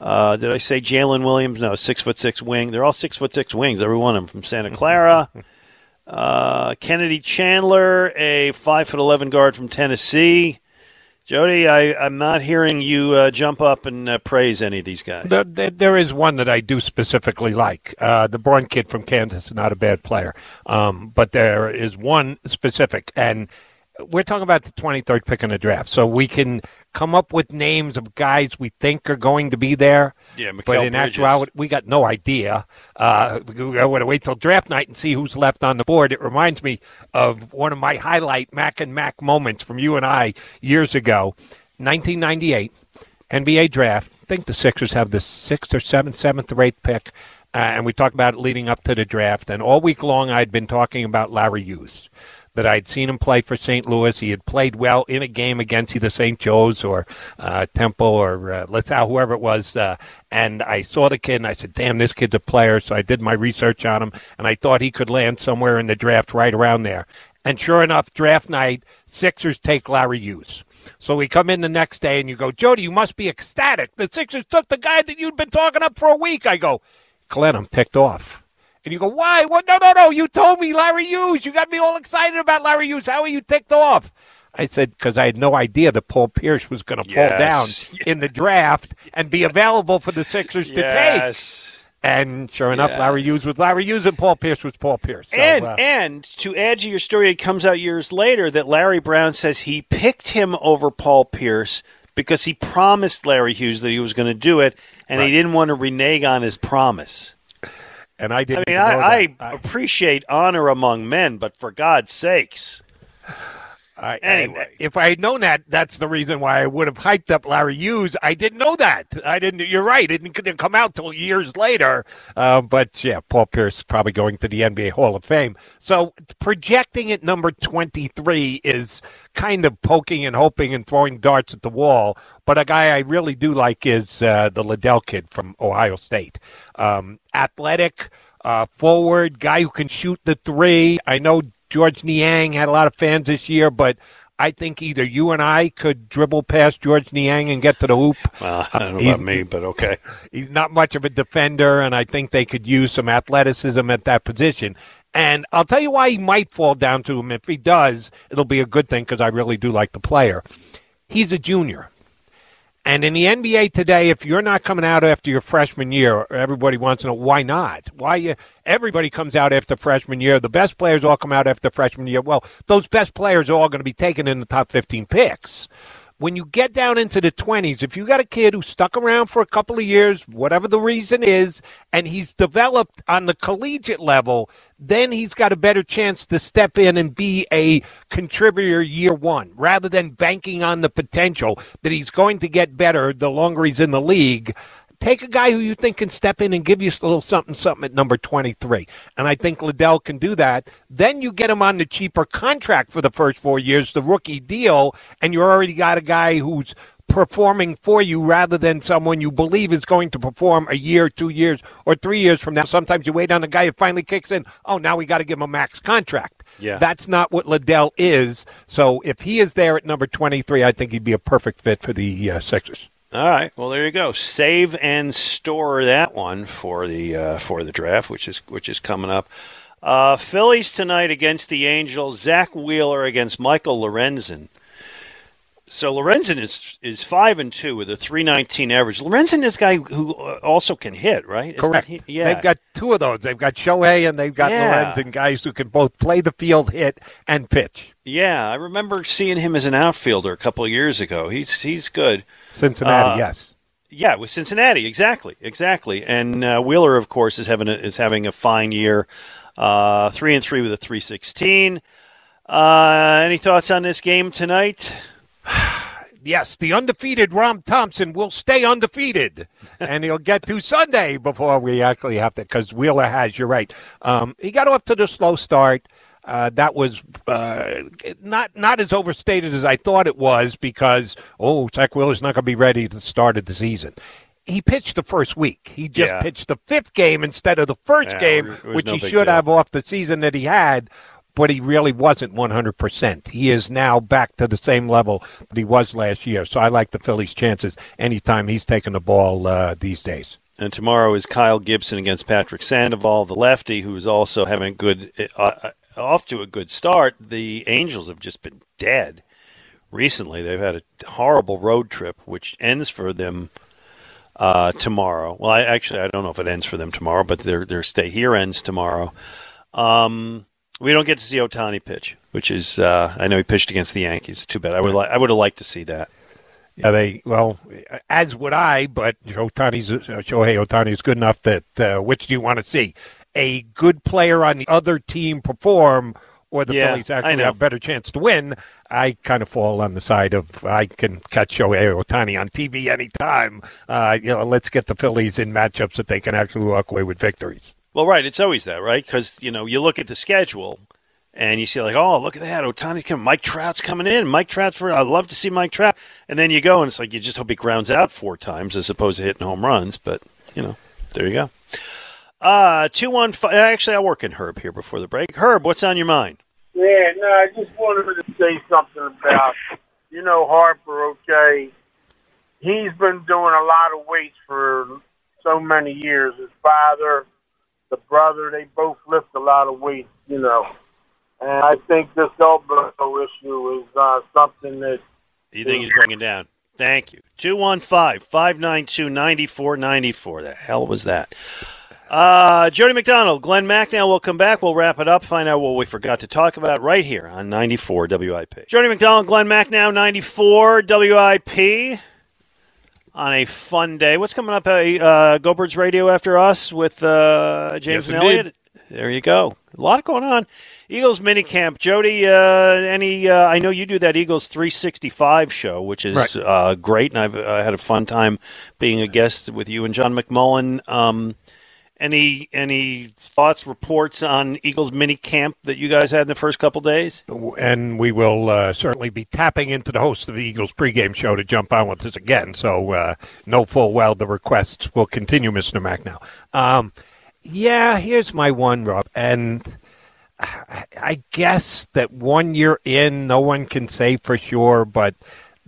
Uh, did I say Jalen Williams? No, six foot six wing. They're all six foot six wings, every one of them from Santa Clara. (laughs) uh, Kennedy Chandler, a five foot eleven guard from Tennessee. Jody, I, I'm not hearing you uh, jump up and uh, praise any of these guys. There, is one that I do specifically like. Uh, the Braun kid from Kansas is not a bad player, um, but there is one specific, and we're talking about the 23rd pick in the draft, so we can come up with names of guys we think are going to be there. Yeah, but in Bridges. actuality, we got no idea. Uh, we got to wait till draft night and see who's left on the board. It reminds me of one of my highlight Mac and Mac moments from you and I years ago, 1998 NBA draft. I think the Sixers have the sixth or seventh, seventh or eighth pick. Uh, and we talked about it leading up to the draft. And all week long, I'd been talking about Larry Hughes, that I'd seen him play for St. Louis. He had played well in a game against either St. Joe's or uh, Temple or uh, LaSalle, whoever it was. Uh, and I saw the kid and I said, damn, this kid's a player. So I did my research on him and I thought he could land somewhere in the draft right around there. And sure enough, draft night, Sixers take Larry Hughes. So we come in the next day and you go, Jody, you must be ecstatic. The Sixers took the guy that you'd been talking up for a week. I go, Glenn, I'm ticked off. And you go, why? What? No, no, no. You told me Larry Hughes. You got me all excited about Larry Hughes. How are you ticked off? I said, because I had no idea that Paul Pierce was going to Yes. fall down (laughs) in the draft and be available for the Sixers to take. And sure enough, Larry Hughes was Larry Hughes and Paul Pierce was Paul Pierce. So, and uh, and to add to your story, it comes out years later that Larry Brown says he picked him over Paul Pierce because he promised Larry Hughes that he was going to do it, and he didn't want to renege on his promise. And I didn't. I mean, even know I, that. I appreciate honor among men, but for God's sakes. I, Anyway. and if I had known that, that's the reason why I would have hyped up Larry Hughes. I didn't know that. I didn't. You're right. It didn't, come out till years later. Uh, but yeah, Paul Pierce is probably going to the NBA Hall of Fame. So projecting at number 23 is kind of poking and hoping and throwing darts at the wall. But a guy I really do like is uh, the Liddell kid from Ohio State. Um, athletic, uh, forward, guy who can shoot the three. I know Georges Niang had a lot of fans this year, but I think either you and I could dribble past Georges Niang and get to the hoop. Well, I don't know uh, He's- about me, but okay. He's not much of a defender, and I think they could use some athleticism at that position. And I'll tell you why he might fall down to him. If he does, it'll be a good thing because I really do like the player. He's a junior. And in the NBA today, if you're not coming out after your freshman year, everybody wants to know why not? Why you? Everybody comes out after freshman year. The best players all come out after freshman year. Well, those best players are all going to be taken in the top 15 picks. When you get down into the 20s, if you got a kid who stuck around for a couple of years, whatever the reason is, and he's developed on the collegiate level, then he's got a better chance to step in and be a contributor year one rather than banking on the potential that he's going to get better the longer he's in the league. Take a guy who you think can step in and give you a little something, something at number 23. And I think Liddell can do that. Then you get him on the cheaper contract for the first four years, the rookie deal, and you already got a guy who's performing for you rather than someone you believe is going to perform a year, two years, or three years from now. Sometimes you wait on a guy who finally kicks in. Oh, now we got to give him a max contract. Yeah. That's not what Liddell is. So if he is there at number 23, I think he'd be a perfect fit for the uh, Sixers. All right. Well, there you go. Save and store that one for the uh, for the draft, which is which is coming up. Uh, Phillies tonight against the Angels. Zach Wheeler against Michael Lorenzen. So Lorenzen is is five and two with a three nineteen average. Lorenzen is a guy who uh, also can hit, right? Isn't Correct. he- yeah. They've got two of those. They've got Shohei and they've got Yeah. Lorenzen, guys who can both play the field, hit, and pitch. Yeah, I remember seeing him as an outfielder a couple of years ago. He's he's good. Cincinnati, Uh, yes. Yeah, with Cincinnati, exactly, exactly. And uh, Wheeler, of course, is having a, is having a fine year. Uh, three and three with a three sixteen. Uh, any thoughts on this game tonight? (sighs) Yes, the undefeated Rob Thomson will stay undefeated, and he'll get to Sunday before we actually have to. Because Wheeler has, you're right. Um, he got off to the slow start. Uh, that was uh, not not as overstated as I thought it was because oh, Zach Wheeler's not going to be ready to start of the season. He pitched the first week. He just Yeah. pitched the fifth game instead of the first Yeah, game, which no he should deal. have off the season that he had but he really wasn't 100%. He is now back to the same level that he was last year. So I like the Phillies' chances anytime he's taking the ball uh, these days. And tomorrow is Kyle Gibson against Patrick Sandoval, the lefty, who is also having good uh, uh, off to a good start. The Angels have just been dead recently. They've had a horrible road trip, which ends for them uh, tomorrow. Well, I actually I don't know if it ends for them tomorrow, but their their stay here ends tomorrow. Um, we don't get to see Ohtani pitch, which is uh, I know he pitched against the Yankees. Too bad. I would li- I would have liked to see that. Yeah, they well, as would I, but Ohtani's uh, Shohei Ohtani is good enough that uh, which do you want to see? A good player on the other team perform or the Yeah, Phillies actually have a better chance to win, I kind of fall on the side of I can catch Shohei Ohtani on TV anytime. Uh, you know, let's get the Phillies in matchups that they can actually walk away with victories. Well, right. It's always that, right? Because you know you look at the schedule and you see like, oh, look at that, Ohtani's coming, Mike Trout's coming in, Mike Trout's for. I love to see Mike Trout, and then you go and it's like you just hope he grounds out four times as opposed to hitting home runs. But you know, there you go. Uh two one five. Actually, I work in Herb here before the break. Herb, what's on your mind? Yeah, no, I just wanted to say something about, you know, Harper, okay. He's been doing a lot of weights for so many years. His father, the brother, they both lift a lot of weight, you know. And I think this elbow issue is uh, something that You think he's bringing down? Thank you. 215 592 9494. The hell was that? Uh, Jody McDonald, Glenn Macnow will come back. We'll wrap it up, find out what we forgot to talk about right here on 94 WIP. Jody McDonald, Glenn Macnow, 94 WIP on a fun day. What's coming up? Uh, uh, Go Birds Radio after us with uh, James Yes, and indeed. Elliott. There you go. A lot going on. Eagles minicamp. Jody, uh, any? Uh, I know you do that Eagles 365 show, which is Right. uh, great, and I've had a fun time being a guest with you and John McMullen. Um, any any thoughts, reports on Eagles mini camp that you guys had in the first couple days? and we will uh, certainly be tapping into the host of the Eagles pregame show to jump on with us again. So uh, know full well the requests will continue, Mr. Mack. Now, um, yeah, here's my one, Rob, and I guess that one year in, no one can say for sure, but.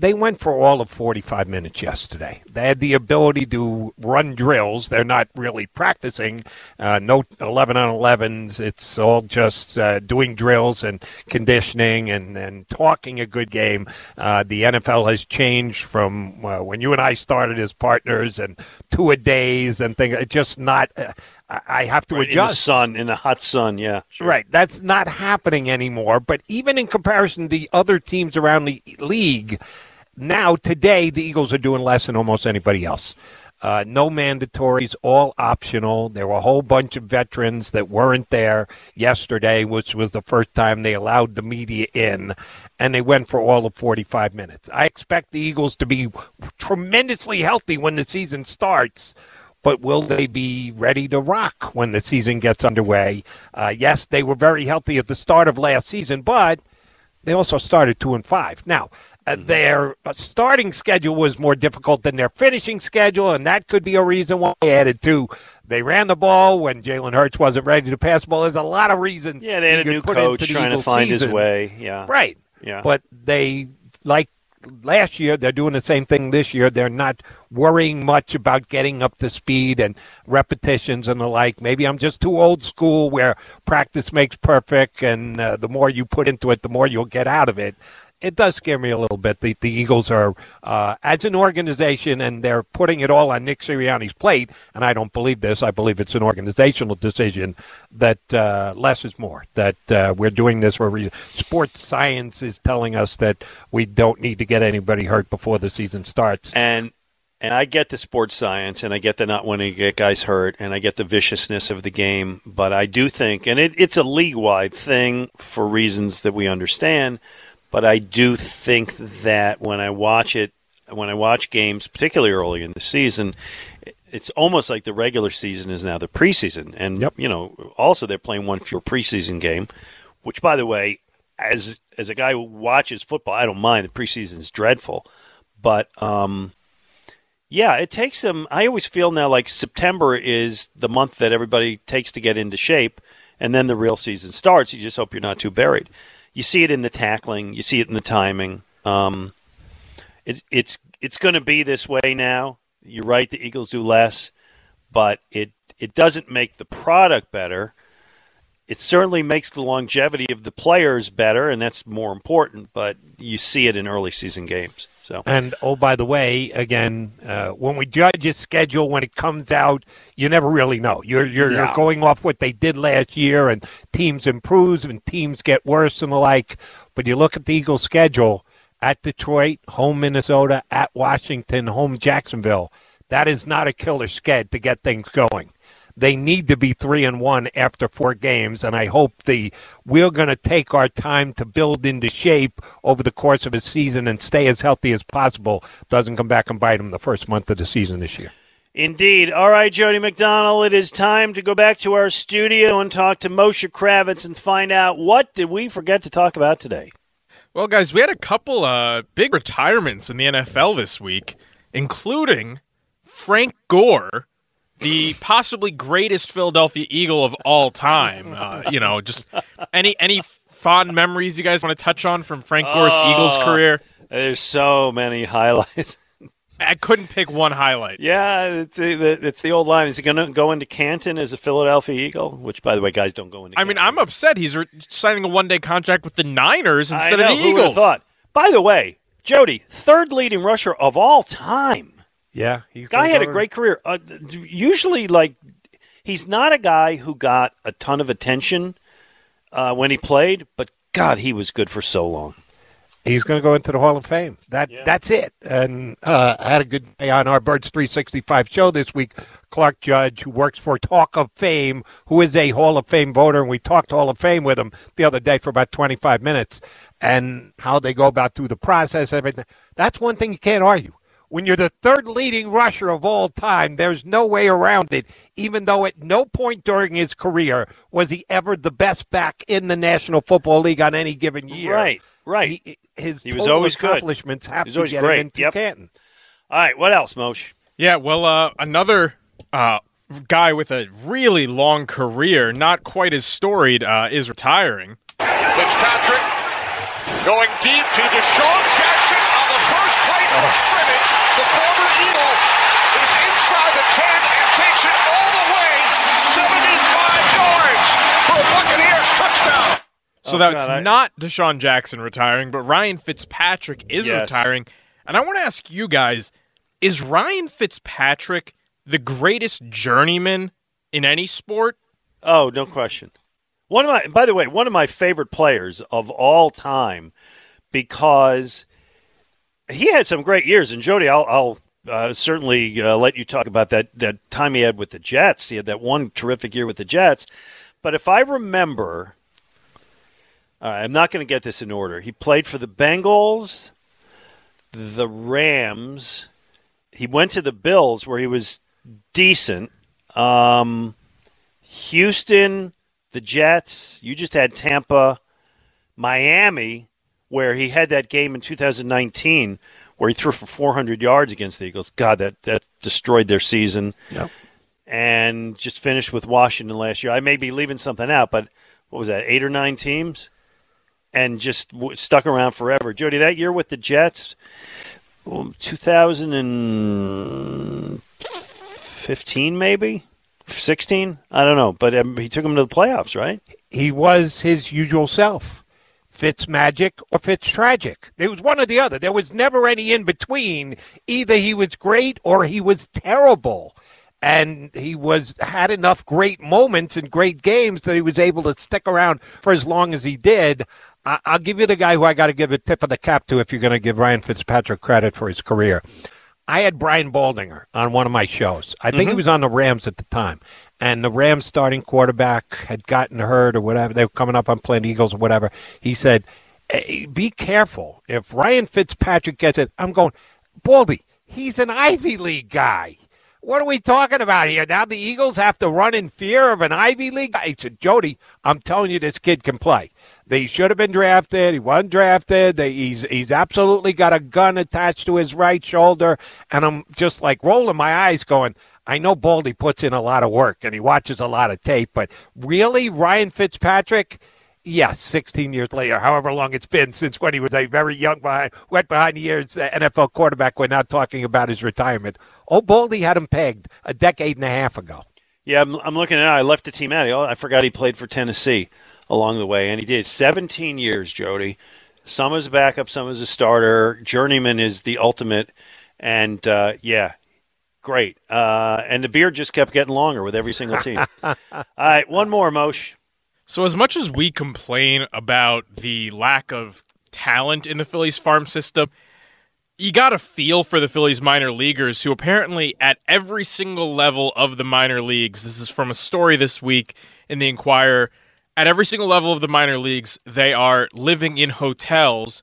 They went for all of 45 minutes yesterday. They had the ability to run drills. They're not really practicing. Uh, no 11 on 11s. It's all just uh, doing drills and conditioning and, and talking a good game. Uh, the NFL has changed from uh, when you and I started as partners and two a days and things. It's just not. Uh, I have to Right, in the adjust. sun, in the hot sun, yeah. Right. That's not happening anymore. But even in comparison to the other teams around the league, now, today, the Eagles are doing less than almost anybody else. Uh, no mandatories, all optional. There were a whole bunch of veterans that weren't there yesterday, which was the first time they allowed the media in, and they went for all of 45 minutes. I expect the Eagles to be tremendously healthy when the season starts but will they be ready to rock when the season gets underway? Uh, yes, they were very healthy at the start of last season, but they also started two and five. Now, uh, their uh, starting schedule was more difficult than their finishing schedule, and that could be a reason why they added two. They ran the ball when Jalen Hurts wasn't ready to pass the ball. There's a lot of reasons. Yeah, they had a new coach trying to Eagles find his way. Yeah. Right. Yeah. But they like last year they're doing the same thing this year. They're not worrying much about getting up to speed and repetitions and the like. Maybe i'm just too old school where practice makes perfect and uh, the more you put into it the more you'll get out of it it does scare me a little bit. The, the Eagles are, uh, as an organization, and they're putting it all on Nick Sirianni's plate. And I don't believe this. I believe it's an organizational decision that uh, less is more. That uh, we're doing this for. Sports science is telling us that we don't need to get anybody hurt before the season starts. And and I get the sports science, and I get the not wanting to get guys hurt, and I get the viciousness of the game. But I do think, and it, it's a league wide thing for reasons that we understand. But I do think that when I watch it, when I watch games, particularly early in the season, it's almost like the regular season is now the preseason. And you know, also they're playing one fewer preseason game, which, by the way, as as a guy who watches football, I don't mind. The preseason is dreadful, but um, yeah, it takes them. I always feel now like September is the month that everybody takes to get into shape, and then the real season starts. You just hope you're not too buried. You see it in the tackling. You see it in the timing. Um, it's it's it's going to be this way now. You're right. The Eagles do less, but it it doesn't make the product better. It certainly makes the longevity of the players better, and that's more important. But you see it in early season games. So And oh, by the way, again, uh, when we judge a schedule when it comes out, you never really know. You're you're, Yeah. you're going off what they did last year, and teams improve and teams get worse and the like. But you look at the Eagles' schedule at Detroit, home Minnesota, at Washington, home Jacksonville. That is not a killer sked to get things going. They need to be three and one after four games, and I hope the we're going to take our time to build into shape over the course of a season and stay as healthy as possible doesn't come back and bite them the first month of the season this year. Indeed. All right, Jody McDonald, it is time to go back to our studio and talk to Moshe Kravitz and find out what did we forget to talk about today. Well, guys, we had a couple uh, big retirements in the NFL this week, including Frank Gore, the possibly greatest Philadelphia Eagle of all time. Uh, you know, just any any fond memories you guys want to touch on from Frank Gore's Oh, Eagles career? There's so many highlights. I couldn't pick one highlight. Yeah, it's the, it's the old line. Is he going to go into Canton as a Philadelphia Eagle? Which, by the way, guys don't go into. I mean, I'm upset he's re- signing a one day contract with the Niners instead know, of the Eagles. Thought. By the way, Jody, third leading rusher of all time. Yeah, he's Guy had a great career. Uh, usually, like, he's not a guy who got a ton of attention uh, when he played, but God, he was good for so long. He's going to go into the Hall of Fame. That that's it. And uh, I had a good day on our Birds 365 show this week. Clark Judge, who works for Talk of Fame, who is a Hall of Fame voter, and we talked Hall of Fame with him the other day for about 25 minutes, and how they go about through the process, and everything. That's one thing you can't argue. When you're the third leading rusher of all time, there's no way around it. Even though at no point during his career was he ever the best back in the National Football League on any given year. Right, right. He, his He was total always good. accomplishments have He was to get great. him into Yep. Canton. All right, what else, Moshe? Yeah, well, uh, another uh, guy with a really long career, not quite as storied, uh, is retiring. Fitzpatrick going deep to DeSean Jackson on the first play from scrimmage. The former Eagle is inside the 10 and takes it all the way 75 yards for a Buccaneers touchdown. So Oh, that's God, I- not DeSean Jackson retiring, but Ryan Fitzpatrick is Yes. retiring. And I want to ask you guys is Ryan Fitzpatrick the greatest journeyman in any sport? Oh, no question. One of my, by the way, one of my favorite players of all time, because he had some great years. And Jody, I'll, I'll uh, certainly uh, let you talk about that that time he had with the Jets. He had that one terrific year with the Jets. But if I remember, I'm not going to get this in order. He played for the Bengals, the Rams. He went to the Bills where he was decent. Um, Houston, the Jets. You just had Tampa, Miami, where he had that game in 2019 where he threw for 400 yards against the Eagles. God, that that destroyed their season. Yep. And just finished with Washington last year. I may be leaving something out, but what was that? Eight or nine teams, and just w- stuck around forever. Jody, that year with the Jets, um, 2015 maybe. 16? I don't know, but um, he took him to the playoffs, right? He was his usual self. Fitz magic or Fitz tragic. It was one or the other. There was never any in between. Either he was great or he was terrible. And he was had enough great moments and great games that he was able to stick around for as long as he did. I, I'll give you the guy who I got to give a tip of the cap to if you're going to give Ryan Fitzpatrick credit for his career. I had Brian Baldinger on one of my shows. I think he Mhm. was on the Rams at the time. And the Rams starting quarterback had gotten hurt or whatever. They were coming up on playing Eagles or whatever. He said, "Hey, be careful. If Ryan Fitzpatrick gets it, I'm going, Baldy, he's an Ivy League guy. What are we talking about here? Now the Eagles have to run in fear of an Ivy League guy. He said, Jody, I'm telling you, this kid can play. They should have been drafted. He wasn't drafted. They, he's he's absolutely got a gun attached to his right shoulder. And I'm just like rolling my eyes, going, I know Baldy puts in a lot of work and he watches a lot of tape, but really, Ryan Fitzpatrick? Yes, 16 years later, however long it's been since when he was a very young, behind, went behind the years uh, NFL quarterback. We're not talking about his retirement. Oh, Baldy had him pegged a decade and a half ago. Yeah, I'm, I'm looking at it. I left the team out. I forgot he played for Tennessee along the way, and he did 17 years, Jody. Some as a backup, some as a starter. Journeyman is the ultimate, and uh, yeah, great. Uh, and the beard just kept getting longer with every single team. (laughs) All right, one more, Mosh. So, as much as we complain about the lack of talent in the Phillies farm system, you got a feel for the Phillies minor leaguers who apparently at every single level of the minor leagues, this is from a story this week in the Inquirer, at every single level of the minor leagues, they are living in hotels.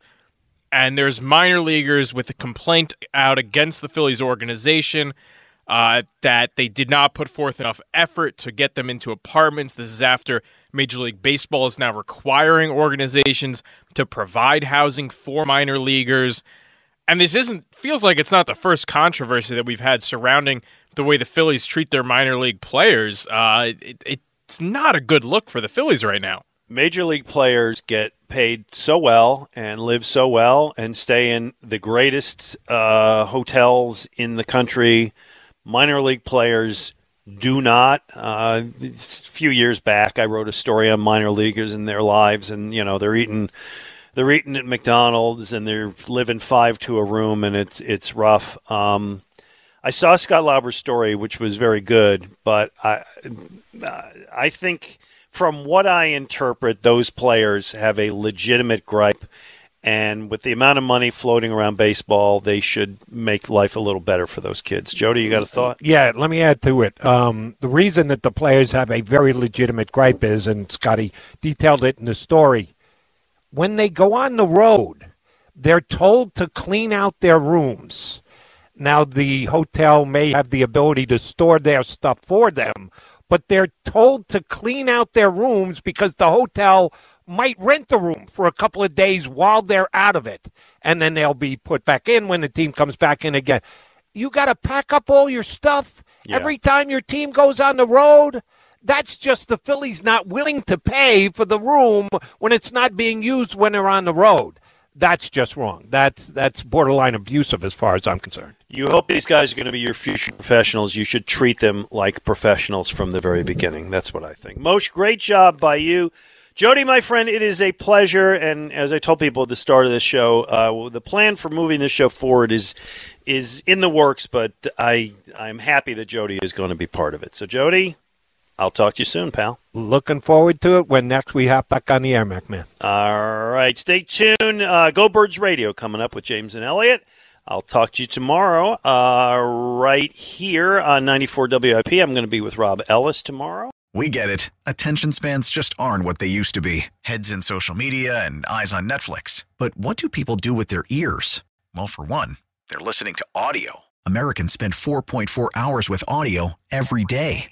And there's minor leaguers with a complaint out against the Phillies organization uh, that they did not put forth enough effort to get them into apartments. This is after Major League Baseball is now requiring organizations to provide housing for minor leaguers. And this isn't feels like it's not the first controversy that we've had surrounding the way the Phillies treat their minor league players. Uh, it, it's not a good look for the Phillies right now. Major league players get paid so well and live so well and stay in the greatest uh, hotels in the country. Minor league players do not. Uh, a few years back, I wrote a story on minor leaguers and their lives, and you know they're eating they're eating at McDonald's and they're living five to a room, and it's it's rough. Um, I saw Scott Lauber's story, which was very good, but I I think from what I interpret, those players have a legitimate gripe. And with the amount of money floating around baseball, they should make life a little better for those kids. Jody, you got a thought? Yeah, let me add to it. Um, the reason that the players have a very legitimate gripe is, and Scotty detailed it in the story, when they go on the road, they're told to clean out their rooms. Now, the hotel may have the ability to store their stuff for them, but they're told to clean out their rooms because the hotel might rent the room for a couple of days while they're out of it. And then they'll be put back in when the team comes back in again. You got to pack up all your stuff yeah. every time your team goes on the road. That's just the Phillies not willing to pay for the room when it's not being used when they're on the road. That's just wrong. That's that's borderline abusive as far as I'm concerned. You hope these guys are going to be your future professionals. You should treat them like professionals from the very beginning. That's what I think. Moshe, great job by you. Jody, my friend, it is a pleasure. And as I told people at the start of the show, uh, the plan for moving this show forward is is in the works. But I I'm happy that Jody is going to be part of it. So, Jody, I'll talk to you soon, pal. Looking forward to it when next we hop back on the air, McMahon. All right. Stay tuned. Uh, Go Birds Radio coming up with James and Elliot. I'll talk to you tomorrow uh, right here on 94 WIP. I'm going to be with Rob Ellis tomorrow. We get it. Attention spans just aren't what they used to be heads in social media and eyes on Netflix. But what do people do with their ears? Well, for one, they're listening to audio. Americans spend 4.4 hours with audio every day.